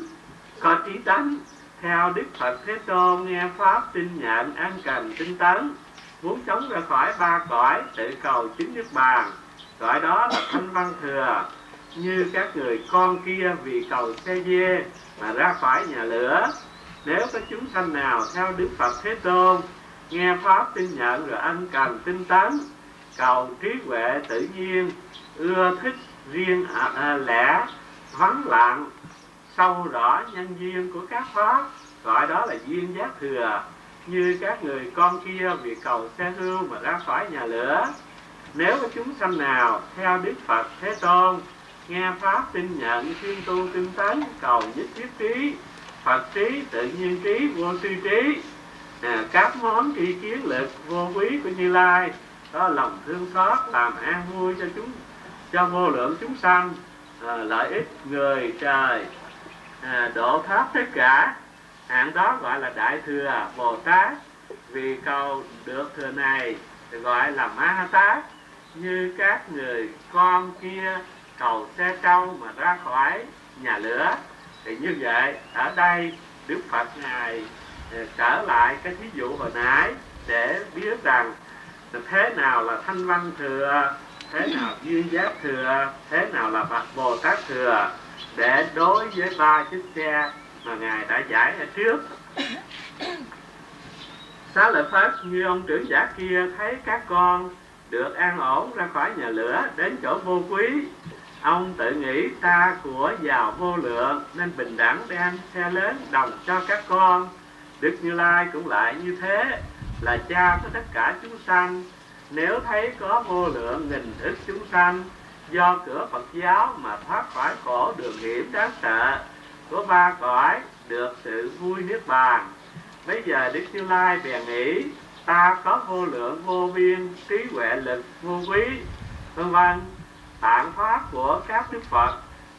[SPEAKER 1] có trí tánh theo đức phật thế tôn nghe pháp tin nhận an cần tinh tấn muốn chống ra khỏi ba cõi tự cầu chính nước bàn gọi đó là thanh văn thừa như các người con kia vì cầu xe dê mà ra khỏi nhà lửa. Nếu có chúng sanh nào theo đức phật thế tôn nghe pháp tin nhận rồi ăn cần tinh tấn cầu trí huệ tự nhiên ưa thích riêng à, à, lẽ vắng lặng sâu rõ nhân duyên của các pháp gọi đó là duyên giác thừa như các người con kia vì cầu xe hương mà ra khỏi nhà lửa. Nếu có chúng sanh nào theo đức phật thế tôn nghe pháp tin nhận chuyên tu tinh tấn cầu nhất thiết trí. Phật trí tự nhiên trí vô tư trí. À, các món tri kiến lực vô quý của như lai có lòng thương xót làm an vui cho chúng cho vô lượng chúng sanh à, lợi ích người trời. À, độ thoát tất cả hạng đó gọi là đại thừa bồ tát. Vì cầu được thừa này gọi là ma tát. Như các người con kia cầu xe trâu mà ra khỏi nhà lửa. Thì như vậy, ở đây đức phật ngài ờ, trở lại cái thí dụ hồi nãy để biết rằng thế nào là thanh văn thừa, thế nào duyên giác thừa, thế nào là phật bồ tát thừa để đối với ba chiếc xe mà ngài đã giải ở trước. Xá lợi Phật như ông trưởng giả kia, thấy các con được an ổn ra khỏi nhà lửa đến chỗ vô quý ông tự nghĩ ta của giàu vô lượng, nên bình đẳng đem xe lớn đồng cho các con. Đức như lai cũng lại như thế, là cha của tất cả chúng sanh. Nếu thấy có vô lượng nghìn ức chúng sanh, do cửa Phật giáo mà thoát khỏi khổ đường hiểm đáng sợ của ba cõi được sự vui niết bàn. Bây giờ đức như lai bèn nghĩ, ta có vô lượng vô biên, trí huệ lực, vô quý. Vân vân tạng pháp của các đức phật,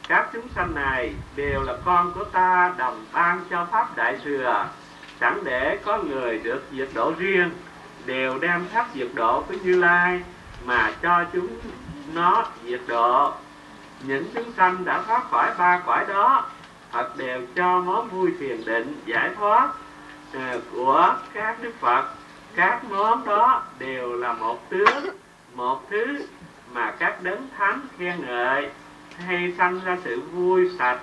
[SPEAKER 1] các chúng sanh này đều là con của ta, đồng ban cho pháp đại thừa. Chẳng để có người được diệt độ riêng, đều đem pháp diệt độ của như lai, mà cho chúng nó diệt độ. Những chúng sanh đã thoát khỏi ba cõi đó Phật đều cho món vui thiền định giải thoát ờ, của các đức Phật. Các món đó đều là một tướng, một thứ mà các đấng thánh khen ngợi hay sanh ra sự vui sạch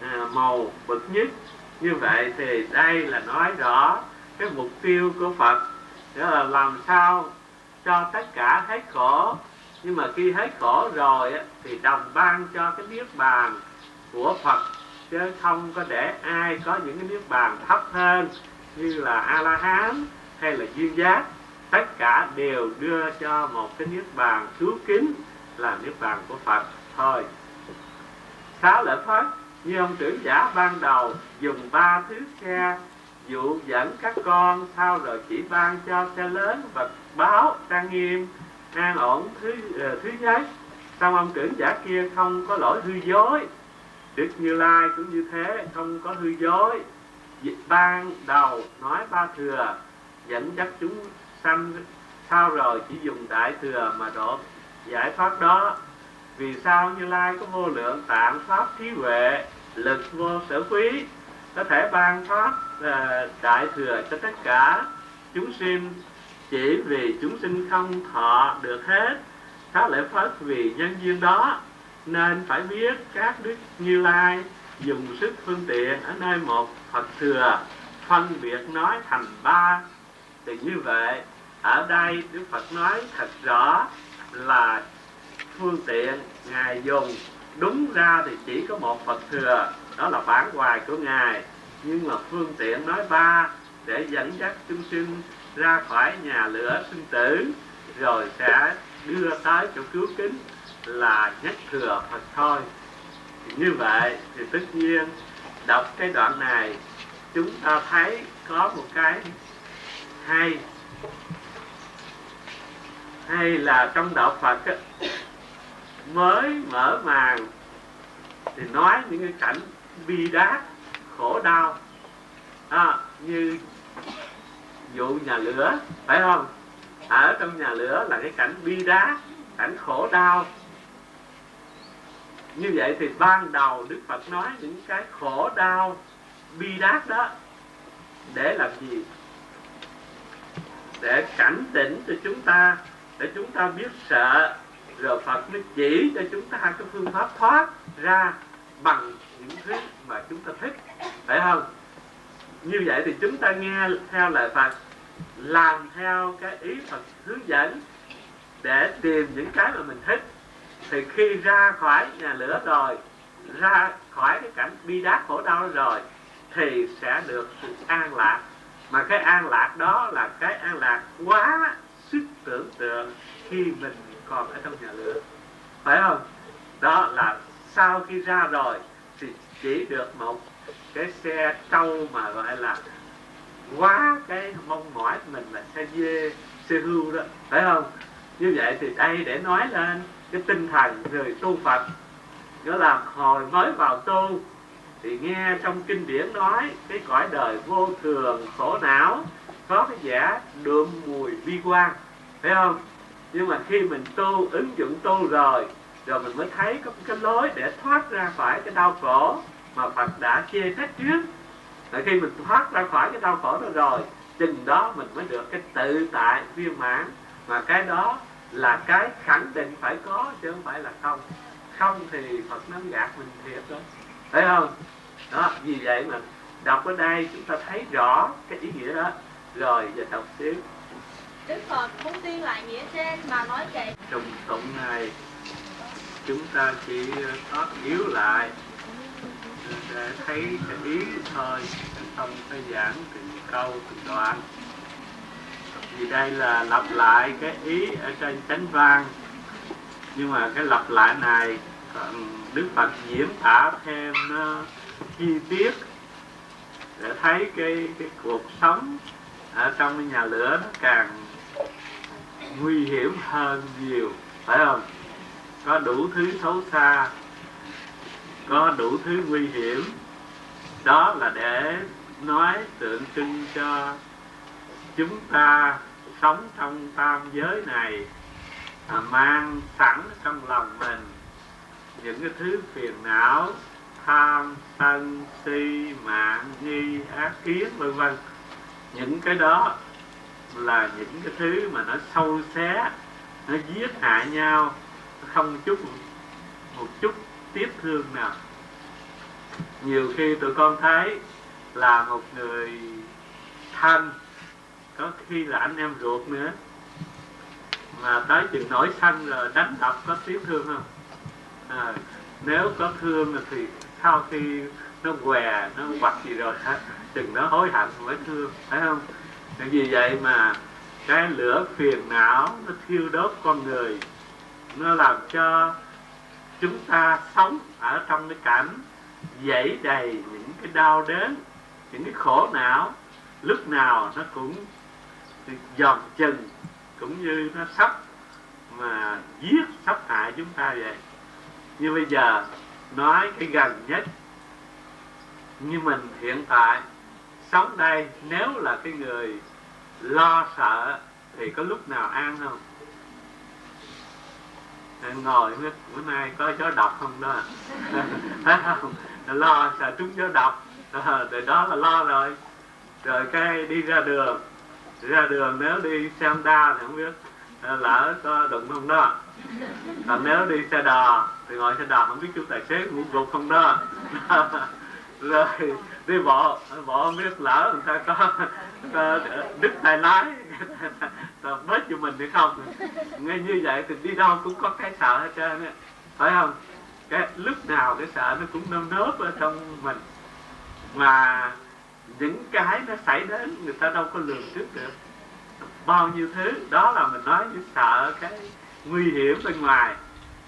[SPEAKER 1] à, màu bực nhất. Như vậy thì đây là nói rõ cái mục tiêu của Phật đó là làm sao cho tất cả hết khổ. Nhưng mà khi hết khổ rồi thì đồng ban cho cái niết bàn của Phật chứ không có để ai có những cái niết bàn thấp hơn như là a la hán hay là duyên giác tất cả đều đưa cho một cái niết bàn cứu kính là niết bàn của phật thôi. Sáu lợi thoát như ông trưởng giả ban đầu dùng ba thứ xe dụ dẫn các con sau rồi chỉ ban cho xe lớn vật báo trang nghiêm an ổn thứ uh, thứ nhất. Xong ông trưởng giả kia không có lỗi hư dối. Đức như lai cũng như thế không có hư dối. Ban đầu nói ba thừa dẫn dắt chúng sanh sau rồi? Chỉ dùng đại thừa mà độ giải pháp đó. Vì sao như lai có vô lượng tạng pháp trí huệ lực vô sở quý có thể ban pháp uh, ờ, đại thừa cho tất cả? Chúng sinh chỉ vì chúng sinh không thọ được hết các lễ phất vì nhân duyên đó. Nên phải biết các đức như lai dùng sức phương tiện ở nơi một phật thừa phân biệt nói thành ba. Thì như vậy ở đây đức phật nói thật rõ là phương tiện ngài dùng. Đúng ra thì chỉ có một phật thừa, đó là bản hoài của ngài. Nhưng mà phương tiện nói ba để dẫn dắt chúng sinh ra khỏi nhà lửa sinh tử, rồi sẽ đưa tới chỗ cứu kính là nhất thừa Phật thôi. Như vậy thì tất nhiên, đọc cái đoạn này, chúng ta thấy có một cái hay hay là trong đạo Phật á, mới mở màn thì nói những cái cảnh bi đát khổ đau. À, như vụ nhà lửa phải không? Ở trong nhà lửa là cái cảnh bi đát cảnh khổ đau. Như vậy thì ban đầu đức phật nói những cái khổ đau bi đát đó để làm gì? Để cảnh tỉnh cho chúng ta để chúng ta biết sợ rồi phật mới chỉ cho chúng ta cái phương pháp thoát ra bằng những thứ mà chúng ta thích. Phải không? Như vậy thì chúng ta nghe theo lời phật, làm theo cái ý phật hướng dẫn để tìm những cái mà mình thích. Thì khi ra khỏi nhà lửa rồi, ra khỏi cái cảnh bi đát khổ đau rồi, thì sẽ được sự an lạc. Mà cái an lạc đó là cái an lạc quá sức tưởng tượng khi mình còn ở trong nhà lửa. Phải không? Đó là sau khi ra rồi thì chỉ được một cái xe trâu mà gọi là quá cái mong mỏi của mình là xe dê, xe hưu đó. Phải không? Như vậy thì đây để nói lên cái tinh thần người tu phật. Nghĩa là hồi mới vào tu thì nghe trong kinh điển nói cái cõi đời vô thường khổ não có cái giả đượm mùi bi quan phải không? Nhưng mà khi mình tu, ứng dụng tu rồi rồi mình mới thấy có cái lối để thoát ra khỏi cái đau khổ mà Phật đã chê tách trước. Rồi khi mình thoát ra khỏi cái đau khổ đó rồi, chừng đó mình mới được cái tự tại viên mãn. Mà cái đó là cái khẳng định phải có, chứ không phải là không. Không thì Phật nó gạt mình thiệt đó. Thấy không? Đó, vì vậy mà đọc ở đây chúng ta thấy rõ cái ý nghĩa đó rồi giờ đọc xíu
[SPEAKER 3] Đức Phật muốn tuyên lại nghĩa trên mà nói kệ.
[SPEAKER 1] Trong tụng này chúng ta chỉ thoát yếu lại. Để thấy cái ý thôi không phải giảng từng câu từng đoạn. Vì đây là lặp lại cái ý ở trên chánh văn. Nhưng mà cái lặp lại này còn đức phật diễn tả thêm nó chi tiết. Để thấy cái cái cuộc sống ở trong cái nhà lửa nó càng nguy hiểm hơn nhiều, phải không? Có đủ thứ xấu xa, có đủ thứ nguy hiểm. Đó là để nói tượng trưng cho chúng ta sống trong tam giới này mang sẵn trong lòng mình những cái thứ phiền não, tham sân si, mạng nghi, ác kiến, vân vân những cái đó là những cái thứ mà nó sâu xé nó giết hại nhau không chút một chút tiếc thương nào. Nhiều khi tụi con thấy là một người thân có khi là anh em ruột nữa mà tới chừng nổi xanh rồi đánh đập có tiếc thương không? À, nếu có thương thì sau khi nó què nó quặt gì rồi hết chừng nó hối hận mới thương, phải không? Nên vì vậy mà cái lửa phiền não nó thiêu đốt con người, nó làm cho chúng ta sống ở trong cái cảnh dẫy đầy những cái đau đớn, những cái khổ não. Lúc nào nó cũng dòm chừng, cũng như nó sắp mà giết, sắp hại chúng ta vậy. Như bây giờ nói cái gần nhất, như mình hiện tại sống đây, nếu là cái người lo sợ thì có lúc nào an không? Ngồi bữa nay có gió độc không đó? Thấy không? Lo sợ trúng gió độc rồi ờ, đó là lo rồi. Rồi cái đi ra đường. Ra đường nếu đi xe đa thì không biết ờ, lỡ có đụng không đó. Còn nếu đi xe đò thì ngồi xe đò không biết chú tài xế ngủ gục không đó. Rồi đi bộ bộ biết lỡ người ta có, có đứt tay lái. Rồi bớt cho mình thì không? Ngay như vậy thì đi đâu cũng có cái sợ hết trơn á. Phải không? Cái lúc nào cái sợ nó cũng nơm nớp ở trong mình. Mà những cái nó xảy đến người ta đâu có lường trước được. Bao nhiêu thứ đó là mình nói những sợ cái nguy hiểm bên ngoài.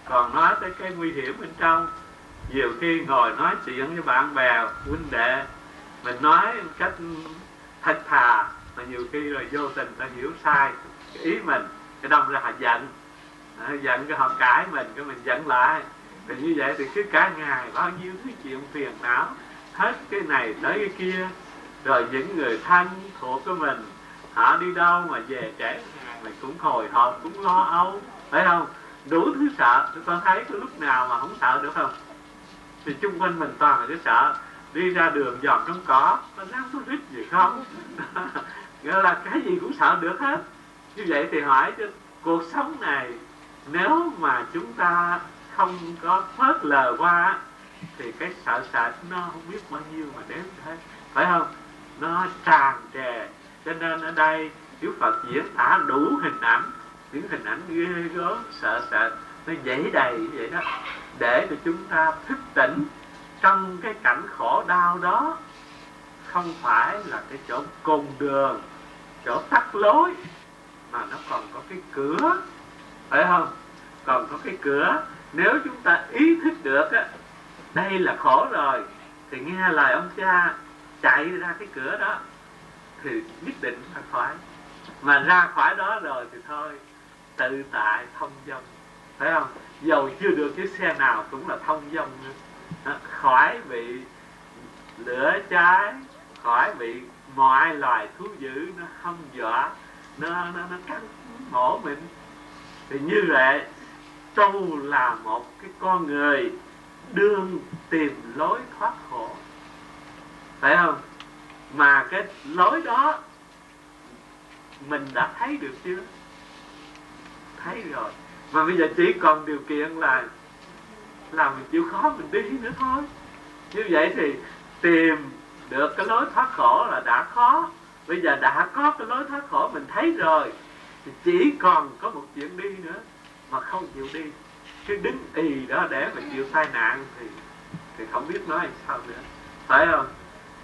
[SPEAKER 1] Còn nói tới cái nguy hiểm bên trong nhiều khi ngồi nói chuyện với bạn bè huynh đệ mình nói một cách thật thà mà nhiều khi rồi vô tình ta hiểu sai cái ý mình cái đâm ra họ giận. À, giận cái họ cãi mình cái mình giận lại. Thì như vậy thì cứ cả ngày bao nhiêu thứ chuyện phiền não hết cái này tới cái kia. Rồi những người thân thuộc của mình họ đi đâu mà về trễ mình cũng hồi hộp cũng lo âu phải không? Đủ thứ sợ tôi con thấy có lúc nào mà không sợ được không? Thì chung quanh mình toàn là cái sợ đi ra đường dòm trong cỏ nó dám có rít gì không? Nghĩa là cái gì cũng sợ được hết. Như vậy thì hỏi chứ, cuộc sống này nếu mà chúng ta không có phớt lờ qua, thì cái sợ sệt nó không biết bao nhiêu mà đến thế. Phải không? Nó tràn trề. Cho nên ở đây Đức Phật diễn tả đủ hình ảnh. Những hình ảnh ghê gớm, sợ sệt, nó dãy đầy như vậy đó để cho chúng ta thức tỉnh trong cái cảnh khổ đau đó. Không phải là cái chỗ cồn đường, chỗ tắt lối, mà nó còn có cái cửa. Phải không? Còn có cái cửa. Nếu chúng ta ý thức được á, đây là khổ rồi, thì nghe lời ông cha chạy ra cái cửa đó, thì nhất định phải khỏi mà ra khỏi đó rồi thì thôi, tự tại thông dong phải không? Dầu chưa được cái xe nào cũng là thông dong khỏi bị lửa cháy, khỏi bị mọi loài thú dữ nó hâm dọa, nó nó nó cắn mổ mình. Thì như vậy tu là một cái con người đương tìm lối thoát khổ. Phải không? Mà cái lối đó mình đã thấy được chưa? Thấy rồi mà bây giờ chỉ còn điều kiện là là mình chịu khó mình đi nữa thôi. Như vậy thì tìm được cái lối thoát khổ là đã khó. Bây giờ đã có cái lối thoát khổ mình thấy rồi thì chỉ còn có một chuyện đi nữa mà không chịu đi. Cứ đứng ì đó để mình chịu tai nạn thì thì không biết nói sao nữa. Phải không?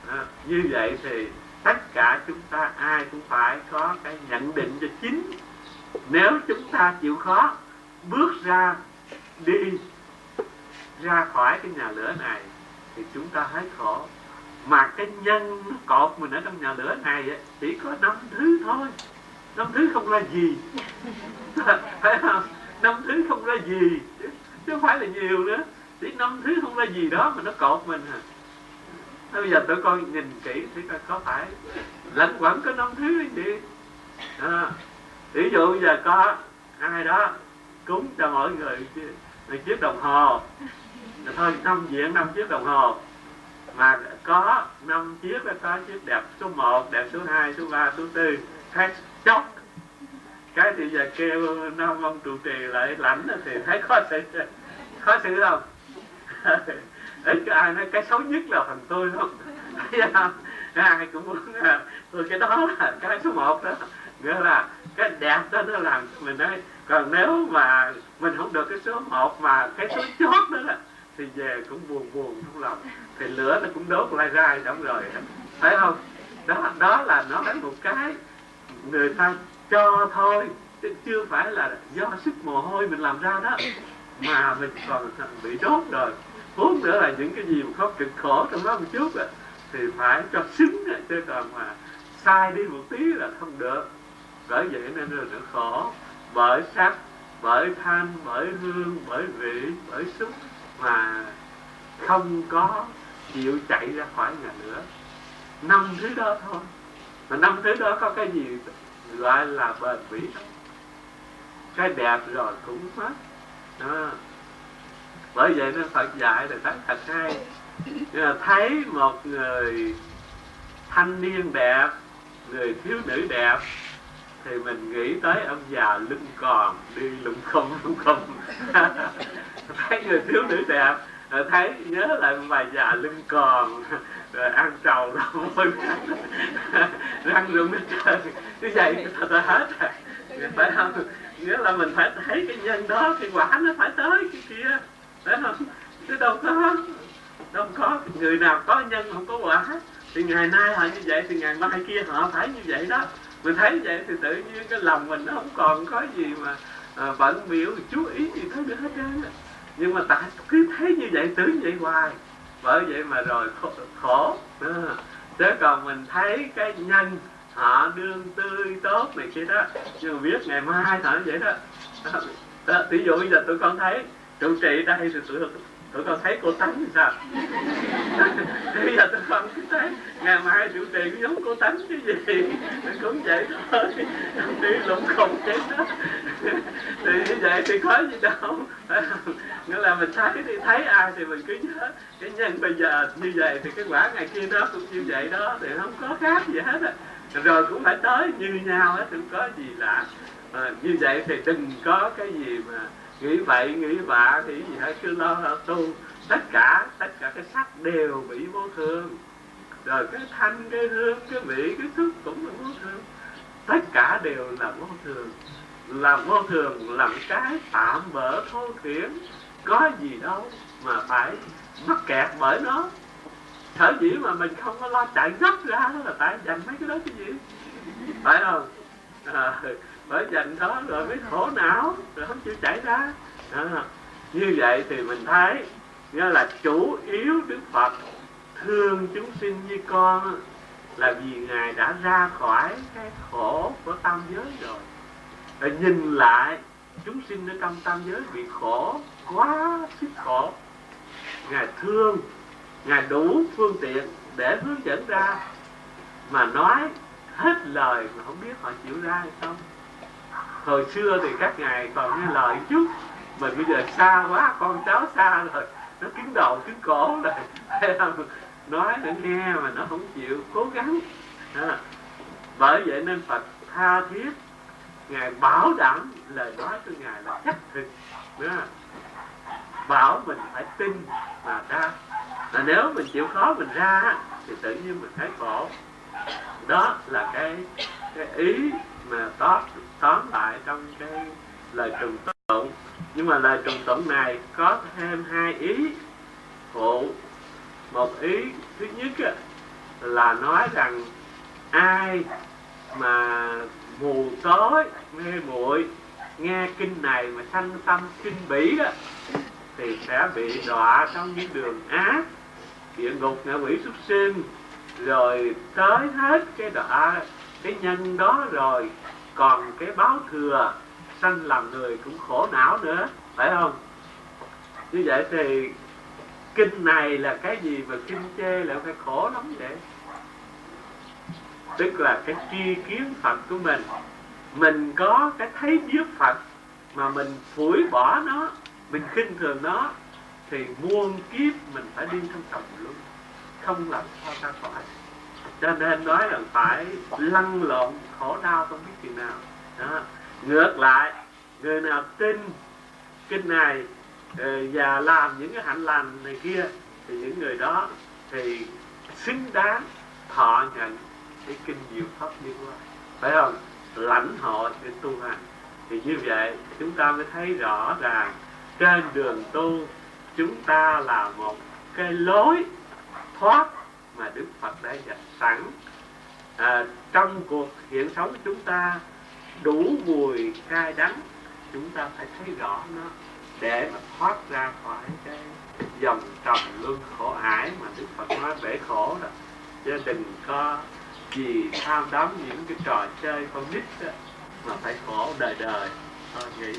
[SPEAKER 1] À, như vậy thì tất cả chúng ta ai cũng phải có cái nhận định cho chính. Nếu chúng ta chịu khó bước ra đi ra khỏi cái nhà lửa này thì chúng ta hết khổ. Mà cái nhân nó cột mình ở trong nhà lửa này chỉ có năm thứ thôi. Năm thứ không ra gì. Phải không? Năm thứ không ra gì. Chứ không phải là nhiều nữa. Chỉ năm thứ không ra gì đó mà nó cột mình à. Bây giờ tụi con nhìn kỹ thì có phải lẫn quẩn có năm thứ gì? À, ví dụ bây giờ có ai đó cúng cho mỗi người một chiếc đồng hồ. Thôi năm diện năm chiếc đồng hồ. Mà có năm chiếc là có chiếc đẹp số 1, đẹp số 2, số 3, số 4 thấy chốc. Cái thì giờ kêu năm ông trụ trì lại lãnh thì thấy khó xử. Khó xử không? Ít cái ai nói cái xấu nhất là phần tôi không? Thấy không? Ai cũng muốn à, tôi cái đó là cái số 1 đó. Nghĩa là cái đẹp đó nó làm mình nói còn nếu mà mình không được cái số một mà cái số chót đó là thì về cũng buồn buồn trong lòng. Thì lửa nó cũng đốt lại ra xong rồi. Phải không? Đó đó là nó nói một cái người ta cho thôi chứ chưa phải là do sức mồ hôi mình làm ra đó. Mà mình còn bị đốt rồi. Huống nữa là những cái gì mà có cực khổ trong đó một chút à, thì phải cho xứng chứ còn mà sai đi một tí là không được. Bởi vậy nên là nó khổ bởi sắc, bởi thanh, bởi hương, bởi vị, bởi xúc mà không có chịu chạy ra khỏi nhà nữa. Năm thứ đó thôi. Mà năm thứ đó có cái gì gọi là bền bỉ không cái đẹp rồi cũng mất. À. bởi vậy nên phật dạy là thấy thật hay. Thấy một người thanh niên đẹp, người thiếu nữ đẹp thì mình nghĩ tới ông già lưng còn, đi lụng không lụng không. Thấy người thiếu nữ đẹp thấy nhớ lại bà già lưng còn, rồi ăn trầu rồi môi răng rụng hết trơn. Như vậy thật là hết rồi. Phải không? Nghĩa là mình phải thấy cái nhân đó, cái quả nó phải tới cái kia. Phải không? Chứ đâu có đâu có. Người nào có nhân không có quả. Thì ngày nay họ như vậy, thì ngày mai kia họ phải như vậy đó mình thấy vậy thì tự nhiên cái lòng mình nó không còn có gì mà à, bận biểu chú ý gì tới nữa hết trơn nhưng mà tại cứ thấy như vậy tưởng vậy hoài bởi vậy mà rồi khổ, khổ. À. chứ còn mình thấy cái nhân họ đương tươi tốt này kia đó nhưng mà biết ngày mai họ vậy đó, à, à, đó. ví dụ bây giờ tụi con thấy trụ trì đây thì tụi tụi con thấy cô tánh thì sao? Bây giờ tụi con cứ thấy ngày mai tiểu tiền cũng giống cô tánh cái gì. Cũng vậy thôi. Đi lụng khùng chết đó. Thì như vậy thì có gì đâu. Nghĩa là mình thấy thì thấy ai thì mình cứ nhớ. Cái nhân bây giờ như vậy thì cái quả ngày kia đó cũng như vậy đó thì không có khác gì hết á. Rồi cũng phải tới như nhau hết không có gì lạ. À, như vậy thì đừng có cái gì mà nghĩ vậy nghĩ vạ thì gì hết cứ lo tu. Tất cả tất cả cái sắc đều bị vô thường. Rồi cái thanh cái hương cái vị cái thức cũng là vô thường. Tất cả đều là vô thường. Là vô thường làm cái tạm bỡ thô thiển. Có gì đâu mà phải mắc kẹt bởi nó. Sở dĩ mà mình không có lo chạy gấp ra là tại dành mấy cái đó cái gì? Phải không? À, bởi dành đó rồi mới khổ não rồi không chịu chạy ra. À, như vậy thì mình thấy nghĩa là chủ yếu đức phật thương chúng sinh như con là vì ngài đã ra khỏi cái khổ của tam giới rồi. Rồi nhìn lại chúng sinh ở trong tam giới bị khổ quá sức khổ. Ngài thương ngài đủ phương tiện để hướng dẫn ra mà nói hết lời mà không biết họ chịu ra hay không hồi xưa thì các ngài còn nghe lời trước, mà bây giờ xa quá con cháu xa rồi. Nó cứng đầu cứng cổ rồi. Nói để nghe mà nó không chịu cố gắng. À, bởi vậy nên phật tha thiết. Ngài bảo đảm lời nói của ngài là chắc thực đó. bảo mình phải tin mà ra. Là nếu mình chịu khó mình ra thì tự nhiên mình thấy khổ. Đó là cái cái ý mà tóm tóm lại trong cái lời trùng tụng nhưng mà lời trùng tụng này có thêm hai ý. Phụ, một ý thứ nhất là nói rằng ai mà mù tối, mê muội, nghe kinh này mà sanh tâm kinh bỉ đó thì sẽ bị đọa trong những đường ác, địa ngục ngạ quỷ xuất sinh. Rồi tới hết cái đọa, cái nhân đó rồi còn cái báo thừa, sanh làm người cũng khổ não nữa, phải không? Như vậy thì kinh này là cái gì mà kinh chê lại phải khổ lắm vậy? Tức là cái tri kiến phật của mình mình có cái thấy biết phật mà mình phủi bỏ nó, mình khinh thường nó, thì muôn kiếp mình phải đi trong tầm luôn không làm sao ra khỏi cho nên nói là phải lăn lộn, khổ đau không biết chừng nào. Đó. ngược lại, người nào tin kinh này ờ, và làm những cái hạnh lành này kia, thì những người đó thì xứng đáng thọ nhận cái kinh diệu pháp như qua phải không? Lãnh hội để tu hành. Thì như vậy chúng ta mới thấy rõ ràng trên đường tu chúng ta là một cái lối thoát mà Đức Phật đã dạch sẵn. À, trong cuộc hiện sống của chúng ta đủ mùi cay đắng chúng ta phải thấy rõ nó để mà thoát ra khỏi cái dòng trầm luân khổ ải mà Đức Phật nói bể khổ đó. Chứ đừng có gì tham đắm những cái trò chơi con nít đó, mà phải khổ đời đời. Thôi nghĩ